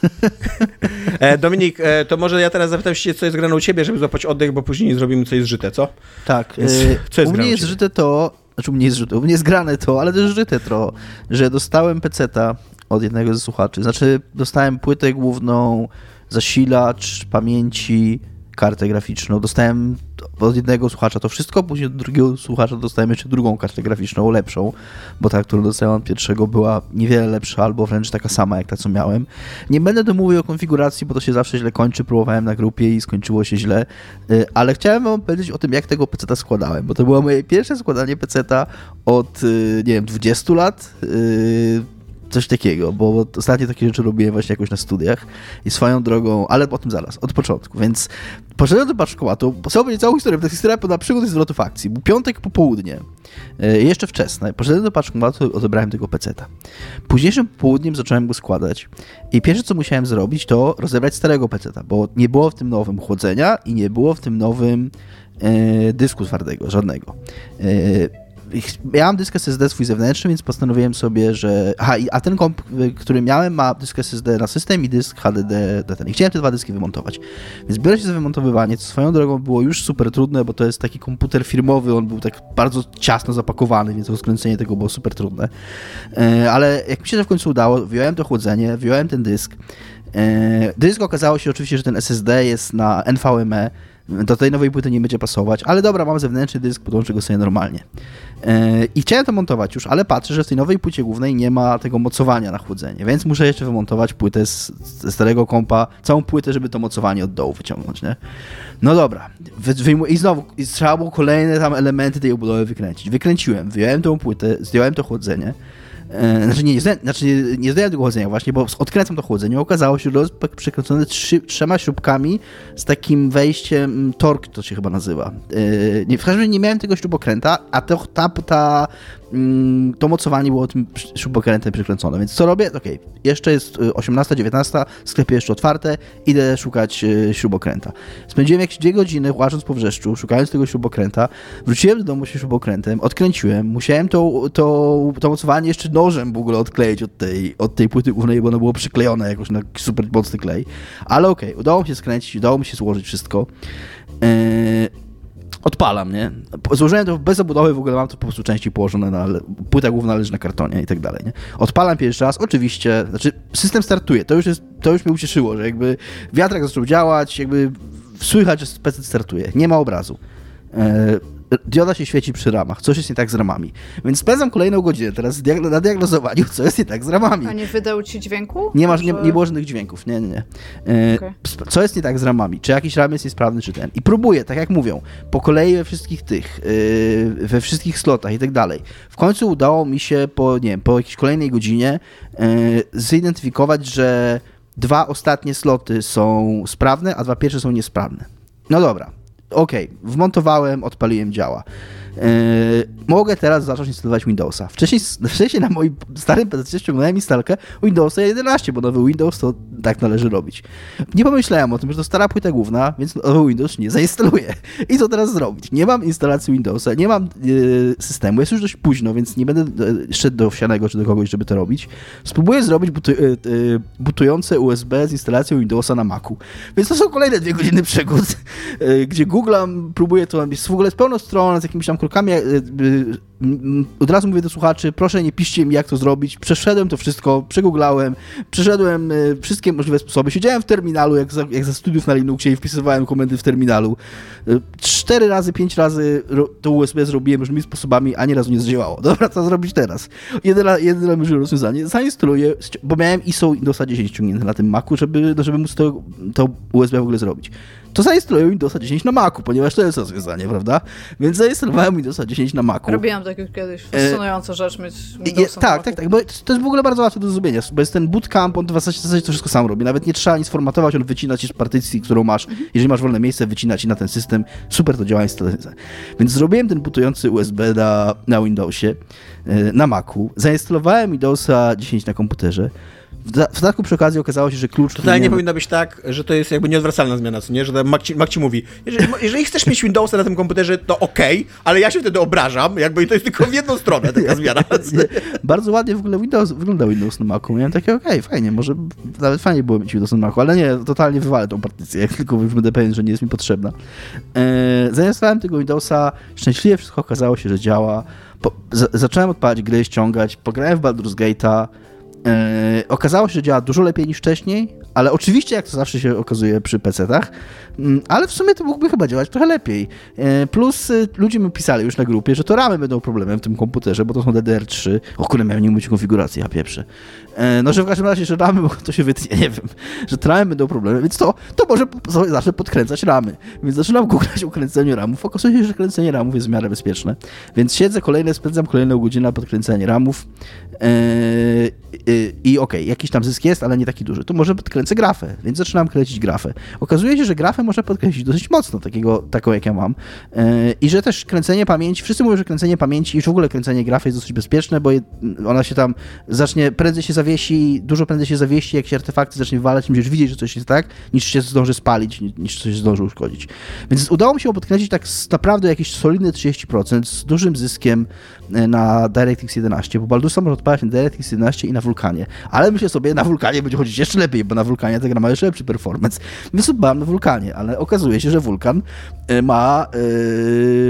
E, Dominik, e, to może ja teraz zapytam się, co jest grane u ciebie, żeby złapać oddech, bo później zrobimy co jest żyte, co? Tak. Więc y, co jest u mnie jest żyte to, znaczy u mnie jest żyte, u mnie jest grane to, ale też żyte to, że dostałem peceta od jednego ze słuchaczy. Znaczy dostałem płytę główną, zasilacz pamięci, kartę graficzną. Dostałem od jednego słuchacza to wszystko, później od drugiego słuchacza dostałem jeszcze drugą kartę graficzną, lepszą, bo ta, którą dostałem od pierwszego była niewiele lepsza, albo wręcz taka sama jak ta, co miałem. Nie będę tu mówił o konfiguracji, bo to się zawsze źle kończy. Próbowałem na grupie i skończyło się źle, Y, ale chciałem wam powiedzieć o tym, jak tego peceta składałem, bo to było moje pierwsze składanie peceta od, y, nie wiem, 20 lat. Coś takiego, bo ostatnio takie rzeczy robiłem właśnie jakoś na studiach i swoją drogą, ale o tym zaraz, od początku, więc poszedłem do paczkomatu, chciałbym powiedzieć całą historię, bo to jest historia pełna przygód i zwrotów akcji. Był piątek popołudnie, y, jeszcze wczesne, poszedłem do paczkomatu, odebrałem tego peceta. Późniejszym południem zacząłem go składać i pierwsze co musiałem zrobić to rozebrać starego peceta, bo nie było w tym nowym chłodzenia i nie było w tym nowym e, dysku twardego, żadnego. Mam dysk SSD swój zewnętrzny, więc postanowiłem sobie, że. Aha, a ten komp, y, który miałem, ma dysk SSD na system i dysk HDD na ten. I chciałem te dwa dyski wymontować. Więc biorę się za wymontowywanie, co swoją drogą było już super trudne, bo to jest taki komputer firmowy, on był tak bardzo ciasno zapakowany, więc rozkręcenie tego było super trudne. E, ale jak mi się to w końcu udało, wyjąłem to chłodzenie, wyjąłem ten dysk. E, dysk okazało się oczywiście, że ten SSD jest na NVMe, do tej nowej płyty nie będzie pasować, ale dobra, mam zewnętrzny dysk, podłączę go sobie normalnie. E, I chciałem to montować już, ale patrzę, że w tej nowej płycie głównej nie ma tego mocowania na chłodzenie, więc muszę jeszcze wymontować płytę z, ze starego kompa, całą płytę, żeby to mocowanie od dołu wyciągnąć, nie? No dobra, i znowu i trzeba było kolejne tam elementy tej obudowy wykręcić. Wykręciłem, wyjąłem tą płytę, zdjąłem to chłodzenie, E, Znaczy nie, nie, znaczy nie, nie tego chłodzenia właśnie, bo odkręcam to chłodzenie. Okazało się, że jest przekręcone trzy, trzema śrubkami z takim wejściem mm, tork, to się chyba nazywa. E, Nie, w każdym razie nie miałem tego śrubokręta, a to, ta, ta, to mocowanie było tym śrubokrętem przykręcone. Więc co robię? Okej, jeszcze jest y, 18, 19, sklepy jeszcze otwarte, idę szukać y, śrubokręta. Spędziłem jakieś dwie godziny łażąc po wrzeszczu, szukając tego śrubokręta. Wróciłem do domu się śrubokrętem, odkręciłem, musiałem to, to, to mocowanie jeszcze nożem w ogóle odkleić od tej, od tej płyty głównej, bo ono było przyklejone jakoś na super mocny klej. Ale okej, udało mi się skręcić, udało mi się złożyć wszystko. Yy, odpalam, nie? Złożyłem to bez obudowy, w ogóle mam to po prostu części położone na, płyta główna leży na kartonie i tak dalej, nie? Odpalam pierwszy raz, oczywiście, znaczy system startuje, to już jest, to już mnie ucieszyło, że jakby wiatrak zaczął działać, jakby słychać, że PC startuje, nie ma obrazu. E, Dioda się świeci przy ramach, coś jest nie tak z ramami. Więc spędzam kolejną godzinę teraz na diagnozowaniu, co jest nie tak z ramami. A nie wydał ci dźwięku? Nie, masz, nie, nie było żadnych dźwięków, nie, nie, nie. E, sp- Co jest nie tak z ramami? Czy jakiś ram jest niesprawny, czy ten? I próbuję, tak jak mówią, po kolei we wszystkich tych, yy, we wszystkich slotach i tak dalej. W końcu udało mi się po, nie wiem, po jakiejś kolejnej godzinie yy, zidentyfikować, że dwa ostatnie sloty są sprawne, a dwa pierwsze są niesprawne. No dobra, okej, wmontowałem, odpaliłem, działa. Yy, mogę teraz zacząć instalować Windowsa. Wcześniej, wcześniej na moim starym PC ściągnąłem instalkę Windowsa 11, bo nowy Windows to tak należy robić. Nie pomyślałem o tym, że to stara płyta główna, więc nowy Windows nie zainstaluję. I co teraz zrobić? Nie mam instalacji Windowsa, nie mam yy, systemu, jest już dość późno, więc nie będę yy, szedł do wsianego czy do kogoś, żeby to robić. Spróbuję zrobić butu, butujące USB z instalacją Windowsa na Macu. Więc to są kolejne dwie godziny przygód, (laughs) gdzie googlam, próbuję to, jest w ogóle jest pełno stron z jakimiś tam krokami. Yy, mm, od razu mówię do słuchaczy, proszę nie piszcie mi, jak to zrobić. Przeszedłem to wszystko, przegooglałem, przeszedłem yy, wszystkie możliwe sposoby. Siedziałem w terminalu, jak jak za studiów na Linuxie i wpisywałem komendy w terminalu. Cztery razy, pięć razy to USB zrobiłem różnymi sposobami, a nie razu nie zdziałało. (laughs) Dobra, co zrobić teraz? Jedyne, jedyne możliwe rozwiązanie, zainstaluję, bo miałem ISO Windowsa 10 ściągnięte na tym Macu, żeby, no, żeby móc to, to USB w ogóle zrobić. To zainstaluję Windowsa 10 na Macu, ponieważ to jest rozwiązanie, prawda? Więc zainstalowałem Windowsa 10 na Macu. Robiłam tak już kiedyś. Fascynująca rzecz mieć Windowsa tak, tak, tak, bo to jest w ogóle bardzo łatwe do zrobienia, bo jest ten bootcamp, on w zasadzie, w zasadzie to wszystko sam robi, nawet nie trzeba nic formatować, on wycina ci z partycji, którą masz, jeżeli masz wolne miejsce, wycina ci na ten system, super to działa instalacja. Więc zrobiłem ten bootujący USB na, na Windowsie, e, na Macu, zainstalowałem Windowsa 10 na komputerze, w da- w dodatku przy okazji okazało się, że klucz... Totalnie nie powinno być tak, że to jest jakby nieodwracalna zmiana, co nie? Że Mac ci, Mac ci mówi, jeżeli, jeżeli chcesz mieć Windowsa na tym komputerze, to okej, ale ja się wtedy obrażam, jakby to jest tylko w jedną stronę taka (laughs) zmiana. Bardzo ładnie w ogóle Windows, wygląda Windows na Macu. Miałem takie, okej, fajnie, może nawet fajnie było mieć Windows na Macu, ale nie, totalnie wywalę tą partycję, jak tylko już będę pewien, że nie jest mi potrzebna. E, zainstalowałem tego Windowsa, szczęśliwie wszystko okazało się, że działa. Po, za, zacząłem odpalać gry, ściągać, pograłem w Baldur's Gate'a, E, okazało się, że działa dużo lepiej niż wcześniej, ale oczywiście, jak to zawsze się okazuje przy PC-tach, mm, ale w sumie to mógłby chyba działać trochę lepiej. E, plus y, ludzie mi pisali już na grupie, że to ramy będą problemem w tym komputerze, bo to są DDR3. O kurde, miałem nie mówić konfiguracji, ja pieprzę. E, no, że w każdym razie, że ramy, bo to się wytnie, (laughs) nie wiem, że ramy będą problemem, więc to, to może po- podkręcać ramy. Więc zaczynam googlać o kręceniu ramów. Okazuje się, że kręcenie ramów jest w miarę bezpieczne. Więc siedzę kolejne, spędzam kolejną godzinę na podkręcenie ramów. Y, I okej, jakiś tam zysk jest, ale nie taki duży. To może podkręcę grafę, więc zaczynam kręcić grafę. Okazuje się, że grafę można podkręcić dosyć mocno, takiego, taką jak ja mam. E, I że też kręcenie pamięci, wszyscy mówią, że kręcenie pamięci i w ogóle kręcenie grafy jest dosyć bezpieczne, bo ona się tam zacznie, prędzej się zawiesi, dużo prędzej się zawiesi, jak się artefakty zacznie wywalać, będziesz widzieć, że coś jest tak, niż się zdąży spalić, ni- niż coś zdąży uszkodzić. Więc udało mi się podkręcić tak naprawdę jakieś solidne 30% z dużym zyskiem e, na DirectX 11, bo Baldusa może odpalać na DirectX 11 i na Vulkanie. Ale myślę sobie, na Vulkanie będzie chodzić jeszcze lepiej, bo na Vulkanie ta gra ma jeszcze lepszy performance. Więc na Vulkanie, ale okazuje się, że Vulkan e, ma e,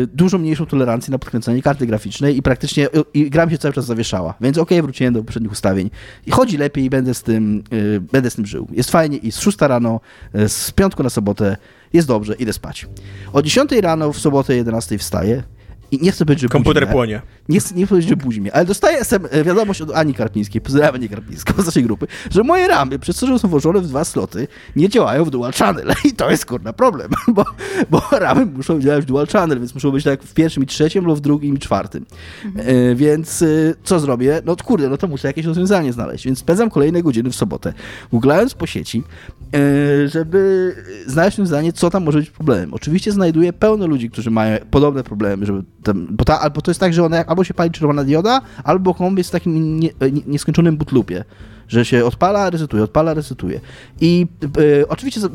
dużo mniejszą tolerancję na podkręcanie karty graficznej i praktycznie i, i gra mi się cały czas zawieszała. Więc okej, wróciłem do poprzednich ustawień. I chodzi lepiej i będę z tym, e, będę z tym żył. Jest fajnie i z 6 rano, e, z piątku na sobotę jest dobrze, idę spać. O 10 rano w sobotę 11 wstaję i nie chcę powiedzieć, że budzi Komputer mnie. płonie. Nie chcę nie powiedzieć, że budzi mnie, ale dostaję SM, e, wiadomość od Ani Karpińskiej, pozdrawiam Anię Karpińską z naszej grupy, że moje ramy, przez to, że są włożone w dwa sloty, nie działają w dual channel (laughs) i to jest kurna problem, (laughs) bo, bo ramy muszą działać w dual channel, więc muszą być tak w pierwszym i trzecim lub w drugim i czwartym. E, więc e, co zrobię? No kurde, no to muszę jakieś rozwiązanie znaleźć, więc spędzam kolejne godziny w sobotę, googlając po sieci, e, żeby znaleźć rozwiązanie, co tam może być problemem. Oczywiście znajduję pełno ludzi, którzy mają podobne problemy, żeby tam, bo, ta, albo to jest tak, że ona jak- albo się pali czerwona dioda, albo komp jest w takim nie, nie, nieskończonym bootloopie, że się odpala, resetuje, odpala, resetuje. I e, oczywiście e,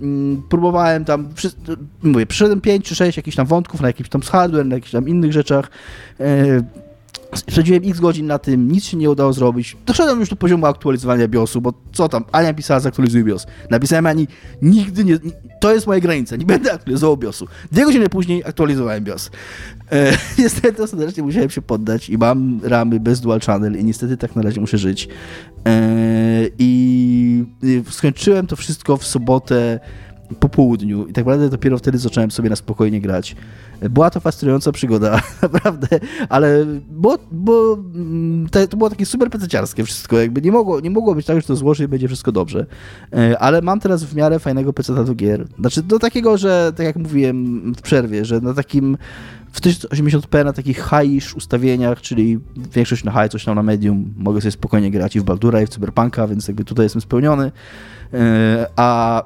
mm, próbowałem tam, przy, mówię, przyszedłem 5 czy 6 jakichś tam wątków na jakimś tam z hardware, na jakichś tam innych rzeczach. E, Spędziłem x godzin na tym, nic się nie udało zrobić. Doszedłem już do poziomu aktualizowania BIOSu, bo co tam, Ania pisała, zaktualizuj BIOS. Napisałem Ani, nigdy nie, ni- to jest moja granica, nie będę aktualizował BIOSu. Dwie godziny później aktualizowałem BIOS. E, (laughs) niestety ostatecznie musiałem się poddać i mam ramy bez dual channel i niestety tak na razie muszę żyć. E, i skończyłem to wszystko w sobotę po południu i tak naprawdę dopiero wtedy zacząłem sobie na spokojnie grać. Była to fascynująca przygoda, (laughs) naprawdę, ale było, bo mm, te, to było takie super pececiarskie wszystko, jakby nie mogło, nie mogło być tak, że to złoży i będzie wszystko dobrze, E, ale mam teraz w miarę fajnego peceta do gier, znaczy do takiego, że tak jak mówiłem w przerwie, że na takim w 1080p na takich high ustawieniach, czyli większość na high, coś tam na medium, mogę sobie spokojnie grać i w Baldura i w Cyberpunka, więc jakby tutaj jestem spełniony, E, a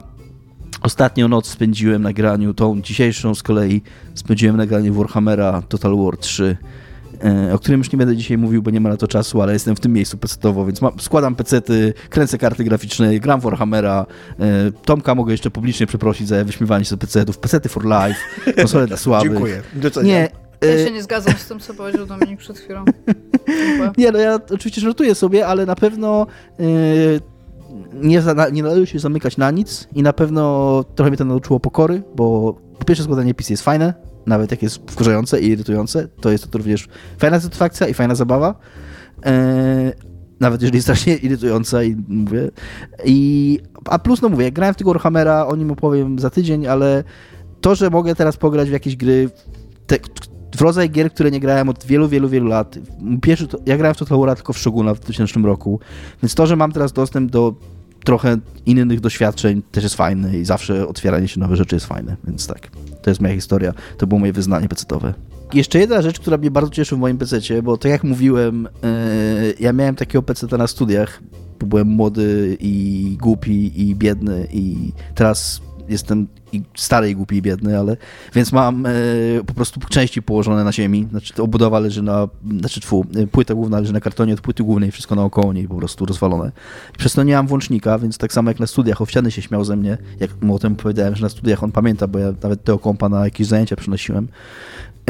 Ostatnią noc spędziłem na graniu, tą dzisiejszą z kolei spędziłem na graniu Warhammera Total War 3, e, o którym już nie będę dzisiaj mówił, bo nie ma na to czasu, ale jestem w tym miejscu pecetowo, więc składam pecety, kręcę karty graficzne, gram Warhammera. E, Tomka mogę jeszcze publicznie przeprosić za wyśmiewanie się do pecetów. Pecety for life, konsole dla słabych. Dziękuję. Doceniam. Nie, Ja e, się nie zgadzam z tym, co powiedział Dominik przed chwilą. Dziękuję. (laughs) Nie, no ja oczywiście żartuję sobie, ale na pewno yy, nie, za, nie należy się zamykać na nic i na pewno trochę mnie to nauczyło pokory, bo po pierwsze składanie pisy jest fajne, nawet jak jest wkurzające i irytujące, to jest to również fajna satysfakcja i fajna zabawa. Yy, nawet jeżeli jest strasznie irytująca i mówię. I, a plus, no mówię, jak grałem w tego Warhammera, o nim opowiem za tydzień, ale to, że mogę teraz pograć w jakieś gry, te, w rodzaj gier, które nie grałem od wielu, wielu, wielu lat. Pierwszy, to, ja grałem w Total War tylko w Shoguna w 2000 roku, więc to, że mam teraz dostęp do trochę innych doświadczeń też jest fajny i zawsze otwieranie się nowe rzeczy jest fajne, więc tak. To jest moja historia, to było moje wyznanie pecetowe. Jeszcze jedna rzecz, która mnie bardzo cieszy w moim pececie, bo tak jak mówiłem, yy, ja miałem takiego peceta na studiach, bo byłem młody i głupi i biedny i teraz jestem i stary i głupi i biedny, ale więc mam e, po prostu części położone na ziemi, znaczy obudowa leży na, znaczy tfu, płyta główna leży na kartonie od płyty głównej, wszystko naokoło niej po prostu rozwalone. Przez to nie mam włącznika, więc tak samo jak na studiach Owsiany się śmiał ze mnie, jak mu o tym powiedziałem, że na studiach on pamięta, bo ja nawet tego kompa na jakieś zajęcia przynosiłem,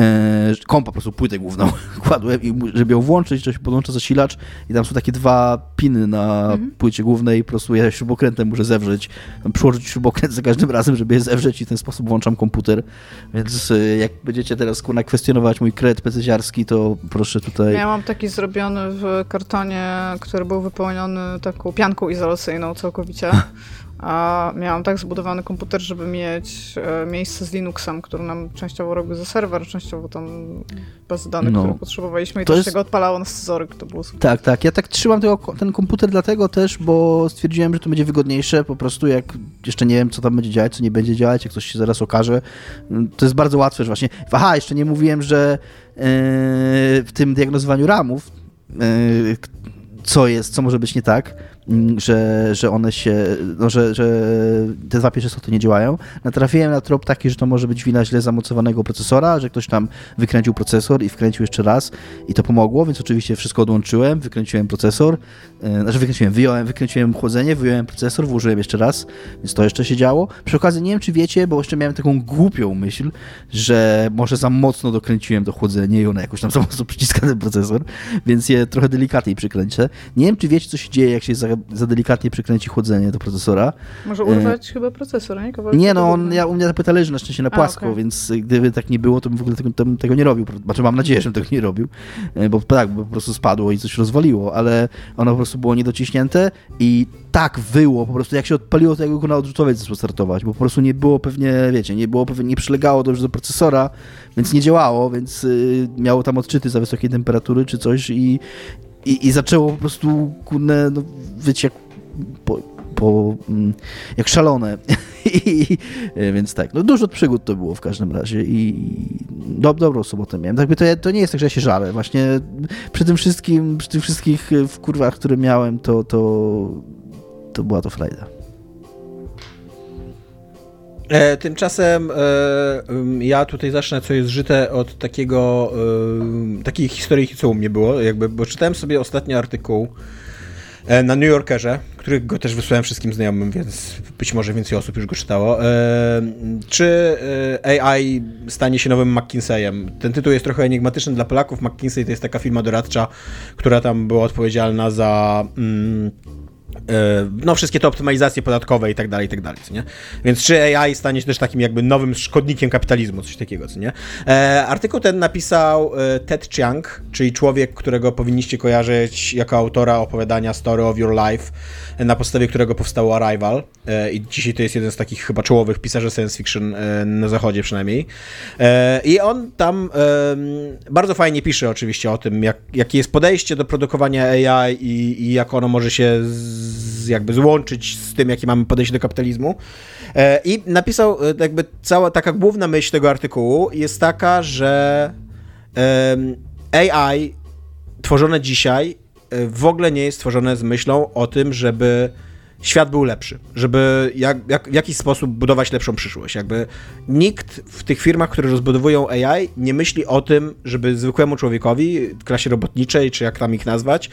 e, kompa po prostu płytę główną (laughs) kładłem i żeby ją włączyć, to się podłącza zasilacz i tam są takie dwa piny na mhm. płycie głównej po prostu ja śrubokrętem muszę zewrzeć, przyłożyć śrubokręt za każdym razem, żeby je zewrzeć i w ten sposób włączam komputer, więc e, jak będziecie teraz kurna kwestionować mój kred pececiarski, to proszę tutaj... Ja mam taki zrobiony w kartonie, który był wypełniony taką pianką izolacyjną całkowicie. (laughs) A miałam tak zbudowany komputer, żeby mieć e, miejsce z Linuxem, który nam częściowo robił za serwer, częściowo tam bazy danych, no. które potrzebowaliśmy i to też jest... tego odpalało na scyzoryk, to było super. Tak, tak. Ja tak trzymam tego, ten komputer dlatego też, bo stwierdziłem, że to będzie wygodniejsze, po prostu jak jeszcze nie wiem, co tam będzie działać, co nie będzie działać, jak coś się zaraz okaże. To jest bardzo łatwe, że właśnie... Aha, jeszcze nie mówiłem, że yy, w tym diagnozowaniu ramów yy, co jest, co może być nie tak, że, że one się, no, że, że te dwa pierwsze sloty nie działają. Natrafiłem na trop taki, że to może być wina źle zamocowanego procesora, że ktoś tam wykręcił procesor i wkręcił jeszcze raz i to pomogło, więc oczywiście wszystko odłączyłem, wykręciłem procesor, yy, znaczy wykręciłem, wyjąłem, wykręciłem chłodzenie, wyjąłem procesor, włożyłem jeszcze raz, więc to jeszcze się działo. Przy okazji nie wiem, czy wiecie, bo jeszcze miałem taką głupią myśl, że może za mocno dokręciłem to chłodzenie i ono jakoś tam za mocno przyciska ten procesor, więc je trochę delikatniej przykręcę. Nie wiem, czy wiecie, co się dzieje, jak się za delikatnie przykręci chłodzenie do procesora. Może urwać e... chyba procesor, nie? Kawałek nie, no on, ja, u mnie ta płyta leży na szczęście na płasko, A, okay. więc gdyby tak nie było, to bym w ogóle tego, tego nie robił. Znaczy mam nadzieję, że tego nie robił, e, bo tak, bo po prostu spadło i coś rozwaliło, ale ono po prostu było niedociśnięte i tak wyło, po prostu jak się odpaliło, to jakby go na odrzutowiec zaczął startować, bo po prostu nie było pewnie, wiecie, nie było pewnie, nie przylegało dobrze do procesora, więc nie działało, więc y, miało tam odczyty za wysokiej temperatury czy coś i, i, i zaczęło po prostu, kurde, no, wiecie, jak, po, po, mm, jak szalone. (laughs) I, więc tak, no dużo przygód to było w każdym razie i do, dobrą sobotę miałem. Tak, to, to nie jest tak, że ja się żalę. Właśnie przy tym wszystkim, przy tych wszystkich wkurwach, które miałem, to, to, to była to frajda. E, tymczasem e, ja tutaj zacznę, co jest żyte od takiego, e, takiej historii, co u mnie było, jakby, bo czytałem sobie ostatni artykuł e, na New Yorkerze, który go też wysłałem wszystkim znajomym, więc być może więcej osób już go czytało. E, czy e, AI stanie się nowym McKinseyem? Ten tytuł jest trochę enigmatyczny dla Polaków. McKinsey to jest taka firma doradcza, która tam była odpowiedzialna za... Mm, no wszystkie te optymalizacje podatkowe i tak dalej, i tak dalej, co nie? Więc czy AI stanie się też takim jakby nowym szkodnikiem kapitalizmu, coś takiego, co nie? E, artykuł ten napisał e, Ted Chiang, czyli człowiek, którego powinniście kojarzyć jako autora opowiadania Story of Your Life, e, na podstawie którego powstało Arrival e, i dzisiaj to jest jeden z takich chyba czołowych pisarzy science fiction e, na zachodzie przynajmniej. I on tam bardzo fajnie pisze oczywiście o tym, jak, jakie jest podejście do produkowania AI i, i jak ono może się z, jakby złączyć z tym, jakie mamy podejście do kapitalizmu. E, I napisał, e, jakby cała taka główna myśl tego artykułu jest taka, że AI tworzone dzisiaj e, w ogóle nie jest tworzone z myślą o tym, żeby świat był lepszy, żeby jak, jak, w jakiś sposób budować lepszą przyszłość. Jakby nikt w tych firmach, które rozbudowują AI, nie myśli o tym, żeby zwykłemu człowiekowi, klasie robotniczej, czy jak tam ich nazwać,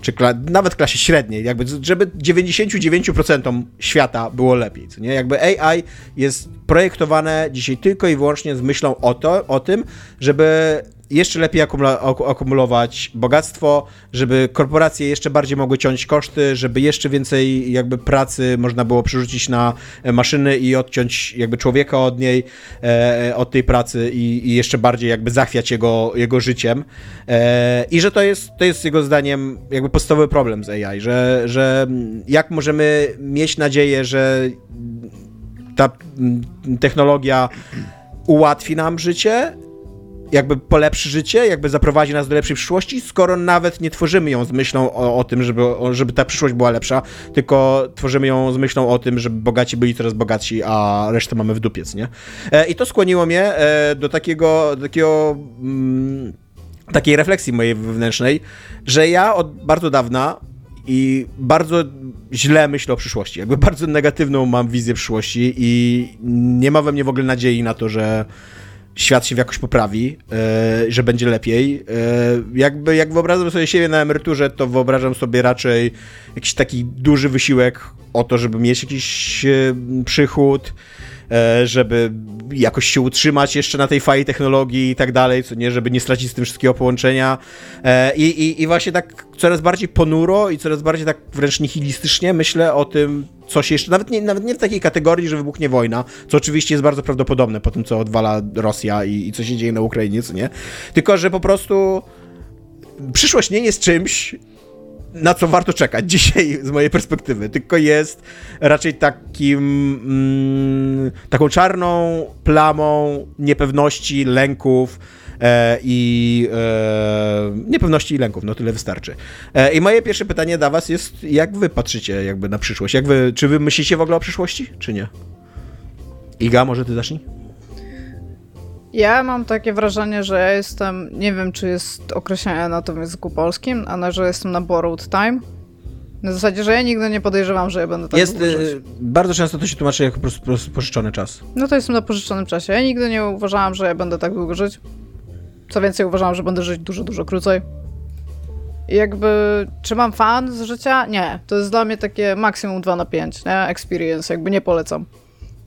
czy kla nawet klasie średniej, jakby żeby 99% świata było lepiej. Co nie? Jakby AI jest projektowane dzisiaj tylko i wyłącznie z myślą o, to, o tym, żeby jeszcze lepiej akumulować bogactwo, żeby korporacje jeszcze bardziej mogły ciąć koszty, żeby jeszcze więcej jakby pracy można było przerzucić na maszyny i odciąć jakby człowieka od niej, e, od tej pracy i, i, jeszcze bardziej jakby zachwiać jego, jego życiem. E, I że to jest, to jest jego zdaniem jakby podstawowy problem z AI, że, że jak możemy mieć nadzieję, że ta technologia ułatwi nam życie, jakby polepszy życie, jakby zaprowadzi nas do lepszej przyszłości, skoro nawet nie tworzymy ją z myślą o, o tym, żeby, żeby ta przyszłość była lepsza, tylko tworzymy ją z myślą o tym, żeby bogaci byli coraz bogatsi, a resztę mamy w dupiec, nie? E, I to skłoniło mnie e, do takiego, do takiego mm, takiej refleksji mojej wewnętrznej, że ja od bardzo dawna i bardzo źle myślę o przyszłości. Jakby bardzo negatywną mam wizję przyszłości i nie ma we mnie w ogóle nadziei na to, że świat się jakoś poprawi, e, że będzie lepiej. E, jakby jak wyobrażam sobie siebie na emeryturze, to wyobrażam sobie raczej jakiś taki duży wysiłek o to, żeby mieć jakiś e, przychód, żeby jakoś się utrzymać jeszcze na tej fali technologii i tak dalej, co nie, żeby nie stracić z tym wszystkiego połączenia. E, I, i, I właśnie tak coraz bardziej ponuro i coraz bardziej tak wręcz nihilistycznie myślę o tym, co się jeszcze, nawet nie, nawet nie w takiej kategorii, że wybuchnie wojna, co oczywiście jest bardzo prawdopodobne po tym, co odwala Rosja i, i co się dzieje na Ukrainie, co nie, tylko, że po prostu przyszłość nie jest czymś, na co warto czekać (laughs) dzisiaj z mojej perspektywy, tylko jest raczej takim mm, taką czarną plamą niepewności, lęków e, i e, niepewności i lęków, no tyle wystarczy. E, I moje pierwsze pytanie dla was jest, jak wy patrzycie jakby na przyszłość? Jak wy, czy wy myślicie w ogóle o przyszłości, czy nie? Iga, może ty zacznij? Ja mam takie wrażenie, że ja jestem, nie wiem czy jest określenie na to w języku polskim, ale że jestem na borrowed time. Na zasadzie, że ja nigdy nie podejrzewam, że ja będę tak Jest, y, bardzo często to się tłumaczy jako po prostu, po prostu pożyczony czas. No to jestem na pożyczonym czasie. Ja nigdy nie uważałam, że ja będę tak długo żyć. Co więcej, uważałam, że będę żyć dużo, dużo krócej. I jakby, czy mam fan z życia? Nie. To jest dla mnie takie maksimum 2 na 5, nie? Experience, jakby nie polecam.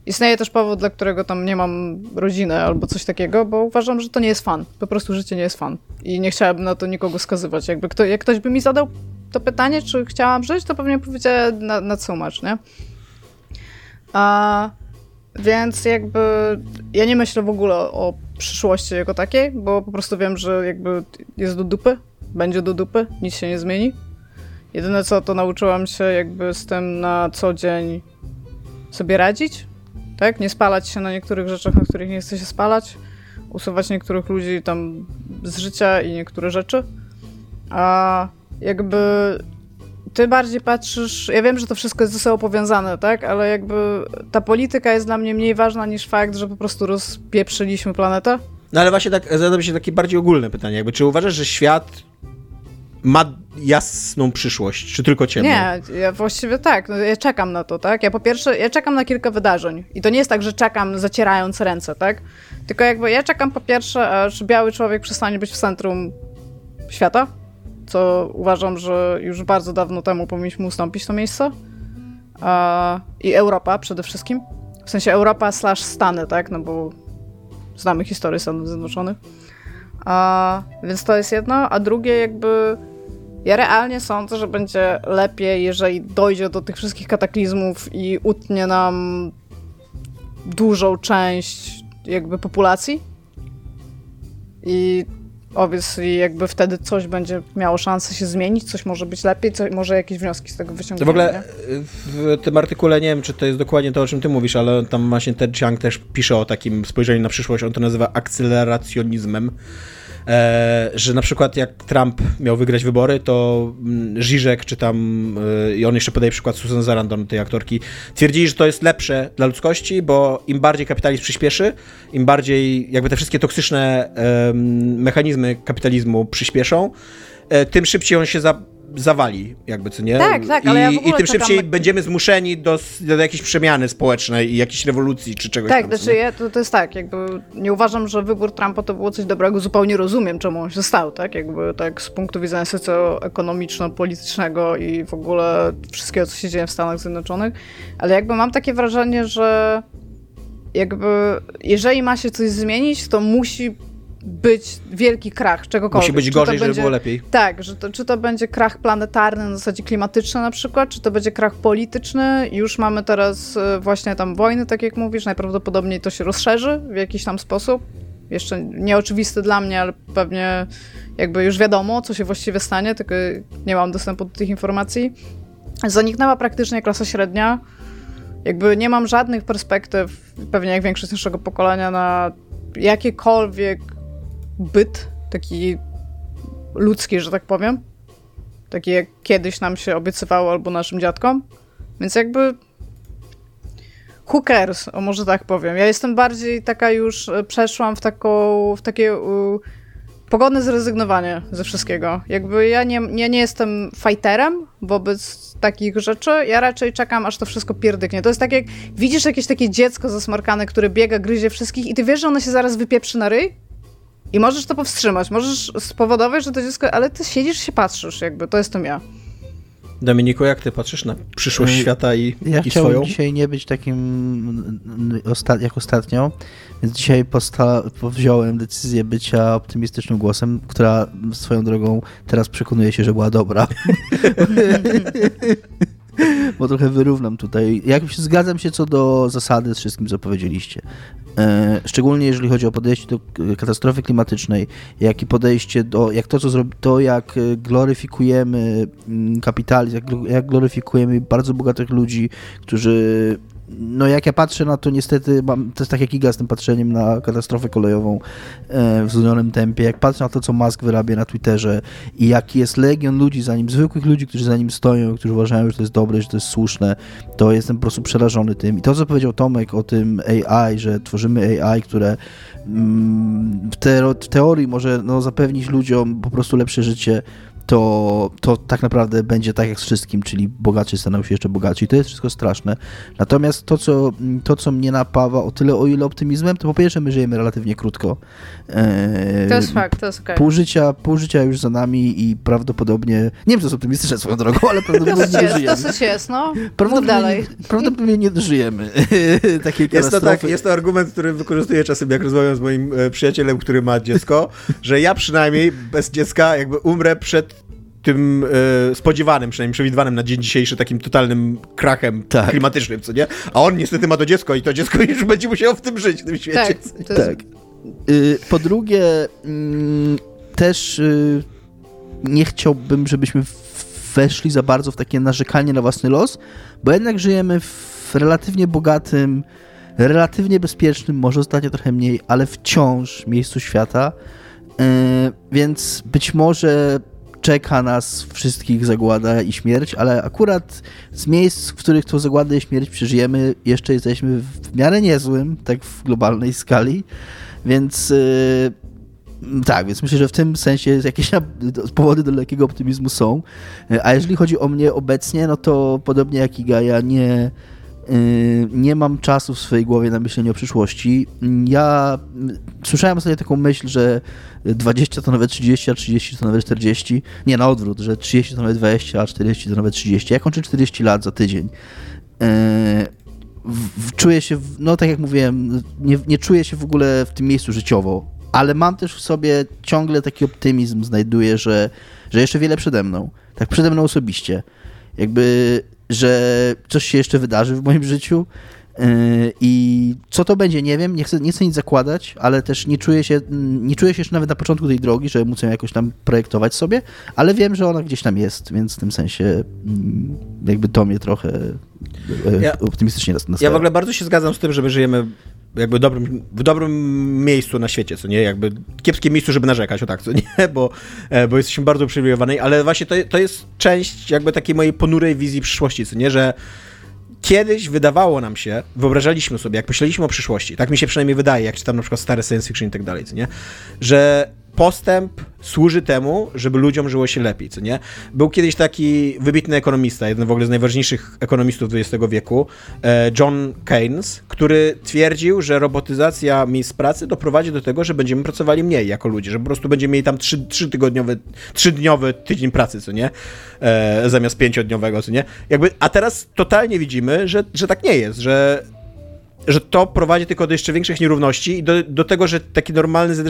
Istnieje też powód, dla którego tam nie mam rodziny albo coś takiego, bo uważam, że to nie jest fan. Po prostu życie nie jest fan. I nie chciałabym na to nikogo skazywać. Jakby kto, jak ktoś by mi zadał to pytanie, czy chciałam żyć, to pewnie powiedziała na, na nie? A, więc jakby ja nie myślę w ogóle o przyszłości jako takiej, bo po prostu wiem, że jakby jest do dupy, będzie do dupy, nic się nie zmieni. Jedyne co, to nauczyłam się jakby z tym na co dzień sobie radzić, tak? Nie spalać się na niektórych rzeczach, na których nie chce się spalać, usuwać niektórych ludzi tam z życia i niektóre rzeczy. A jakby ty bardziej patrzysz, ja wiem, że to wszystko jest ze sobą powiązane, tak? Ale jakby ta polityka jest dla mnie mniej ważna niż fakt, że po prostu rozpieprzyliśmy planetę. No ale właśnie tak, zadam się takie bardziej ogólne pytanie, jakby czy uważasz, że świat ma jasną przyszłość, czy tylko ciemną? Nie, ja właściwie tak, no, ja czekam na to, tak? Ja po pierwsze, ja czekam na kilka wydarzeń i to nie jest tak, że czekam zacierając ręce, tak? Tylko jakby ja czekam po pierwsze, aż biały człowiek przestanie być w centrum świata, co uważam, że już bardzo dawno temu powinniśmy ustąpić to miejsce. I Europa przede wszystkim. W sensie Europa slash Stany, tak? No bo znamy historię Stanów Zjednoczonych. A, więc to jest jedno, a drugie jakby ja realnie sądzę, że będzie lepiej, jeżeli dojdzie do tych wszystkich kataklizmów i utnie nam dużą część jakby populacji. I obviously jakby wtedy coś będzie miało szansę się zmienić, coś może być lepiej, coś, może jakieś wnioski z tego wyciągniemy. W ogóle w tym artykule, nie wiem czy to jest dokładnie to, o czym ty mówisz, ale tam właśnie Ted Chiang też pisze o takim spojrzeniu na przyszłość, on to nazywa akceleracjonizmem że na przykład jak Trump miał wygrać wybory, to Żyżek mm, czy tam, e, i on jeszcze podaje przykład Susan Sarandon, tej aktorki, twierdzili, że to jest lepsze dla ludzkości, bo im bardziej kapitalizm przyspieszy, im bardziej jakby te wszystkie toksyczne e, mechanizmy kapitalizmu przyspieszą, e, tym szybciej on się zawali, jakby, co nie? Tak, tak, ale I, ja I tym szybciej będziemy zmuszeni do, do jakiejś przemiany społecznej i jakiejś rewolucji czy czegoś Tak, tam, znaczy ja, to, to jest tak, jakby nie uważam, że wybór Trumpa to było coś dobrego, zupełnie rozumiem, czemu on się stał, tak? Jakby tak z punktu widzenia socjoekonomiczno-politycznego i w ogóle wszystkiego, co się dzieje w Stanach Zjednoczonych, ale jakby mam takie wrażenie, że jakby jeżeli ma się coś zmienić, to musi być wielki krach czegokolwiek. Musi być gorzej, żeby było lepiej. Tak, że to, czy to będzie krach planetarny na zasadzie klimatyczny na przykład, czy to będzie krach polityczny. Już mamy teraz e, właśnie tam wojny, tak jak mówisz, najprawdopodobniej to się rozszerzy w jakiś tam sposób. Jeszcze nieoczywisty dla mnie, ale pewnie jakby już wiadomo, co się właściwie stanie, tylko nie mam dostępu do tych informacji. Zaniknęła praktycznie klasa średnia. Jakby nie mam żadnych perspektyw, pewnie jak większość naszego pokolenia, na jakiekolwiek byt, taki ludzki, że tak powiem. Taki jak kiedyś nam się obiecywało albo naszym dziadkom. Więc jakby who cares, o może tak powiem. Ja jestem bardziej taka już, e, przeszłam w, taką, w takie uh, pogodne zrezygnowanie ze wszystkiego. Jakby ja nie, ja nie jestem fighterem wobec takich rzeczy, ja raczej czekam, aż to wszystko pierdyknie. To jest tak jak widzisz jakieś takie dziecko zasmarkane, które biega, gryzie wszystkich i ty wiesz, że ono się zaraz wypieprzy na ryj? I możesz to powstrzymać, możesz spowodować, że to dziecko, ale ty siedzisz się patrzysz, jakby, to jestem ja. Dominiku, jak ty patrzysz na przyszłość świata i, ja i chciałem swoją? dzisiaj nie być takim osta jak ostatnio, więc dzisiaj wziąłem decyzję bycia optymistycznym głosem, która swoją drogą teraz przekonuje się, że była dobra. (laughs) Bo trochę wyrównam tutaj. Jak zgadzam się co do zasady z wszystkim, co powiedzieliście. E, szczególnie jeżeli chodzi o podejście do katastrofy klimatycznej, jak i podejście do, jak to, co zrobi, to jak gloryfikujemy mm, kapitalizm, jak, jak gloryfikujemy bardzo bogatych ludzi, którzy no jak ja patrzę na to, niestety, mam, to jest tak jak Iga z tym patrzeniem na katastrofę kolejową e, w zwolnionym tempie, jak patrzę na to, co Musk wyrabia na Twitterze i jaki jest legion ludzi za nim, zwykłych ludzi, którzy za nim stoją, którzy uważają, że to jest dobre, że to jest słuszne, to jestem po prostu przerażony tym. I to, co powiedział Tomek o tym AI, że tworzymy AI, które mm, w, teori w teorii może no, zapewnić ludziom po prostu lepsze życie, to, to tak naprawdę będzie tak jak z wszystkim, czyli bogaci staną się jeszcze bogaci. To jest wszystko straszne. Natomiast to, co, to, co mnie napawa o tyle, o ile optymizmem, to po pierwsze my żyjemy relatywnie krótko. Eee, to jest fakt, to jest okay. pół, życia, pół życia już za nami i prawdopodobnie, nie wiem, czy to jest optymistyczne swoją drogą, ale prawdopodobnie nie dożyjemy. Dosyć jest, no. Prawdopodobnie, dalej. prawdopodobnie nie dożyjemy (laughs) takiej jest to, tak, jest to argument, który wykorzystuję czasem, jak rozmawiam z moim e, przyjacielem, który ma dziecko, że ja przynajmniej bez dziecka jakby umrę przed tym e, spodziewanym, przynajmniej przewidywanym na dzień dzisiejszy takim totalnym krachem tak. klimatycznym, co nie? A on niestety ma to dziecko i to dziecko (laughs) już będzie musiało w tym żyć, w tym świecie. Tak. tak. Y, po drugie, mm, też y, nie chciałbym, żebyśmy weszli za bardzo w takie narzekanie na własny los, bo jednak żyjemy w relatywnie bogatym, relatywnie bezpiecznym, może ostatnio trochę mniej, ale wciąż miejscu świata. Y, więc być może czeka nas wszystkich zagłada i śmierć, ale akurat z miejsc, w których tą zagładę i śmierć przeżyjemy, jeszcze jesteśmy w miarę niezłym, tak w globalnej skali, więc yy, tak, więc myślę, że w tym sensie jakieś powody do lekkiego optymizmu są. A jeżeli chodzi o mnie obecnie, no to podobnie jak Iga, ja nie, nie mam czasu w swojej głowie na myślenie o przyszłości. Ja słyszałem ostatnio taką myśl, że 20 to nawet 30, a 30 to nawet 40. Nie, na odwrót, że 30 to nawet 20, a 40 to nawet 30. Ja kończę 40 lat za tydzień. W, czuję się, no tak jak mówiłem, nie, nie czuję się w ogóle w tym miejscu życiowo, ale mam też w sobie ciągle taki optymizm, znajduję, że, że jeszcze wiele przede mną. Tak przede mną osobiście. Jakby, że coś się jeszcze wydarzy w moim życiu, Yy, I co to będzie, nie wiem, nie chcę, nie chcę nic zakładać, ale też nie czuję się, nie czuję się jeszcze nawet na początku tej drogi, że muszę jakoś tam projektować sobie, ale wiem, że ona gdzieś tam jest, więc w tym sensie mm, jakby to mnie trochę e, ja, optymistycznie nastawia. Ja w ogóle bardzo się zgadzam z tym, że my żyjemy jakby dobrym, w dobrym miejscu na świecie, co nie? Jakby kiepskie miejscu, żeby narzekać, o tak, co (laughs) nie? Bo, e, bo jesteśmy bardzo uprzywilejowani, ale właśnie to, to jest część jakby takiej mojej ponurej wizji przyszłości, co nie? Że kiedyś wydawało nam się, wyobrażaliśmy sobie, jak myśleliśmy o przyszłości, tak mi się przynajmniej wydaje, jak czytam na przykład stare science fiction i tak dalej, nie? że postęp służy temu, żeby ludziom żyło się lepiej, co nie? Był kiedyś taki wybitny ekonomista, jeden w ogóle z najważniejszych ekonomistów XX wieku, e, John Keynes, który twierdził, że robotyzacja miejsc pracy doprowadzi do tego, że będziemy pracowali mniej jako ludzie, że po prostu będziemy mieli tam trzy, trzy tygodniowy, trzydniowy tydzień pracy, co nie? E, zamiast pięciodniowego, co nie? Jakby, a teraz totalnie widzimy, że, że tak nie jest, że że to prowadzi tylko do jeszcze większych nierówności i do, do tego, że taki normalny ZD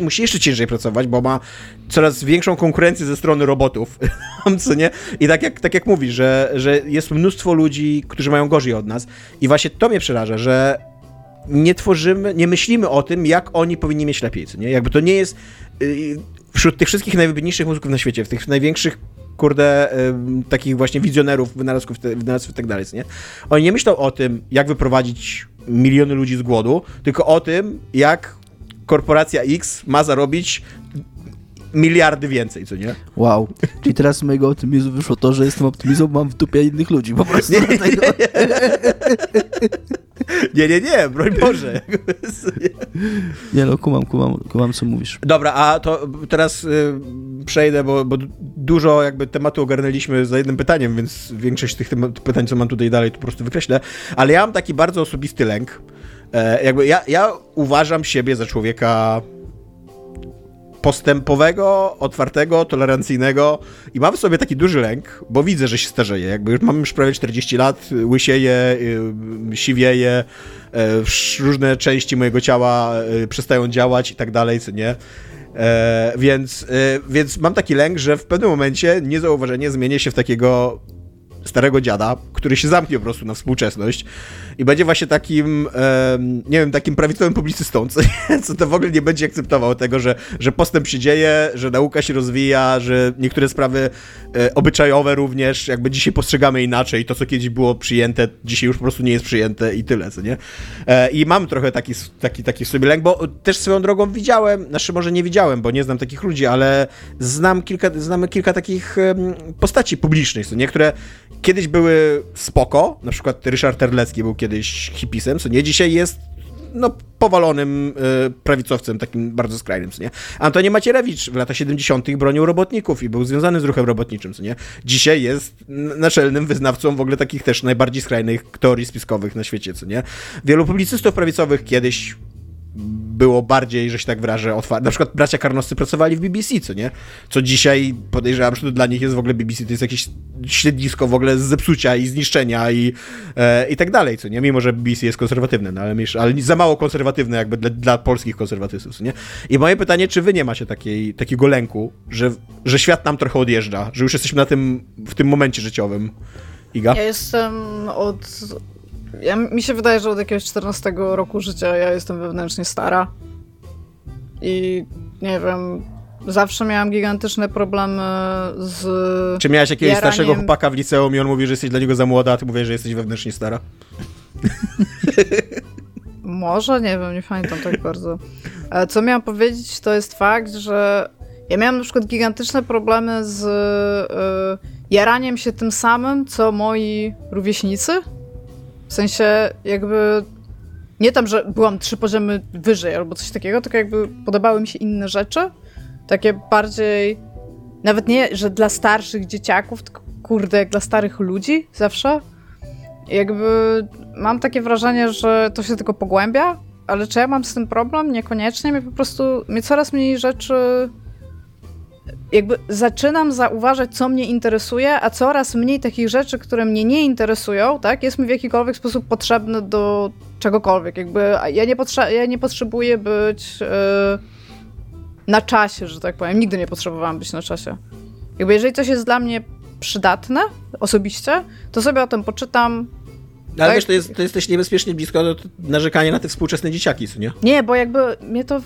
musi jeszcze ciężej pracować, bo ma coraz większą konkurencję ze strony robotów, (laughs) co nie? I tak jak, tak jak mówisz, że, że jest mnóstwo ludzi, którzy mają gorzej od nas i właśnie to mnie przeraża, że nie tworzymy, nie myślimy o tym, jak oni powinni mieć lepiej, co nie? Jakby to nie jest yy, wśród tych wszystkich najwybitniejszych muzyków na świecie, w tych największych kurde, y, takich właśnie wizjonerów, wynalazków, wynalazków i tak dalej, nie? Oni nie myślą o tym, jak wyprowadzić miliony ludzi z głodu, tylko o tym, jak korporacja X ma zarobić miliardy więcej, co nie? Wow. Czyli teraz z mojego optymizmu wyszło to, że jestem optymizmem, mam w dupie innych ludzi. Po prostu. Nie, nie, nie, (laughs) (laughs) nie, nie, nie broń Boże. (laughs) Nie no, kumam, kumam, kumam, co mówisz. Dobra, a to teraz y, przejdę, bo, bo dużo jakby tematu ogarnęliśmy za jednym pytaniem, więc większość tych pytań, co mam tutaj dalej, to po prostu wykreślę. Ale ja mam taki bardzo osobisty lęk. E, jakby ja, ja uważam siebie za człowieka postępowego, otwartego, tolerancyjnego i mam w sobie taki duży lęk, bo widzę, że się starzeje. Jakby już mam już prawie 40 lat, łysieję, y, siwieję, y, różne części mojego ciała y, przestają działać i tak dalej, co nie. E, więc, więc mam taki lęk, że w pewnym momencie niezauważenie zmienię się w takiego starego dziada, który się zamknie po prostu na współczesność i będzie właśnie takim, e, nie wiem, takim prawicowym publicystą, co, co to w ogóle nie będzie akceptował tego, że, że postęp się dzieje, że nauka się rozwija, że niektóre sprawy e, obyczajowe również, jakby dzisiaj postrzegamy inaczej, to co kiedyś było przyjęte, dzisiaj już po prostu nie jest przyjęte i tyle, co nie? E, I mam trochę taki, taki, taki sobie lęk, bo też swoją drogą widziałem, znaczy może nie widziałem, bo nie znam takich ludzi, ale znam kilka, znamy kilka takich postaci publicznych, co niektóre kiedyś były spoko, na przykład Ryszard Terlecki był kiedyś hipisem, co nie, dzisiaj jest no, powalonym y, prawicowcem, takim bardzo skrajnym, co nie? Antoni Macierewicz w latach 70. bronił robotników i był związany z ruchem robotniczym, co nie? Dzisiaj jest naczelnym wyznawcą w ogóle takich też najbardziej skrajnych teorii spiskowych na świecie, co nie? Wielu publicystów prawicowych kiedyś było bardziej, że się tak wyrażę, otwarte. Na przykład bracia Karnoscy pracowali w BBC, co nie? Co dzisiaj podejrzewam, że to dla nich jest w ogóle BBC, to jest jakieś ślednisko w ogóle zepsucia i zniszczenia i, e, i tak dalej, co nie? Mimo, że BBC jest konserwatywne, no, ale, ale za mało konserwatywne jakby dla, dla polskich konserwatystów, nie? I moje pytanie, czy wy nie macie takiej, takiego lęku, że, że świat nam trochę odjeżdża, że już jesteśmy na tym, w tym momencie życiowym? Iga? Ja jestem od ja, mi się wydaje, że od jakiegoś 14 roku życia ja jestem wewnętrznie stara. I nie wiem, zawsze miałam gigantyczne problemy z. Czy miałeś jakiegoś jaraniem... starszego chłopaka w liceum i on mówi, że jesteś dla niego za młoda, a ty mówisz, że jesteś wewnętrznie stara? (laughs) Może, nie wiem, nie pamiętam tak bardzo. Ale co miałam powiedzieć, to jest fakt, że ja miałam na przykład gigantyczne problemy z yy, jaraniem się tym samym, co moi rówieśnicy. W sensie jakby nie tam, że byłam trzy poziomy wyżej albo coś takiego, tylko jakby podobały mi się inne rzeczy. Takie bardziej, nawet nie, że dla starszych dzieciaków, tylko kurde, jak dla starych ludzi zawsze. Jakby mam takie wrażenie, że to się tylko pogłębia, ale czy ja mam z tym problem? Niekoniecznie. Mnie po prostu, mnie coraz mniej rzeczy jakby zaczynam zauważać, co mnie interesuje, a coraz mniej takich rzeczy, które mnie nie interesują, tak, jest mi w jakikolwiek sposób potrzebny do czegokolwiek. Jakby ja nie, potrze ja nie potrzebuję być yy, na czasie, że tak powiem. Nigdy nie potrzebowałam być na czasie. Jakby jeżeli coś jest dla mnie przydatne osobiście, to sobie o tym poczytam, ale tak? wiesz, to jest, to jest też niebezpiecznie blisko do narzekania na te współczesne dzieciaki, co nie? Nie, bo jakby mnie to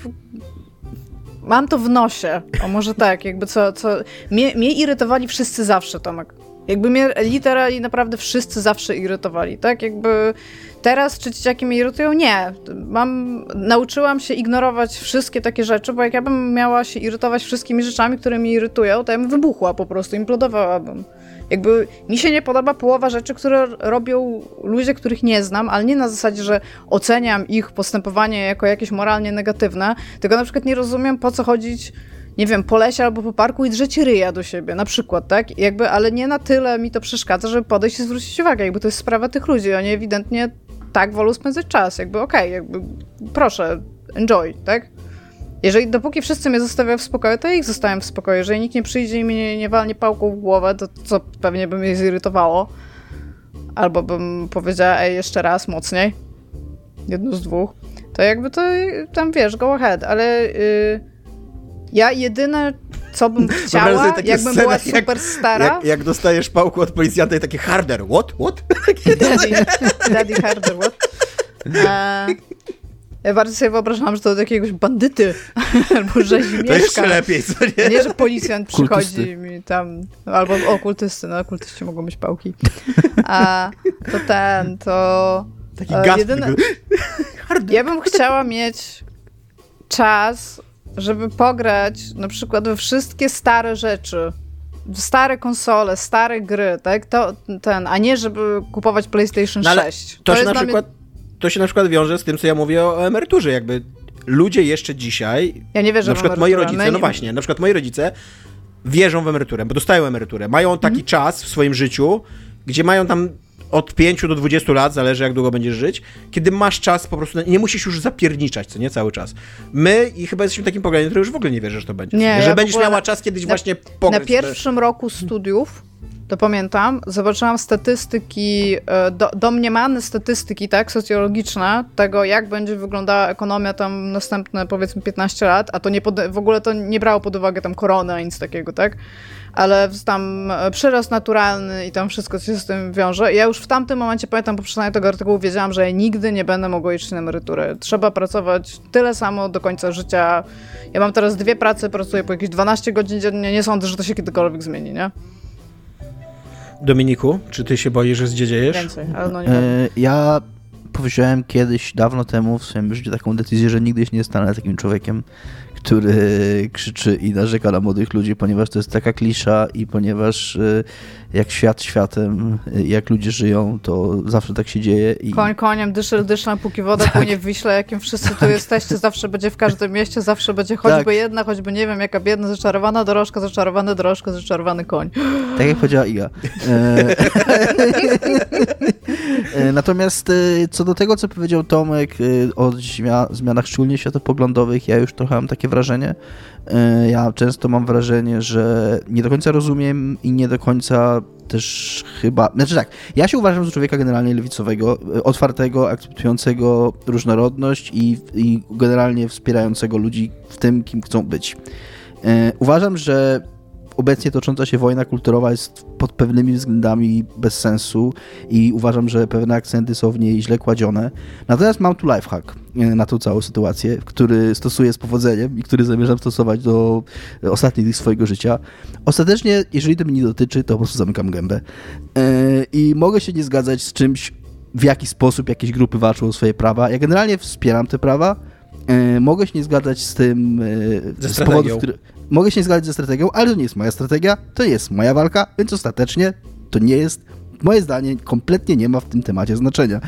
Mam to w nosie. O może tak, jakby co. co... Mnie, mnie irytowali wszyscy zawsze, Tomek. Jakby mnie literalnie naprawdę wszyscy zawsze irytowali, tak? Jakby teraz czy dzieciaki mnie irytują? Nie. Mam, nauczyłam się ignorować wszystkie takie rzeczy, bo jak ja bym miała się irytować wszystkimi rzeczami, które mnie irytują, to ja bym wybuchła po prostu, implodowałabym. Jakby mi się nie podoba połowa rzeczy, które robią ludzie, których nie znam, ale nie na zasadzie, że oceniam ich postępowanie jako jakieś moralnie negatywne, tylko na przykład nie rozumiem, po co chodzić nie wiem, po lesie albo po parku i drzeć ryja do siebie, na przykład, tak? Jakby, ale nie na tyle mi to przeszkadza, żeby podejść i zwrócić uwagę, jakby to jest sprawa tych ludzi, oni ewidentnie tak wolą spędzać czas, jakby okej, okay, jakby proszę, enjoy, tak? Jeżeli dopóki wszyscy mnie zostawiają w spokoju, to ja ich zostawiam w spokoju. Jeżeli nikt nie przyjdzie i mnie nie, nie walnie pałką w głowę, to co pewnie by mnie zirytowało. Albo bym powiedziała, ej, jeszcze raz, mocniej. Jedno z dwóch. To jakby to tam, wiesz, go ahead. Ale yy, ja jedyne, co bym (laughs) chciała, jakbym była super stara... Jak, jak, dostajesz pałku od policjanta i takie harder, what, what? (laughs) Daddy, daddy harder, what? A, (laughs) ja bardzo sobie wyobrażam, że to od jakiegoś bandyty (laughs) albo rzeźmieszka. To jeszcze lepiej, co nie? Nie, że policjant przychodzi mi tam, albo okultysty, no okultyści mogą być pałki. A to ten, to... Taki e, gaz. Jedyne... Ja bym chciała mieć czas, żeby pograć na przykład we wszystkie stare rzeczy, stare konsole, stare gry, tak? To ten, a nie żeby kupować PlayStation No ale 6. To, się jest na dla mnie- przykład, to się na przykład wiąże z tym, co ja mówię o emeryturze. Jakby ludzie jeszcze dzisiaj, Ja nie wierzę na przykład moi rodzice, no nie- właśnie, na przykład moi rodzice wierzą w emeryturę, bo dostają emeryturę. Mają taki Mhm. czas w swoim życiu, gdzie mają tam od 5 do 20 lat, zależy jak długo będziesz żyć, kiedy masz czas po prostu, na- nie musisz już zapierniczać, co nie, cały czas. My i chyba jesteśmy takim pokoleniem, które już w ogóle nie wierzy, że to będzie. Nie, że ja będziesz miała na- czas kiedyś na- właśnie Na pograć. w- pierwszym roku studiów, to pamiętam, zobaczyłam statystyki, e, do, domniemane statystyki, tak, socjologiczne, tego jak będzie wyglądała ekonomia tam następne powiedzmy 15 lat, a to nie pod, w ogóle to nie brało pod uwagę tam korony ani nic takiego, tak, ale tam e, przyrost naturalny i tam wszystko, co się z tym wiąże. Ja już w tamtym momencie, pamiętam po przeczytaniu tego artykułu, wiedziałam, że ja nigdy nie będę mogła iść na emeryturę. Trzeba pracować tyle samo do końca życia. Ja mam teraz dwie prace, pracuję po jakieś 12 godzin dziennie, nie sądzę, że to się kiedykolwiek zmieni, nie? Dominiku, czy ty się boisz, że zdziedziejesz? Więcej, ale no nie. E, ja powiedziałem kiedyś, dawno temu w swoim życiu taką decyzję, że nigdy się nie stanę takim człowiekiem, który krzyczy i narzeka na młodych ludzi, ponieważ to jest taka klisza i ponieważ e, jak świat światem, e, jak ludzie żyją, to zawsze tak się dzieje. I... Koń koniem, dyszel dyszlem, póki woda płynie w Wiśle, jakim wszyscy tu (laughs) jesteście, zawsze będzie w każdym mieście, zawsze będzie choćby Tak. jedna, choćby nie wiem, jaka biedna, zaczarowana dorożka, zaczarowany dorożka, zaczarowany koń. Tak jak powiedziała Iga. (laughs) (laughs) E, Natomiast e, co do tego, co powiedział Tomek e, o zmia- zmianach szczególnie światopoglądowych, ja już trochę mam takie wrażenie. E, Ja często mam wrażenie, że nie do końca rozumiem i nie do końca też chyba... Znaczy tak, ja się uważam za człowieka generalnie lewicowego, e, otwartego, akceptującego różnorodność i, i generalnie wspierającego ludzi w tym, kim chcą być. E, Uważam, że obecnie tocząca się wojna kulturowa jest pod pewnymi względami bez sensu i uważam, że pewne akcenty są w niej źle kładzione. Natomiast mam tu lifehack e, na tą całą sytuację, który stosuję z powodzeniem i który zamierzam stosować do ostatnich dni swojego życia. Ostatecznie, jeżeli to mnie nie dotyczy, to po prostu zamykam gębę. E, I mogę się nie zgadzać z czymś, w jaki sposób jakieś grupy walczą o swoje prawa. Ja generalnie wspieram te prawa. E, Mogę się nie zgadzać z tym e, Ze z powodów, które, Mogę się nie zgadzać ze strategią, ale to nie jest moja strategia, to nie jest moja walka, więc ostatecznie to nie jest, moje zdanie kompletnie nie ma w tym temacie znaczenia.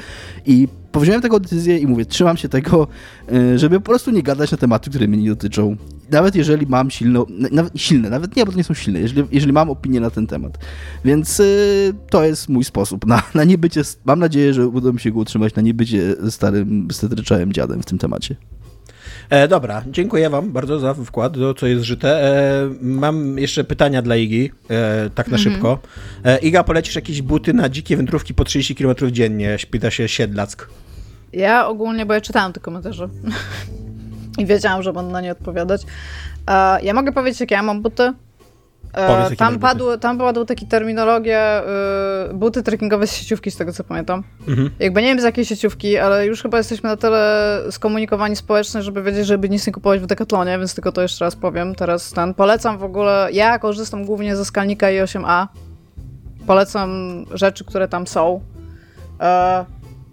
I powziąłem taką decyzję i mówię, trzymam się tego, y, żeby po prostu nie gadać na tematy, które mnie nie dotyczą. Nawet jeżeli mam silną, nawet silne, nawet nie, bo to nie są silne, jeżeli, jeżeli mam opinię na ten temat. Więc y, to jest mój sposób na, na niebycie, mam nadzieję, że uda mi się go utrzymać na niebycie starym, stetryczałym dziadem w tym temacie. E, dobra, dziękuję wam bardzo za wkład, do co jest żyte. E, mam jeszcze pytania dla Igi, e, tak na szybko. E, Iga, polecisz jakieś buty na dzikie wędrówki po 30 km dziennie? Pyta się Siedlack. Ja ogólnie, bo ja czytałam te komentarze (laughs) i wiedziałam, że będę na nie odpowiadać. E, ja mogę powiedzieć, jakie ja mam buty. E, Powiedz, tam, padły, tam padły takie terminologie, y, buty trekkingowe z sieciówki, z tego co pamiętam. Mhm. Jakby nie wiem z jakiej sieciówki, ale już chyba jesteśmy na tyle skomunikowani społecznie, żeby wiedzieć, żeby nic nie kupować w Decathlonie, więc tylko to jeszcze raz powiem. Teraz ten polecam w ogóle, ja korzystam głównie ze skalnika i 8a. Polecam rzeczy, które tam są. E,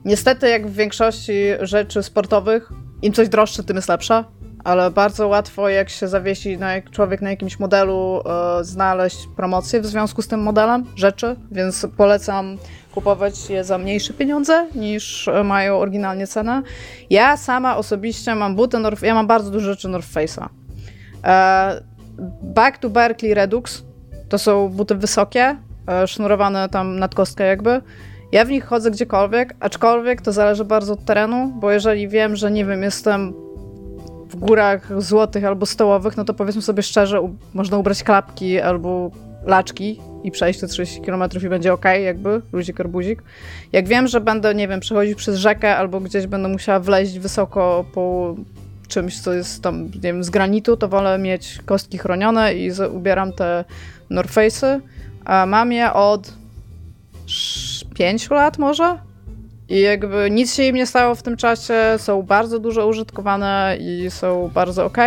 niestety, jak w większości rzeczy sportowych, im coś droższe, tym jest lepsze, ale bardzo łatwo, jak się zawiesi na, człowiek na jakimś modelu, e, znaleźć promocję w związku z tym modelem rzeczy, więc polecam kupować je za mniejsze pieniądze niż e, mają oryginalnie cenę. Ja sama osobiście mam buty North, ja mam bardzo dużo rzeczy North Face'a. E, Back to Berkeley Redux to są buty wysokie, e, sznurowane tam nad kostkę jakby. Ja w nich chodzę gdziekolwiek, aczkolwiek to zależy bardzo od terenu, bo jeżeli wiem, że nie wiem, jestem w górach złotych albo stołowych, no to powiedzmy sobie szczerze, można ubrać klapki albo laczki i przejść te 30 km i będzie ok, jakby, luzik arbuzik. Jak wiem, że będę, nie wiem, przechodzić przez rzekę albo gdzieś będę musiała wleźć wysoko po czymś, co jest tam, nie wiem, z granitu, to wolę mieć kostki chronione i ubieram te North Face'y. A mam je od 5 lat może? I jakby nic się im nie stało w tym czasie, są bardzo dużo użytkowane i są bardzo ok.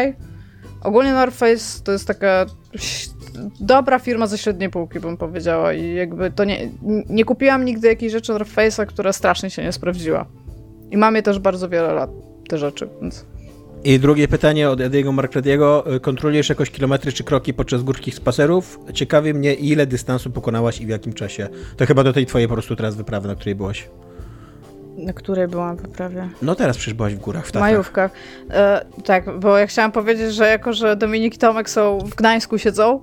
Ogólnie North Face to jest taka dobra firma ze średniej półki, bym powiedziała. I jakby to nie, nie kupiłam nigdy jakiejś rzeczy North Face'a, która strasznie się nie sprawdziła. I mam je też bardzo wiele lat, te rzeczy, więc I drugie pytanie od Ediego Markrediego. Kontrolujesz jakoś kilometry czy kroki podczas górskich spacerów? Ciekawi mnie, ile dystansu pokonałaś i w jakim czasie. To chyba do tej twojej po prostu teraz wyprawy, na której byłaś. Na której byłam wyprawie? No teraz przecież byłaś w górach, w Tatrach. majówkach. E, tak, bo ja chciałam powiedzieć, że jako, że Dominik i Tomek są w Gdańsku siedzą,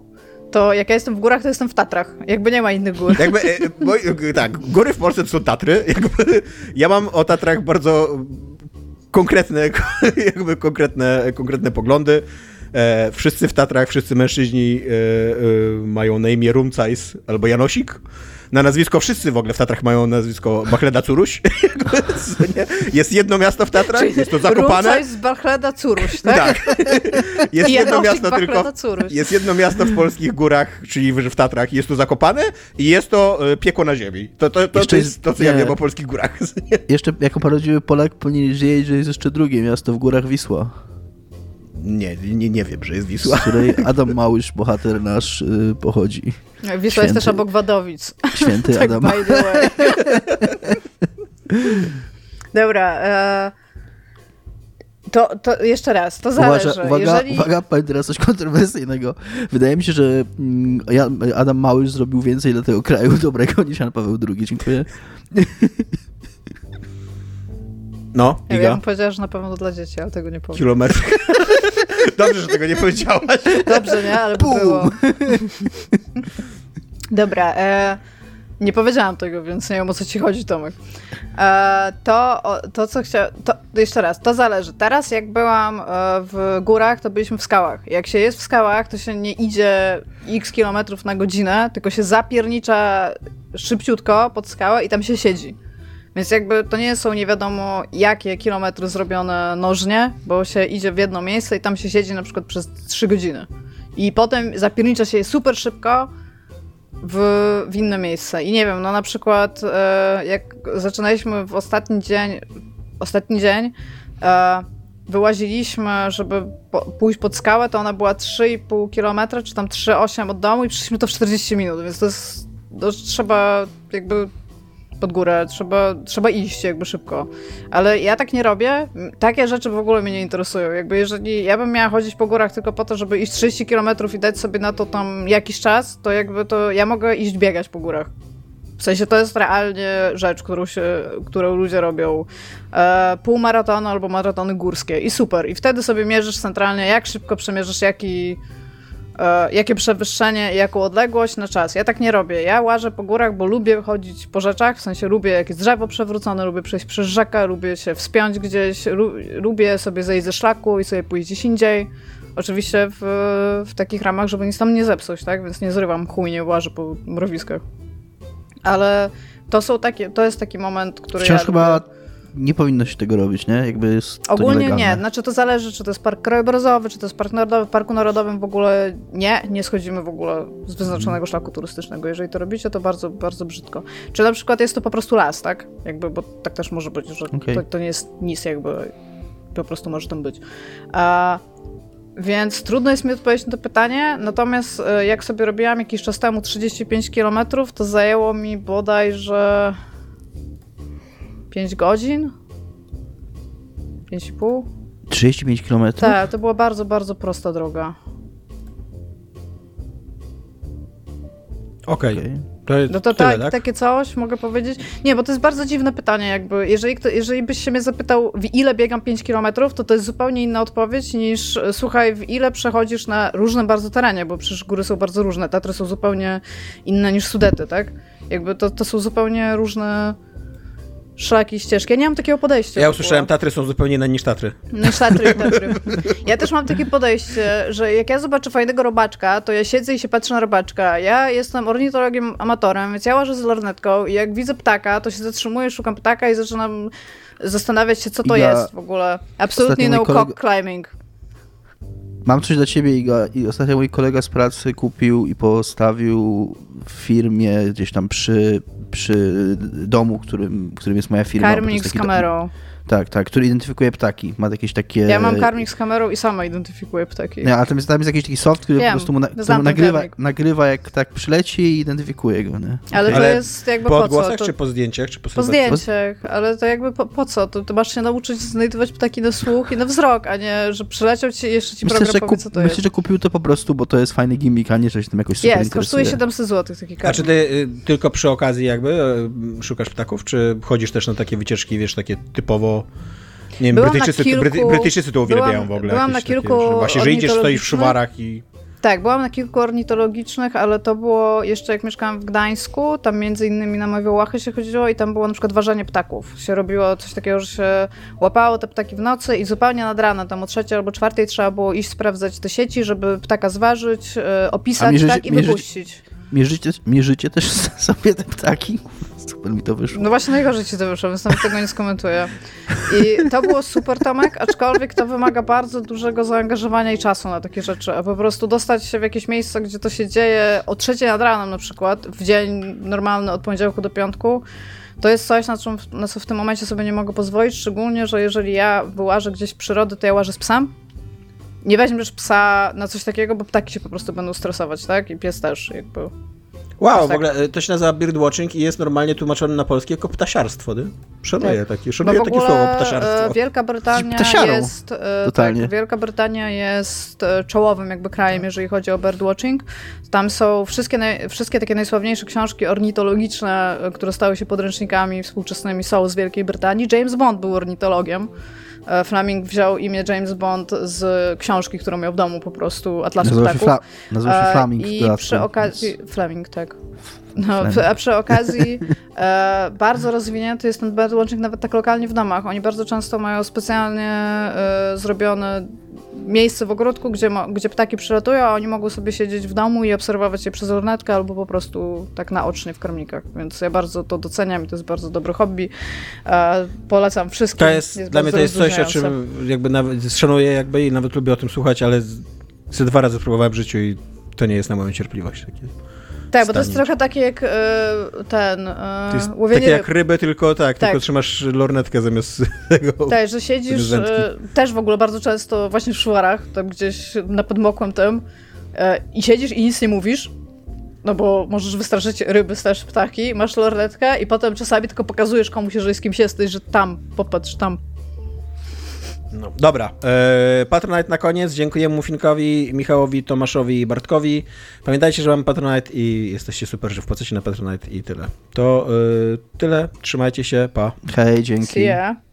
to jak ja jestem w górach, to jestem w Tatrach. Jakby nie ma innych gór. (laughs) Jakby, e, bo, e, tak, góry w Polsce to są Tatry. (laughs) Jakby, ja mam o Tatrach bardzo konkretne, (laughs) jakby konkretne, konkretne poglądy. E, wszyscy w Tatrach, wszyscy mężczyźni e, e, mają na imię Rumcajs albo Janosik. Na nazwisko wszyscy w ogóle w Tatrach mają nazwisko Bachleda Curuś. (laughs) Jest jedno miasto w Tatrach, jest to Zakopane. Rumcaj z Bachleda Curuś, (laughs) tak? Tak. Jest jedno miasto tylko. Jest jedno miasto w polskich górach, czyli w w Tatrach. Jest to Zakopane i jest to e, piekło na ziemi. To, to, to, to jest to, co ja nie. wiem o polskich górach. (laughs) Jeszcze jako prawdziwy Polak powinieneś wiedzieć, że jest jeszcze drugie miasto w górach Wisła, Nie, nie, nie wiem, że jest z Wisła. której Adam Małysz, bohater nasz, y, pochodzi. Wisła jest Święty. też obok Wadowic. Święty (laughs) tak, Adam. by the way. Dobra, e, to, to jeszcze raz, to zależy. Uważa, uwaga, Jeżeli... uwaga, powiem teraz coś kontrowersyjnego. Wydaje mi się, że mm, Adam Małysz zrobił więcej dla tego kraju dobrego niż Jan Paweł II. Dziękuję. No, Ja Iga. bym powiedziała, że na pewno dla dzieci, ale tego nie powiem. Kilometr. (laughs) Dobrze, że tego nie powiedziałaś. Dobrze, nie? Ale Bum. było. (laughs) Dobra, e, nie powiedziałam tego, więc nie wiem o co ci chodzi, Tomek. E, to, o, to, co chciałam. Jeszcze raz, to zależy. Teraz, jak byłam e, w górach, to byliśmy w skałach. Jak się jest w skałach, to się nie idzie x kilometrów na godzinę, tylko się zapiernicza szybciutko pod skałę i tam się siedzi. Więc jakby to nie są nie wiadomo jakie kilometry zrobione nożnie, bo się idzie w jedno miejsce i tam się siedzi na przykład przez 3 godziny. I potem zapiernicza się super szybko w, w inne miejsce. I nie wiem, no na przykład e, jak zaczynaliśmy w ostatni dzień, ostatni dzień e, wyłaziliśmy, żeby pójść pod skałę, to ona była 3,5 km, czy tam 3,8 od domu i przyszliśmy to w 40 minut, więc to jest, to trzeba jakby pod górę, trzeba, trzeba iść jakby szybko. Ale ja tak nie robię. Takie rzeczy w ogóle mnie nie interesują. Jakby jeżeli ja bym miała chodzić po górach tylko po to, żeby iść 30 km i dać sobie na to tam jakiś czas, to jakby to ja mogę iść biegać po górach. W sensie to jest realnie rzecz, którą, się, którą ludzie robią. E, półmaratony albo maratony górskie i super. I wtedy sobie mierzysz centralnie, jak szybko przemierzysz jaki, jakie przewyższenie, jaką odległość na czas. Ja tak nie robię. Ja łażę po górach, bo lubię chodzić po rzeczach, w sensie lubię jak jest drzewo przewrócone, lubię przejść przez rzekę, lubię się wspiąć gdzieś, lu, lubię sobie zejść ze szlaku i sobie pójść gdzieś indziej. Oczywiście w, w takich ramach, żeby nic tam nie zepsuć, tak? Więc nie zrywam chuj, nie łażę po mrowiskach. Ale to są takie, to jest taki moment, który Wciąż ja chyba lubię. Nie powinno się tego robić, nie? Jakby jest Ogólnie nielegalne. nie, znaczy to zależy, czy to jest park krajobrazowy, czy to jest park narodowy. W parku narodowym w ogóle nie, nie schodzimy w ogóle z wyznaczonego szlaku turystycznego. Jeżeli to robicie, to bardzo, bardzo brzydko. Czy na przykład jest to po prostu las, tak? Jakby, bo tak też może być, że Okej. to, to nie jest nic jakby, po prostu może tam być. A, więc trudno jest mi odpowiedzieć na to pytanie, natomiast e, jak sobie robiłam jakiś czas temu 35 km, to zajęło mi bodajże 5 godzin? 5,5? 35 km? Tak, to była bardzo, bardzo prosta droga. Okej. To jest No to tyle, tak, tak? takie coś mogę powiedzieć. Nie, bo to jest bardzo dziwne pytanie, jakby. Jeżeli, kto, jeżeli byś się mnie zapytał, w ile biegam 5 km, to to jest zupełnie inna odpowiedź niż e, słuchaj, w ile przechodzisz na różnym bardzo terenie, bo przecież góry są bardzo różne. Tatry są zupełnie inne niż Sudety, tak? Jakby to, to są zupełnie różne szlaki, ścieżki. Ja nie mam takiego podejścia. Ja usłyszałem, ogóle. Tatry są zupełnie inne niż Tatry. Niż Tatry i Tatry. Ja też mam takie podejście, że jak ja zobaczę fajnego robaczka, to ja siedzę i się patrzę na robaczka. Ja jestem ornitologiem amatorem, więc ja łażę z lornetką i jak widzę ptaka, to się zatrzymuję, szukam ptaka i zaczynam zastanawiać się, co to Ja- jest w ogóle. Absolutnie no mój cock kolega- climbing. Mam coś dla ciebie, Iga. I ostatnio mój kolega z pracy kupił i postawił w firmie gdzieś tam przy, przy domu, którym, którym jest moja firma. Karmnik z kamerą. Tak, tak, który identyfikuje ptaki. Ma jakieś takie... Ja mam karmik z kamerą i sama identyfikuję ptaki. Nie, a tam jest, tam jest jakiś taki soft, który Wiem, po prostu mu na, ten nagrywa, karmik. nagrywa, jak tak przyleci i identyfikuje go, nie? Ale to Ale jest jakby Po po co? To, czy po zdjęciach, czy po, po zdjęciach, ale to jakby po, po co? To, to masz się nauczyć znajdować ptaki na słuch i na wzrok, a nie, że przyleciał ci jeszcze ci Myślę, program że, powie, co to myślę, jest. że kupił to po prostu, bo to jest fajny gimmick, a nie coś tam jakoś super Jest, kosztuje interesuje. 700 zł taki A karmik. czy ty y, tylko przy okazji jakby y, szukasz ptaków, czy chodzisz też na takie wycieczki, wiesz, takie typowo... Nie wiem, Byłam Brytyjczycy, kilku- Bryty, Brytyjczycy to uwielbiają byłam- w ogóle. byłam na takie, kilku że Właśnie, że idziesz, stoisz w szuwarach i... Tak, byłam na kilku ornitologicznych, ale to było jeszcze jak mieszkałam w Gdańsku, tam między innymi na Mawiołachy się chodziło i tam było na przykład ważenie ptaków. Się robiło coś takiego, że się łapało te ptaki w nocy i zupełnie nad ranem, tam o trzeciej albo czwartej trzeba było iść sprawdzać te sieci, żeby ptaka zważyć, e, opisać mierzycie- tak, i mierzycie- wypuścić. Mierzycie, mierzycie też (laughs) sobie te ptaki? Super mi to wyszło. No właśnie najgorzej ci to wyszło, więc nawet tego nie skomentuję. I to było super, Tomek, aczkolwiek to wymaga bardzo dużego zaangażowania i czasu na takie rzeczy, a po prostu dostać się w jakieś miejsce, gdzie to się dzieje o trzeciej nad ranem na przykład, w dzień normalny od poniedziałku do piątku, to jest coś, na, czym, na co w tym momencie sobie nie mogę pozwolić, szczególnie, że jeżeli ja wyłażę gdzieś przyrody, to ja łażę z psem. Nie weźmiesz psa na coś takiego, bo ptaki się po prostu będą stresować, tak? I pies też jakby. Wow, w tak. ogóle y, to się nazywa birdwatching i jest normalnie tłumaczone na polskie jako ptasiarstwo, nie? Szanuję takie, Bo szanuję w takie słowo ptasiarstwo. Wielka Brytania jest. Totalnie. Tak, Wielka Brytania jest czołowym jakby krajem, jeżeli chodzi o birdwatching. Tam są wszystkie, naj, wszystkie takie najsławniejsze książki ornitologiczne, które stały się podręcznikami współczesnymi, są z Wielkiej Brytanii. James Bond był ornitologiem. E, Fleming wziął imię James Bond z książki, którą miał w domu po prostu, Atlasu Nazywa się, Ptaków. fla, nazywa się E, Flaming. I przy okazji. więc- Fleming, tak. No, Fleming. a przy (laughs) okazji e, bardzo rozwinięty jest ten birdwatching nawet tak lokalnie w domach. Oni bardzo często mają specjalnie e, zrobione miejsce w ogródku, gdzie, gdzie ptaki przylatują, a oni mogą sobie siedzieć w domu i obserwować je przez lornetkę albo po prostu tak naocznie w karmnikach. Więc ja bardzo to doceniam i to jest bardzo dobre hobby. E, polecam wszystkim. To jest, dla mnie to jest coś, o czym jakby nawet szanuję jakby i nawet lubię o tym słuchać, ale ze dwa razy próbowałem w życiu i to nie jest na moją cierpliwość. Takie. Tak, bo to jest trochę takie jak e, ten e, To jest łowienie takie ryb. jak ryby, tylko tak, Tak. tylko trzymasz lornetkę zamiast (laughs) tego. Tak, że siedzisz e, też w ogóle bardzo często właśnie w szwarach, tam gdzieś na podmokłym tym i siedzisz i nic nie mówisz, no bo możesz wystraszyć ryby, też ptaki, masz lornetkę i potem czasami tylko pokazujesz komuś, że z kimś jesteś, że tam, popatrz, tam. No. Dobra, e, Patronite na koniec. Dziękujemy Mufinkowi, Michałowi, Tomaszowi i Bartkowi. Pamiętajcie, że mamy Patronite i jesteście super, że wpłacacie na Patronite i tyle. To e, tyle, trzymajcie się, pa. Hej, dzięki. See ya.